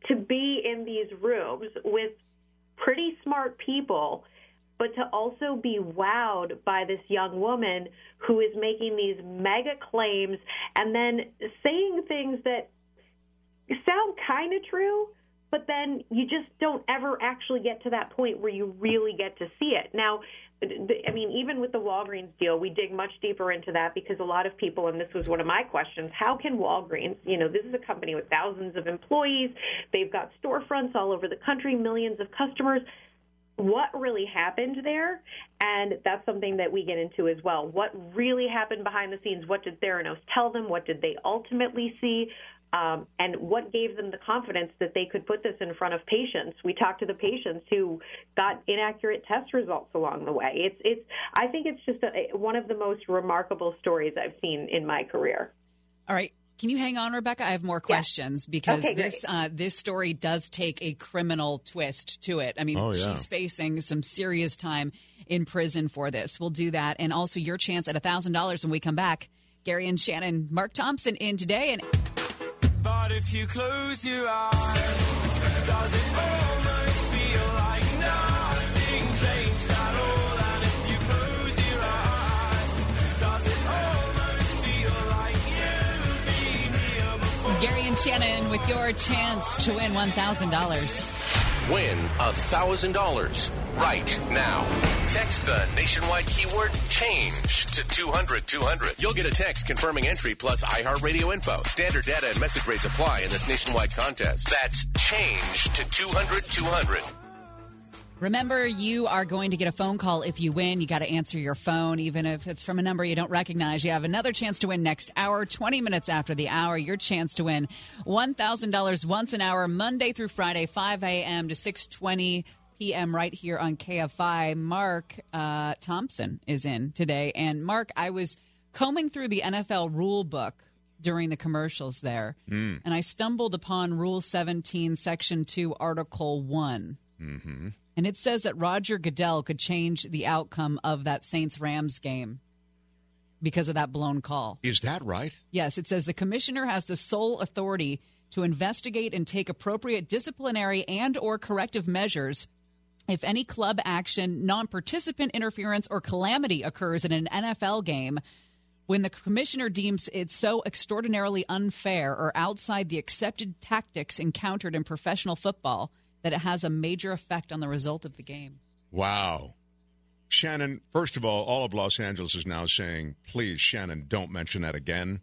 to be in these rooms with pretty smart people, but to also be wowed by this young woman who is making these mega claims and then saying things that sound kind of true, but then you just don't ever actually get to that point where you really get to see it. Now, I mean, even with the Walgreens deal, we dig much deeper into that because a lot of people, and this was one of my questions, how can Walgreens, you know, this is a company with thousands of employees, they've got storefronts all over the country, millions of customers. What really happened there? And that's something that we get into as well. What really happened behind the scenes? What did Theranos tell them? What did they ultimately see? Um, and what gave them the confidence that they could put this in front of patients? We talked to the patients who got inaccurate test results along the way. It's, it's. I think it's just a, one of the most remarkable stories I've seen in my career. All right. Can you hang on, Rebecca? I have more questions because Okay, this uh, this story does take a criminal twist to it. I mean, Oh, yeah. she's facing some serious time in prison for this. We'll do that, and also your chance at thousand dollars when we come back. Gary and Shannon, Mark Thompson in today, and but if you close your eyes, does it almost feel like nothing changed at all? And if you close your eyes, does it almost feel like you've been here before? Gary and Shannon with your chance to win $1,000. Win $1,000 right now. Text the nationwide keyword change to 200 200. You'll get a text confirming entry plus iHeartRadio info. Standard data and message rates apply in this nationwide contest. That's change to 200 200. Remember, you are going to get a phone call if you win. You got to answer your phone, even if it's from a number you don't recognize. You have another chance to win next hour, 20 minutes after the hour. Your chance to win $1,000 once an hour, Monday through Friday, 5 a.m. to 620 p.m. right here on KFI. Mark uh, Thompson is in today. And Mark, I was combing through the NFL rule book during the commercials there, Mm. and I stumbled upon Rule 17, Section 2, Article 1. Mm-hmm. And it says that Roger Goodell could change the outcome of that Saints Rams game because of that blown call. Is that right? Yes, it says the commissioner has the sole authority to investigate and take appropriate disciplinary and or corrective measures if any club action, non-participant interference or calamity occurs in an NFL game when the commissioner deems it so extraordinarily unfair or outside the accepted tactics encountered in professional football that it has a major effect on the result of the game. Wow. Shannon, first of all, all of Los Angeles is now saying, please, Shannon, don't mention that again.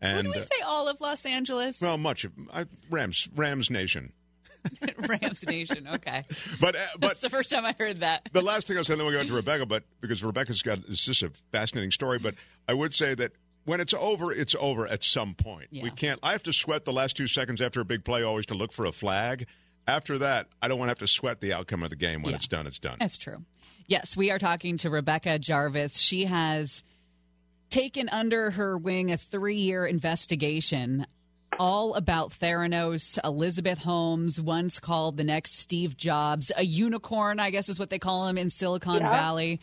And Would we uh, say all of Los Angeles? well, much of I, Rams, Rams Nation. Rams Nation. Okay. But uh, but That's the first time I heard that. the last thing I'll say, then we'll go to Rebecca, but because Rebecca's got it's just a fascinating story. But I would say that when it's over, it's over at some point. We can't. I have to sweat the last two seconds after a big play always to look for a flag. After that, I don't want to have to sweat the outcome of the game. When Yeah. it's done, it's done. That's true. Yes, we are talking to Rebecca Jarvis. She has taken under her wing a three year investigation all about Theranos, Elizabeth Holmes, once called the next Steve Jobs, a unicorn, I guess is what they call him in Silicon Yeah. Valley.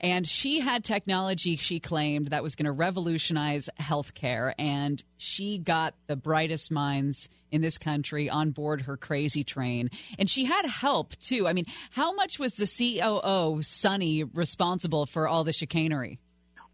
And she had technology, she claimed, that was going to revolutionize healthcare. And she got the brightest minds in this country on board her crazy train. And she had help, too. I mean, how much was the COO, Sunny, responsible for all the chicanery?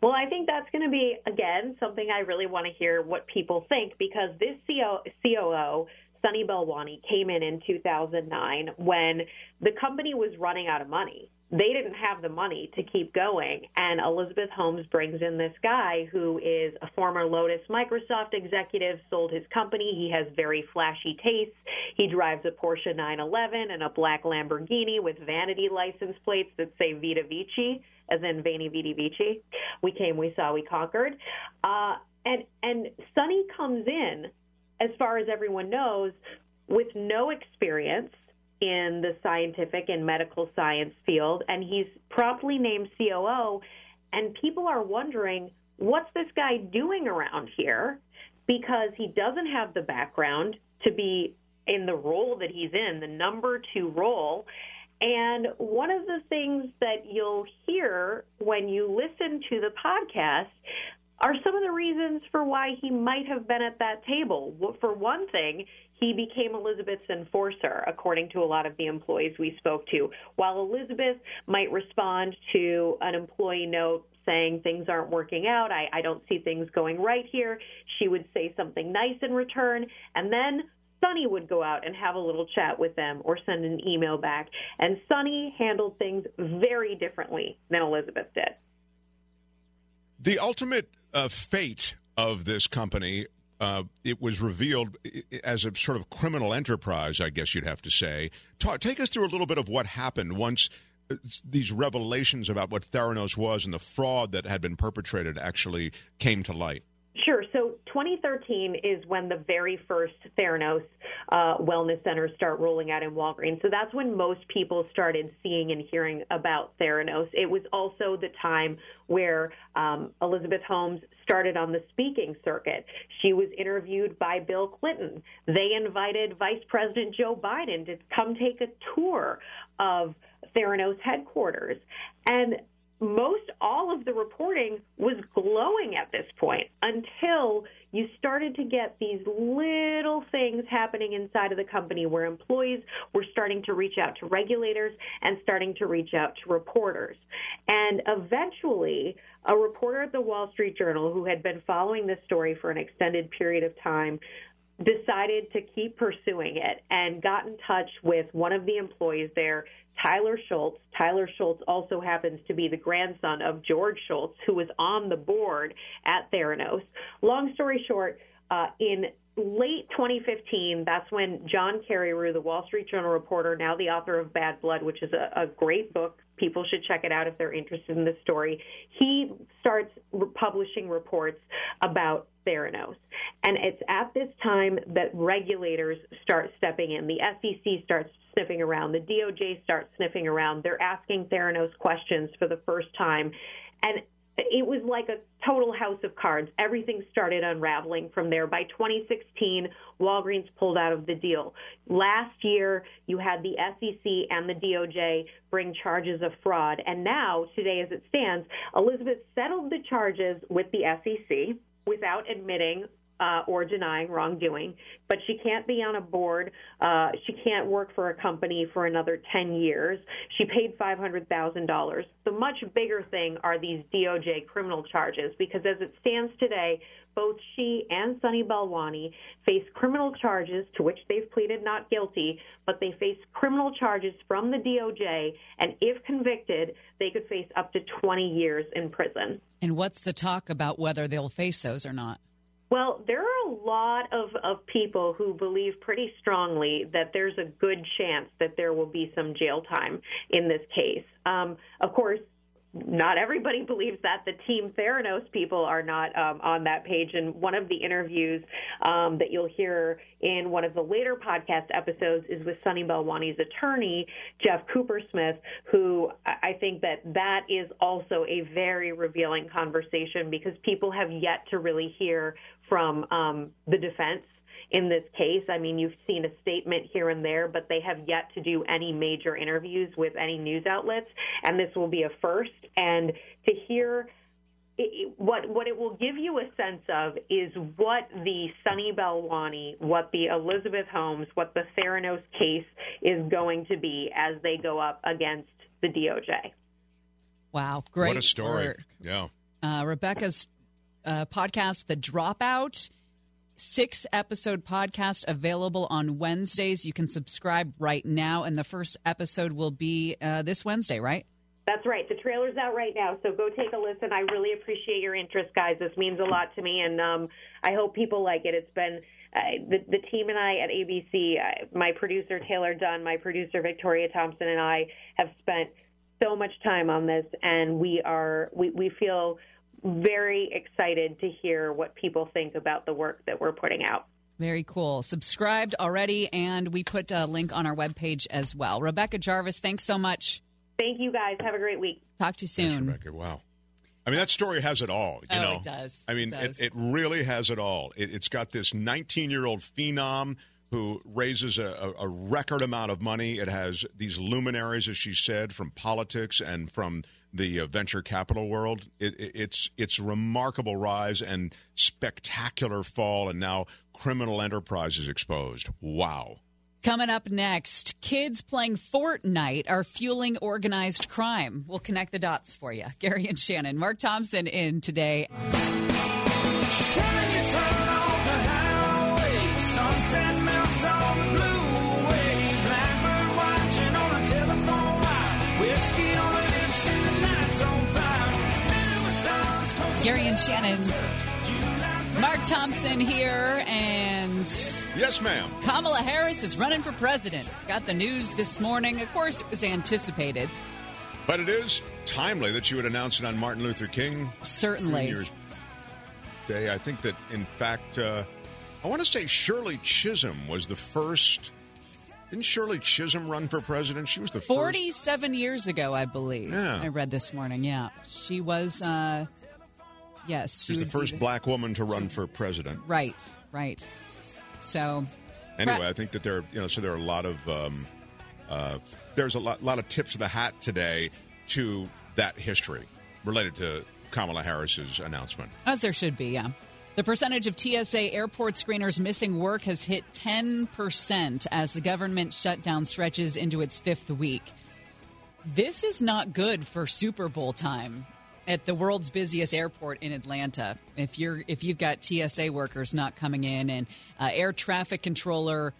Well, I think that's going to be, again, something I really want to hear what people think because this CO, COO, Sunny Balwani, came in in 2009 when the company was running out of money. They didn't have the money to keep going. And Elizabeth Holmes brings in this guy who is a former Lotus Microsoft executive, sold his company. He has very flashy tastes. He drives a Porsche 911 and a black Lamborghini with vanity license plates that say Vita Vici, as in Veni Vidi Vici. We came, we saw, we conquered. Uh, and and Sunny comes in, as far as everyone knows, with no experience in the scientific and medical science field, and he's promptly named COO. And people are wondering, what's this guy doing around here? Because he doesn't have the background to be in the role that he's in, the number two role. And one of the things that you'll hear when you listen to the podcast are some of the reasons for why he might have been at that table. For one thing, he became Elizabeth's enforcer, according to a lot of the employees we spoke to. While Elizabeth might respond to an employee note saying things aren't working out, I, I don't see things going right here, she would say something nice in return, and then Sunny would go out and have a little chat with them or send an email back. And Sunny handled things very differently than Elizabeth did. The ultimate uh, fate of this company, uh, it was revealed as a sort of criminal enterprise, I guess you'd have to say. Ta take us through a little bit of what happened once uh, these revelations about what Theranos was and the fraud that had been perpetrated actually came to light. Sure. So 2013 is when the very first Theranos uh, wellness centers start rolling out in Walgreens. So that's when most people started seeing and hearing about Theranos. It was also the time where um, Elizabeth Holmes started on the speaking circuit. She was interviewed by Bill Clinton. They invited Vice President Joe Biden to come take a tour of Theranos headquarters. And most all of the reporting was glowing at this point until you started to get these little things happening inside of the company where employees were starting to reach out to regulators and starting to reach out to reporters. And eventually, a reporter at the Wall Street Journal who had been following this story for an extended period of time decided to keep pursuing it and got in touch with one of the employees there, Tyler Shultz. Tyler Shultz also happens to be the grandson of George Shultz, who was on the board at Theranos. Long story short, uh, in late 2015, that's when John Carreyrou, the Wall Street Journal reporter, now the author of Bad Blood, which is a, a great book. People should check it out if they're interested in the story. He starts publishing reports about Theranos. And it's at this time that regulators start stepping in. The SEC starts sniffing around. The DOJ starts sniffing around. They're asking Theranos questions for the first time. And it was like a total house of cards. Everything started unraveling from there. By 2016, Walgreens pulled out of the deal. Last year, you had the SEC and the DOJ bring charges of fraud. And now, today as it stands, Elizabeth settled the charges with the SEC without admitting uh, or denying wrongdoing, but she can't be on a board. Uh, she can't work for a company for another 10 years. She paid $500,000. The much bigger thing are these DOJ criminal charges because as it stands today, both she and Sunny Balwani face criminal charges to which they've pleaded not guilty, but they face criminal charges from the DOJ, and if convicted, they could face up to 20 years in prison. And what's the talk about whether they'll face those or not? Well, there are a lot of, of people who believe pretty strongly that there's a good chance that there will be some jail time in this case. Um, of course, not everybody believes that. The Team Theranos people are not um, on that page. And one of the interviews um, that you'll hear in one of the later podcast episodes is with Sunny Balwani's attorney, Jeff Coopersmith, who I I think that that is also a very revealing conversation because people have yet to really hear from um, the defense in this case. I mean, you've seen a statement here and there, but they have yet to do any major interviews with any news outlets, and this will be a first. And to hear it, it- what what it will give you a sense of is what the Sunny Balwani, what the Elizabeth Holmes, what the Theranos case is going to be as they go up against the DOJ. Wow, great. what a story. work. Yeah. Uh, Rebecca's uh, podcast, The Dropout, six episode podcast available on Wednesdays. You can subscribe right now, and the first episode will be uh, this Wednesday, right? That's right. The trailer's out right now, so go take a listen. I really appreciate your interest, guys. This means a lot to me, and um, I hope people like it. It's been uh, the, the team and I at ABC, uh, my producer Taylor Dunn, my producer Victoria Thompson, and I have spent so much time on this, and we are we, we feel very excited to hear what people think about the work that we're putting out. Very cool. Subscribed already, and we put a link on our webpage as well. Rebecca Jarvis, thanks so much. Thank you, guys. Have a great week. Talk to you soon. Rebecca, wow. I mean, that story has it all. You Oh, know, it does. I mean, It it, does. it really has it all. It, it's got this 19 year old phenom who raises a, a, a record amount of money. It has these luminaries, as she said, from politics and from the uh, venture capital world. It, it, it's it's remarkable rise and spectacular fall, and now criminal enterprise is exposed. Wow. Coming up next, kids playing Fortnite are fueling organized crime. We'll connect the dots for you. Gary and Shannon. Mark Thompson in today. Gary and Shannon. Mark Thompson here, and Yes, ma'am. Kamala Harris is running for president. Got the news this morning. Of course, it was anticipated. But it is timely that you would announce it on Martin Luther King Certainly. Jr.'s Day. I think that, in fact, uh, I want to say Shirley Chisholm was the first. Didn't Shirley Chisholm run for president? She was the first. 47 years ago, I believe. Yeah. I read this morning. Yeah. She was, uh, yes. She was the first black woman to run for president. Right, right. So, Anyway, I think that there, you know, so there are a lot of, um, uh, there's a lot, lot of tips of the hat today to that history related to Kamala Harris's announcement. as there should be, yeah. The percentage of TSA airport screeners missing work has hit 10% as the government shutdown stretches into its fifth week. This is not good for Super Bowl time. At the world's busiest airport in Atlanta. If you're if you've got TSA workers not coming in and uh, air traffic controller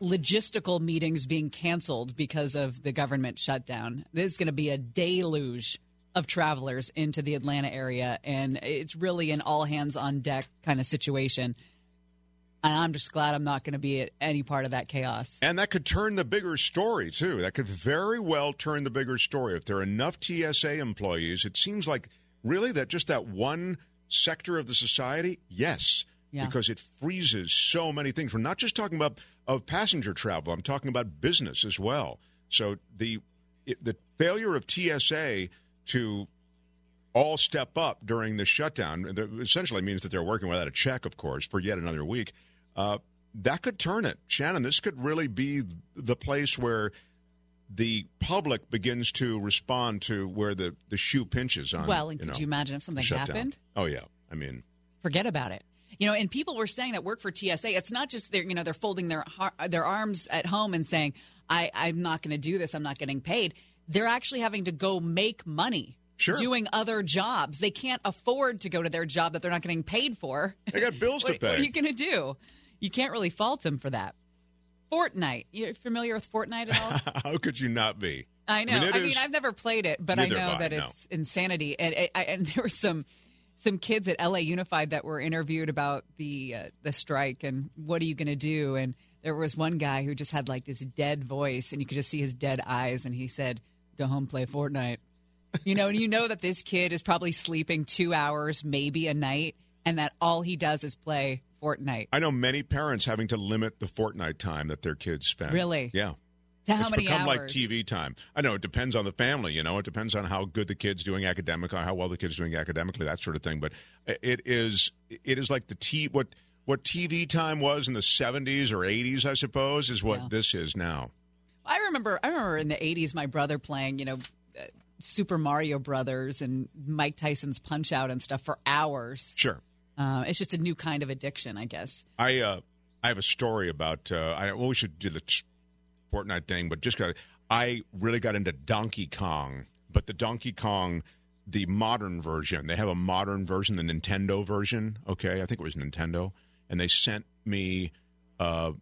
logistical meetings being canceled because of the government shutdown, there's going to be a deluge of travelers into the Atlanta area, and it's really an all hands on deck kind of situation. And I'm just glad I'm not going to be at any part of that chaos. And that could turn the bigger story, too. That could very well turn the bigger story. If there are enough TSA employees, it seems like really that just that one sector of the society, yes, Yeah. because it freezes so many things. We're not just talking about of passenger travel, I'm talking about business as well. So the it, the failure of TSA to all step up during the shutdown essentially means that they're working without a check, of course, for yet another week. Uh, that could turn it, Shannon. This could really be the place where the public begins to respond to where the, the shoe pinches on. well, and you could know, you imagine if something happened? Oh yeah, I mean, forget about it. You know, and people were saying that work for TSA. It's not just they're you know they're folding their their arms at home and saying I I'm not going to do this. I'm not getting paid. They're actually having to go make money. Sure. Doing other jobs. They can't afford to go to their job that they're not getting paid for. They got bills to what, What are you going to do? You can't really fault him for that. Fortnite. You're familiar with Fortnite at all? how could you not be? I know. I I mean, mean, it is- I've never played it, but I know I, that no. it's insanity. And, and, and there were some some kids at LA Unified that were interviewed about the uh, the strike and what are you going to do? And there was one guy who just had like this dead voice, and you could just see his dead eyes, and he said, "Go home, play Fortnite." You know, and you know that this kid is probably sleeping two hours, maybe a night, and that all he does is play Fortnite. I know many parents having to limit the Fortnite time that their kids spend. Really? Yeah. To how it's many become like? TV time. I know it depends on the family. You know, it depends on how good the kid's doing academically, how well the kid's doing academically, that sort of thing. But it is it is like the t what what TV time was in the seventies or eighties, I suppose, is what Yeah. this is now. I remember. I remember in the '80s, my brother playing, you know, uh, Super Mario Brothers and Mike Tyson's Punch Out and stuff for hours. Sure. Uh, it's just a new kind of addiction, I guess. I uh, I have a story about. Uh, I well, we should do the Fortnite thing, but just got. I really got into Donkey Kong, but the Donkey Kong, the modern version. They have a modern version, the Nintendo version. Okay, I think it was Nintendo, and they sent me. Uh,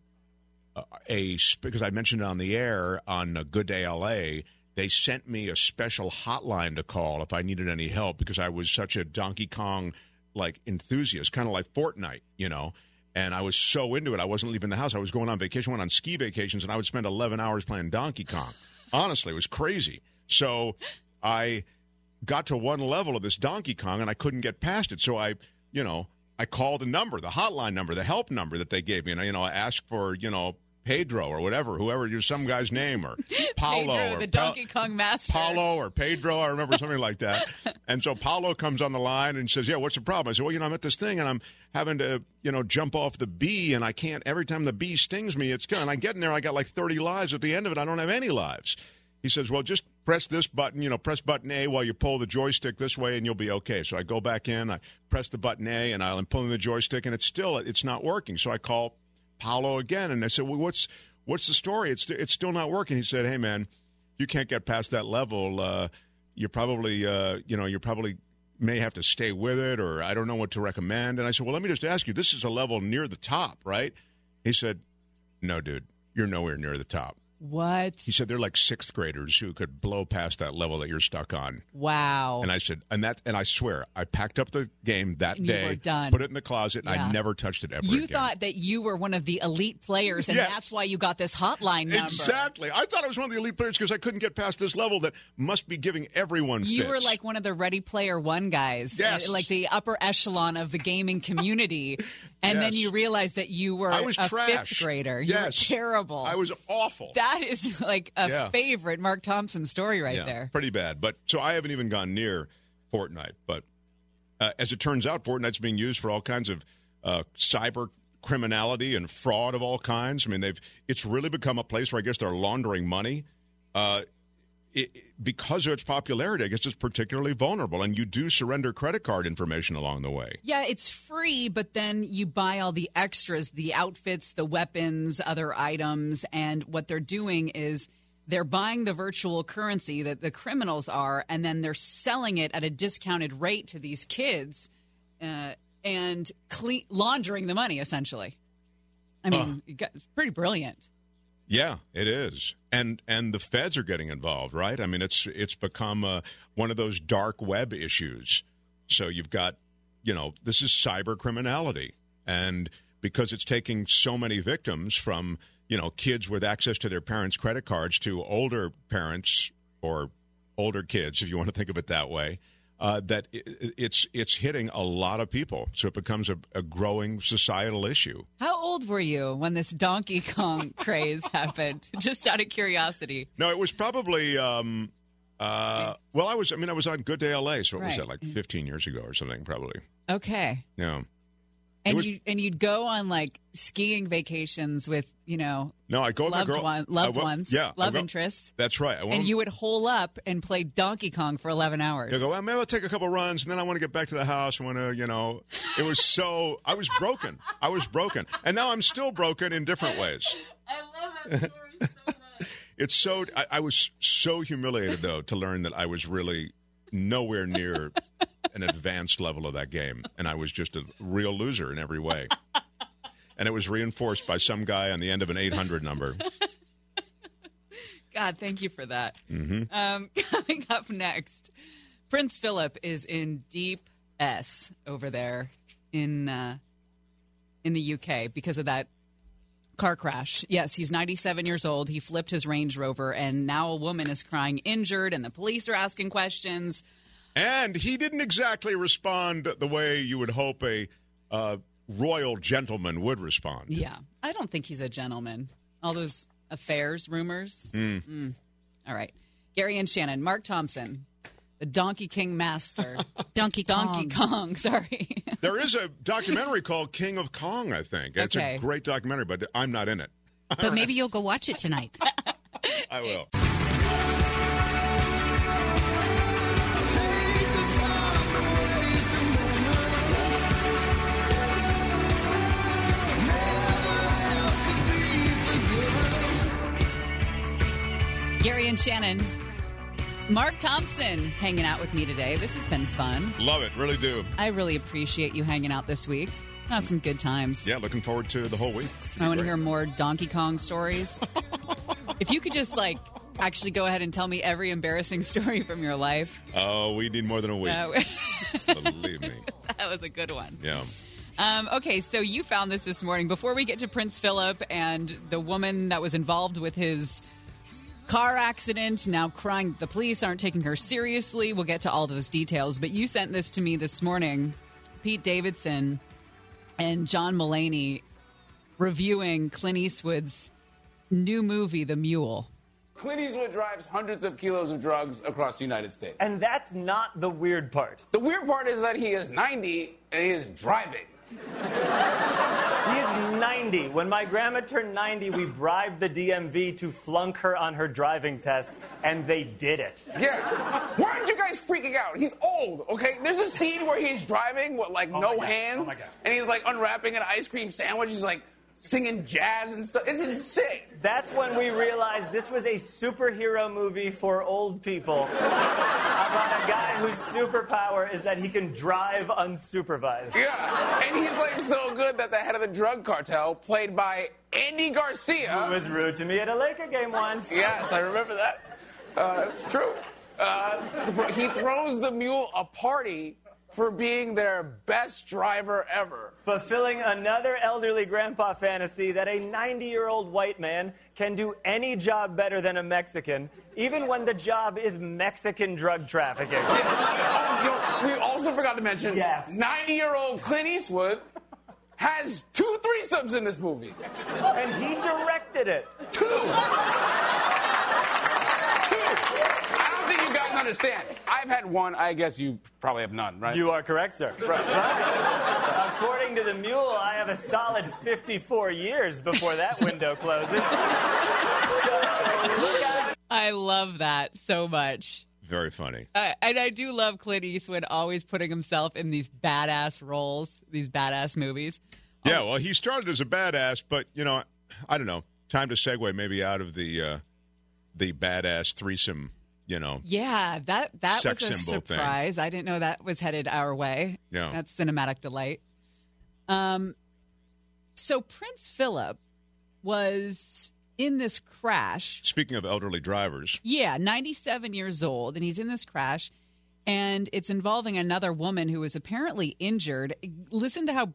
a because I mentioned it on the air on uh, Good Day LA. They sent me a special hotline to call if I needed any help because I was such a Donkey Kong like enthusiast, kind of like Fortnite, you know. And I was so into it, I wasn't leaving the house. I was going on vacation, went on ski vacations, and I would spend 11 hours playing Donkey Kong. Honestly, it was crazy. So I got to one level of this Donkey Kong, and I couldn't get past it. So I, you know, I called the number, the hotline number, the help number that they gave me, and I, you know, I asked for, you know, Pedro or whatever, whoever, you some guy's name or Paulo Pedro, or the Donkey Kong master. Paulo or Pedro, I remember something like that. And so Paulo comes on the line and says, "Yeah, what's the problem?" I said, "Well, you know, I'm at this thing and I'm having to, you know, jump off the bee and I can't. Every time the bee stings me, it's gone. I get in there, I got like 30 lives. At the end of it, I don't have any lives." He says, "Well, just press this button. You know, press button A while you pull the joystick this way, and you'll be okay." So I go back in, I press the button A, and I'm pulling the joystick, and it's still it's not working. So I call Paulo again, and I said, "Well, what's what's the story? It's it's still not working." He said, "Hey, man, you can't get past that level. Uh, you're probably uh, you know you're probably may have to stay with it, or I don't know what to recommend." And I said, "Well, let me just ask you. This is a level near the top, right?" He said, "No, dude, you're nowhere near the top." What? He said they're like sixth graders who could blow past that level that you're stuck on. Wow. And I said, and that, and I swear, I packed up the game that And you day, were done. put it in the closet, and Yeah. I never touched it ever You again. thought that you were one of the elite players, and Yes. that's why you got this hotline number. Exactly. I thought I was one of the elite players because I couldn't get past this level that must be giving everyone You fits. were like one of the Ready Player One guys, Yes. uh, like the upper echelon of the gaming community. And then you realized that you were I was a trash. fifth grader. You Yes. were terrible. I was awful. That is like a Yeah. favorite Mark Thompson story right yeah, there. Pretty bad. But so I haven't even gone near Fortnite. But uh, as it turns out, Fortnite's being used for all kinds of uh, cyber criminality and fraud of all kinds. I mean, they've it's really become a place where I guess they're laundering money. Uh, it- because of its popularity, I guess it's particularly vulnerable, and you do surrender credit card information along the way. Yeah, it's free, but then you buy all the extras, the outfits, the weapons, other items, and what they're doing is they're buying the virtual currency that the criminals are, and then they're selling it at a discounted rate to these kids, uh, and cle- laundering the money essentially. I mean, it's pretty brilliant. Yeah, it is, and and the feds are getting involved, right? I mean, it's it's become uh, one of those dark web issues. So you've got, you know, this is cyber criminality, and because it's taking so many victims from you know kids with access to their parents' credit cards to older parents or older kids, if you want to think of it that way. Uh, that i i- it's it's hitting a lot of people, so it becomes a, a growing societal issue. How old were you when this Donkey Kong craze happened? Just out of curiosity. No, it was probably. Um, uh, well, I was. I mean, I was on Good Day LA, so what was Right. that like 15 years ago or something? Probably. Okay. Yeah. And was- you and you'd go on like skiing vacations with you know No, I go with my loved girl. one, loved went- ones, Yeah, love go- interests, That's right. I went, and you would hole up and play Donkey Kong for eleven hours. You go. Well, maybe I'll take a couple runs, and then I want to get back to the house. I want to, you know. It was so. I was broken. I was broken, and now I'm still broken in different ways. I love that story so much. It's so. I, I was so humiliated though to learn that I was really nowhere near an advanced level of that game, and I was just a real loser in every way. And it was reinforced by some guy on the end of an 800 number. God, thank you for that. hmm Um, coming up next, Prince Philip is in deep S over there in uh, in the UK because of that car crash. Yes, he's 97 years old. He flipped his Range Rover, and now a woman is crying injured, and the police are asking questions. And he didn't exactly respond the way you would hope a uh, royal gentleman would respond. Yeah, I don't think he's a gentleman. All those affairs, rumors. Mm. Mm. All right, Gary and Shannon, Mark Thompson, the Donkey King master, Donkey Donkey Kong. Sorry. There is a documentary called King of Kong, I think. It's Okay. a great documentary, but I'm not in it. But maybe you'll go watch it tonight. I will. Gary and Shannon. Mark Thompson hanging out with me today. This has been fun. Love it, really do. I really appreciate you hanging out this week. Have some good times. Yeah, looking forward to the whole week. I want to hear more Donkey Kong stories. if you could just like actually go ahead and tell me every embarrassing story from your life. Oh, we need more than a week. That, Believe me. that was a good one. Yeah. Um, okay, so you found this this morning. Before we get to Prince Philip and the woman that was involved with his car accident, now crying the police aren't taking her seriously, we'll get to all those details. But you sent this to me this morning. Pete Davidson and John Mulaney reviewing Clint Eastwood's new movie, The Mule. Clint Eastwood drives hundreds of kilos of drugs across the United States. And that's not the weird part. The weird part is that he is 90 and he is driving. He is 90. When my grandma turned 90, we bribed the DMV to flunk her on her driving test, and they did it. Yeah. Why aren't you guys freaking out? He's old, okay? There's a scene where he's driving with like Oh no God. Oh hands, Oh and he's like unwrapping an ice cream sandwich. He's like singing jazz and stuff. It's insane. That's when we realized this was a superhero movie for old people about a guy whose superpower is that he can drive unsupervised. Yeah. And he's like so good that the head of the drug cartel, played by Andy Garcia, Who was rude to me at a Laker game once. Yes, I remember that. Uh, it's true. Uh, he throws the mule a party for being their best driver ever. Fulfilling another elderly grandpa fantasy that a 90 year old white man can do any job better than a Mexican, even when the job is Mexican drug trafficking. You know, we also forgot to mention Yes. 90 year old Clint Eastwood has two threesomes in this movie. And he directed it. Two. I don't think you guys understand. I've had one. I guess you probably have none, right? You are correct, sir. Right. According to the mule, I have a solid 54 years before that window closes. I love that so much. Very funny. Uh, and I do love Clint Eastwood always putting himself in these badass roles, these badass movies. Yeah, well, he started as a badass, but you know, I don't know. Time to segue maybe out of the uh, the badass threesome. You know, Yeah, that that was a symbol thing. surprise. I didn't know that was headed our way. Yeah. That's cinematic delight. Um, so Prince Philip was in this crash. speaking of elderly drivers, Yeah, 97 years old, and he's in this crash, and it's involving another woman who was apparently injured. Listen to how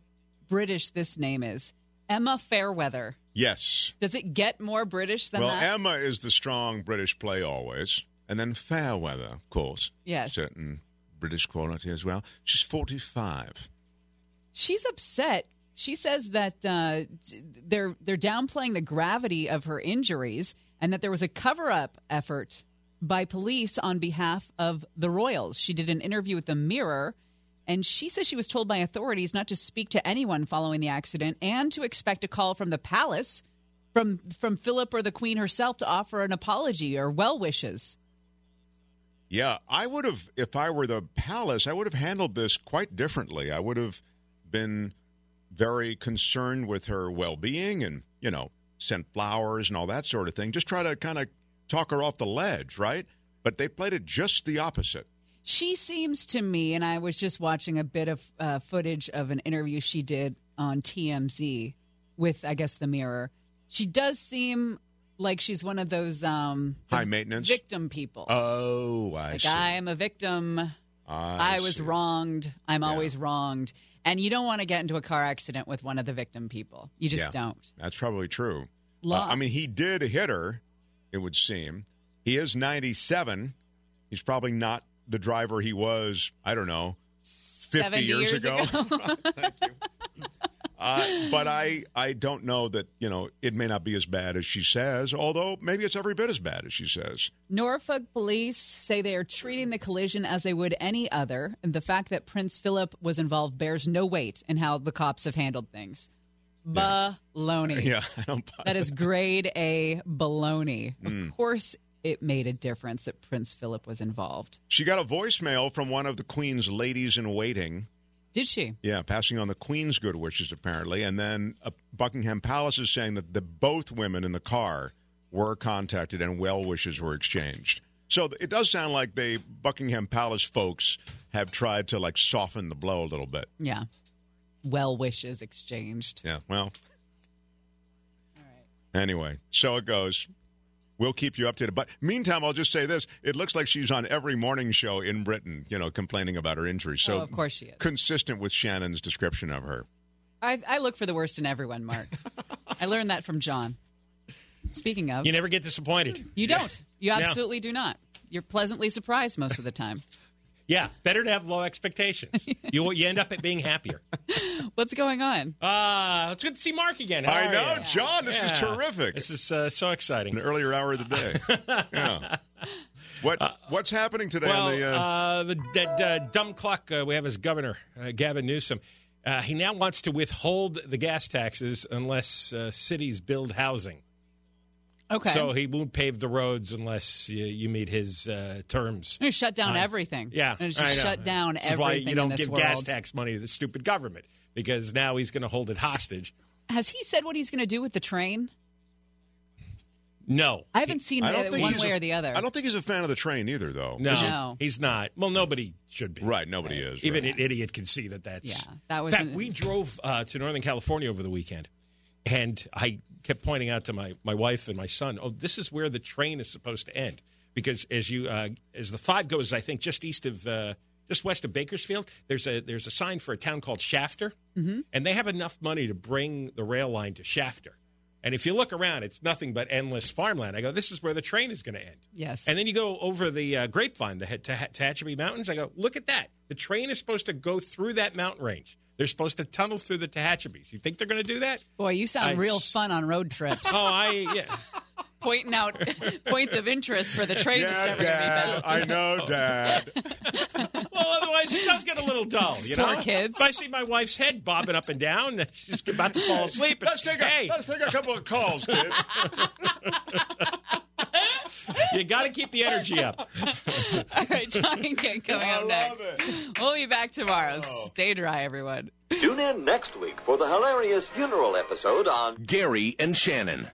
British this name is Emma Fairweather. yes. Does it get more British than well, that? Emma is the strong British play always, and then Fairweather, of course. Yes. certain British quality as well. She's forty-five. She's upset. She says that uh, they're they're downplaying the gravity of her injuries and that there was a cover up effort by police on behalf of the royals. She did an interview with the Mirror, and she says she was told by authorities not to speak to anyone following the accident and to expect a call from the palace from from Philip or the Queen herself to offer an apology or well wishes. Yeah, I would have, if I were the palace, I would have handled this quite differently. I would have been very concerned with her well being and, you know, sent flowers and all that sort of thing. Just try to kind of talk her off the ledge, right? But they played it just the opposite. She seems to me, and I was just watching a bit of uh, footage of an interview she did on TMZ with, I guess, the Mirror. She does seem like she's one of those um, High maintenance. victim people. Oh, I like see. I'm a victim. I I was see. wronged. I'm always wronged. And you don't want to get into a car accident with one of the victim people. You just Yeah, don't. That's probably true. Uh, I mean, he did hit her, it would seem. He is 97. He's probably not the driver he was, I don't know, 50 years, years ago. ago. uh, but I, I don't know that, you know, it may not be as bad as she says, although maybe it's every bit as bad as she says. Norfolk police say they are treating the collision as they would any other, and the fact that Prince Philip was involved bears no weight in how the cops have handled things. Baloney. Yeah, I don't buy That is grade A baloney. Mm. Of course, it made a difference that Prince Philip was involved. She got a voicemail from one of the Queen's ladies in waiting. Did she? Yeah, passing on the Queen's good wishes, apparently. And then uh, Buckingham Palace is saying that the both women in the car were contacted and well wishes were exchanged. So it does sound like they Buckingham Palace folks have tried to like soften the blow a little bit. Yeah. Well wishes exchanged. Yeah, well. All right. Anyway, so it goes. We'll keep you updated. But meantime, I'll just say this: it looks like she's on every morning show in Britain, you know, complaining about her injury. So Oh, of course she is. Consistent with Shannon's description of her. I, I look for the worst in everyone, Mark. I learned that from John. Speaking of, You never get disappointed. you don't. You No. absolutely do not. You're pleasantly surprised most of the time. Yeah, better to have low expectations. you you end up at being happier. What's going on? Uh, it's good to see Mark again. How I know, you? John. This is terrific. This is uh, so exciting. An earlier hour of the day. yeah. What What's happening today well, on the? Uh, uh, the that, uh, dumb clock uh, we have as governor, uh, Gavin Newsom. Uh, he now wants to withhold the gas taxes unless uh, cities build housing. Okay. So he won't pave the roads unless you, you meet his uh, terms. You're shut down Uh, everything. Yeah, You're just I know. shut down this everything Is why you don't this give world. gas tax money to the stupid government because now he's going to hold it hostage. Has he said what he's going to do with the train? No, I haven't seen I don't it one way a- or the other. I don't think he's a fan of the train either, though. No, Is he? No. he's not. Well, nobody should be. Right, nobody is. Even right. an idiot can see that that's. Yeah, that was In fact, an- we drove uh, to Northern California over the weekend, and I kept pointing out to my, my wife and my son, "Oh, this is where the train is supposed to end." Because as you uh, as the five goes, I think just east of uh, just west of Bakersfield, there's a there's a sign for a town called Shafter, Mhm. and they have enough money to bring the rail line to Shafter. And if you look around, it's nothing but endless farmland. I go, this is where the train is going to end. Yes. And then you go over the uh, grapevine, the Teha- Tehachapi Mountains. I go, look at that. The train is supposed to go through that mountain range. They're supposed to tunnel through the Tehachapis. You think they're going to do that? Boy, you sound I- real fun on road trips. Oh, I yeah. Pointing out points of interest for the train Yeah, that's never Dad. going to be built. I know, oh. Dad. well, otherwise it does get a little dull. You Poor know, kids. If I see my wife's head bobbing up and down, she's about to fall asleep. Let's take a hey, let's take a couple of calls, kids. you got to keep the energy up. All right, John and Ken coming up next. We'll be back tomorrow. Oh. Stay dry, everyone. Tune in next week for the hilarious funeral episode on Gary and Shannon.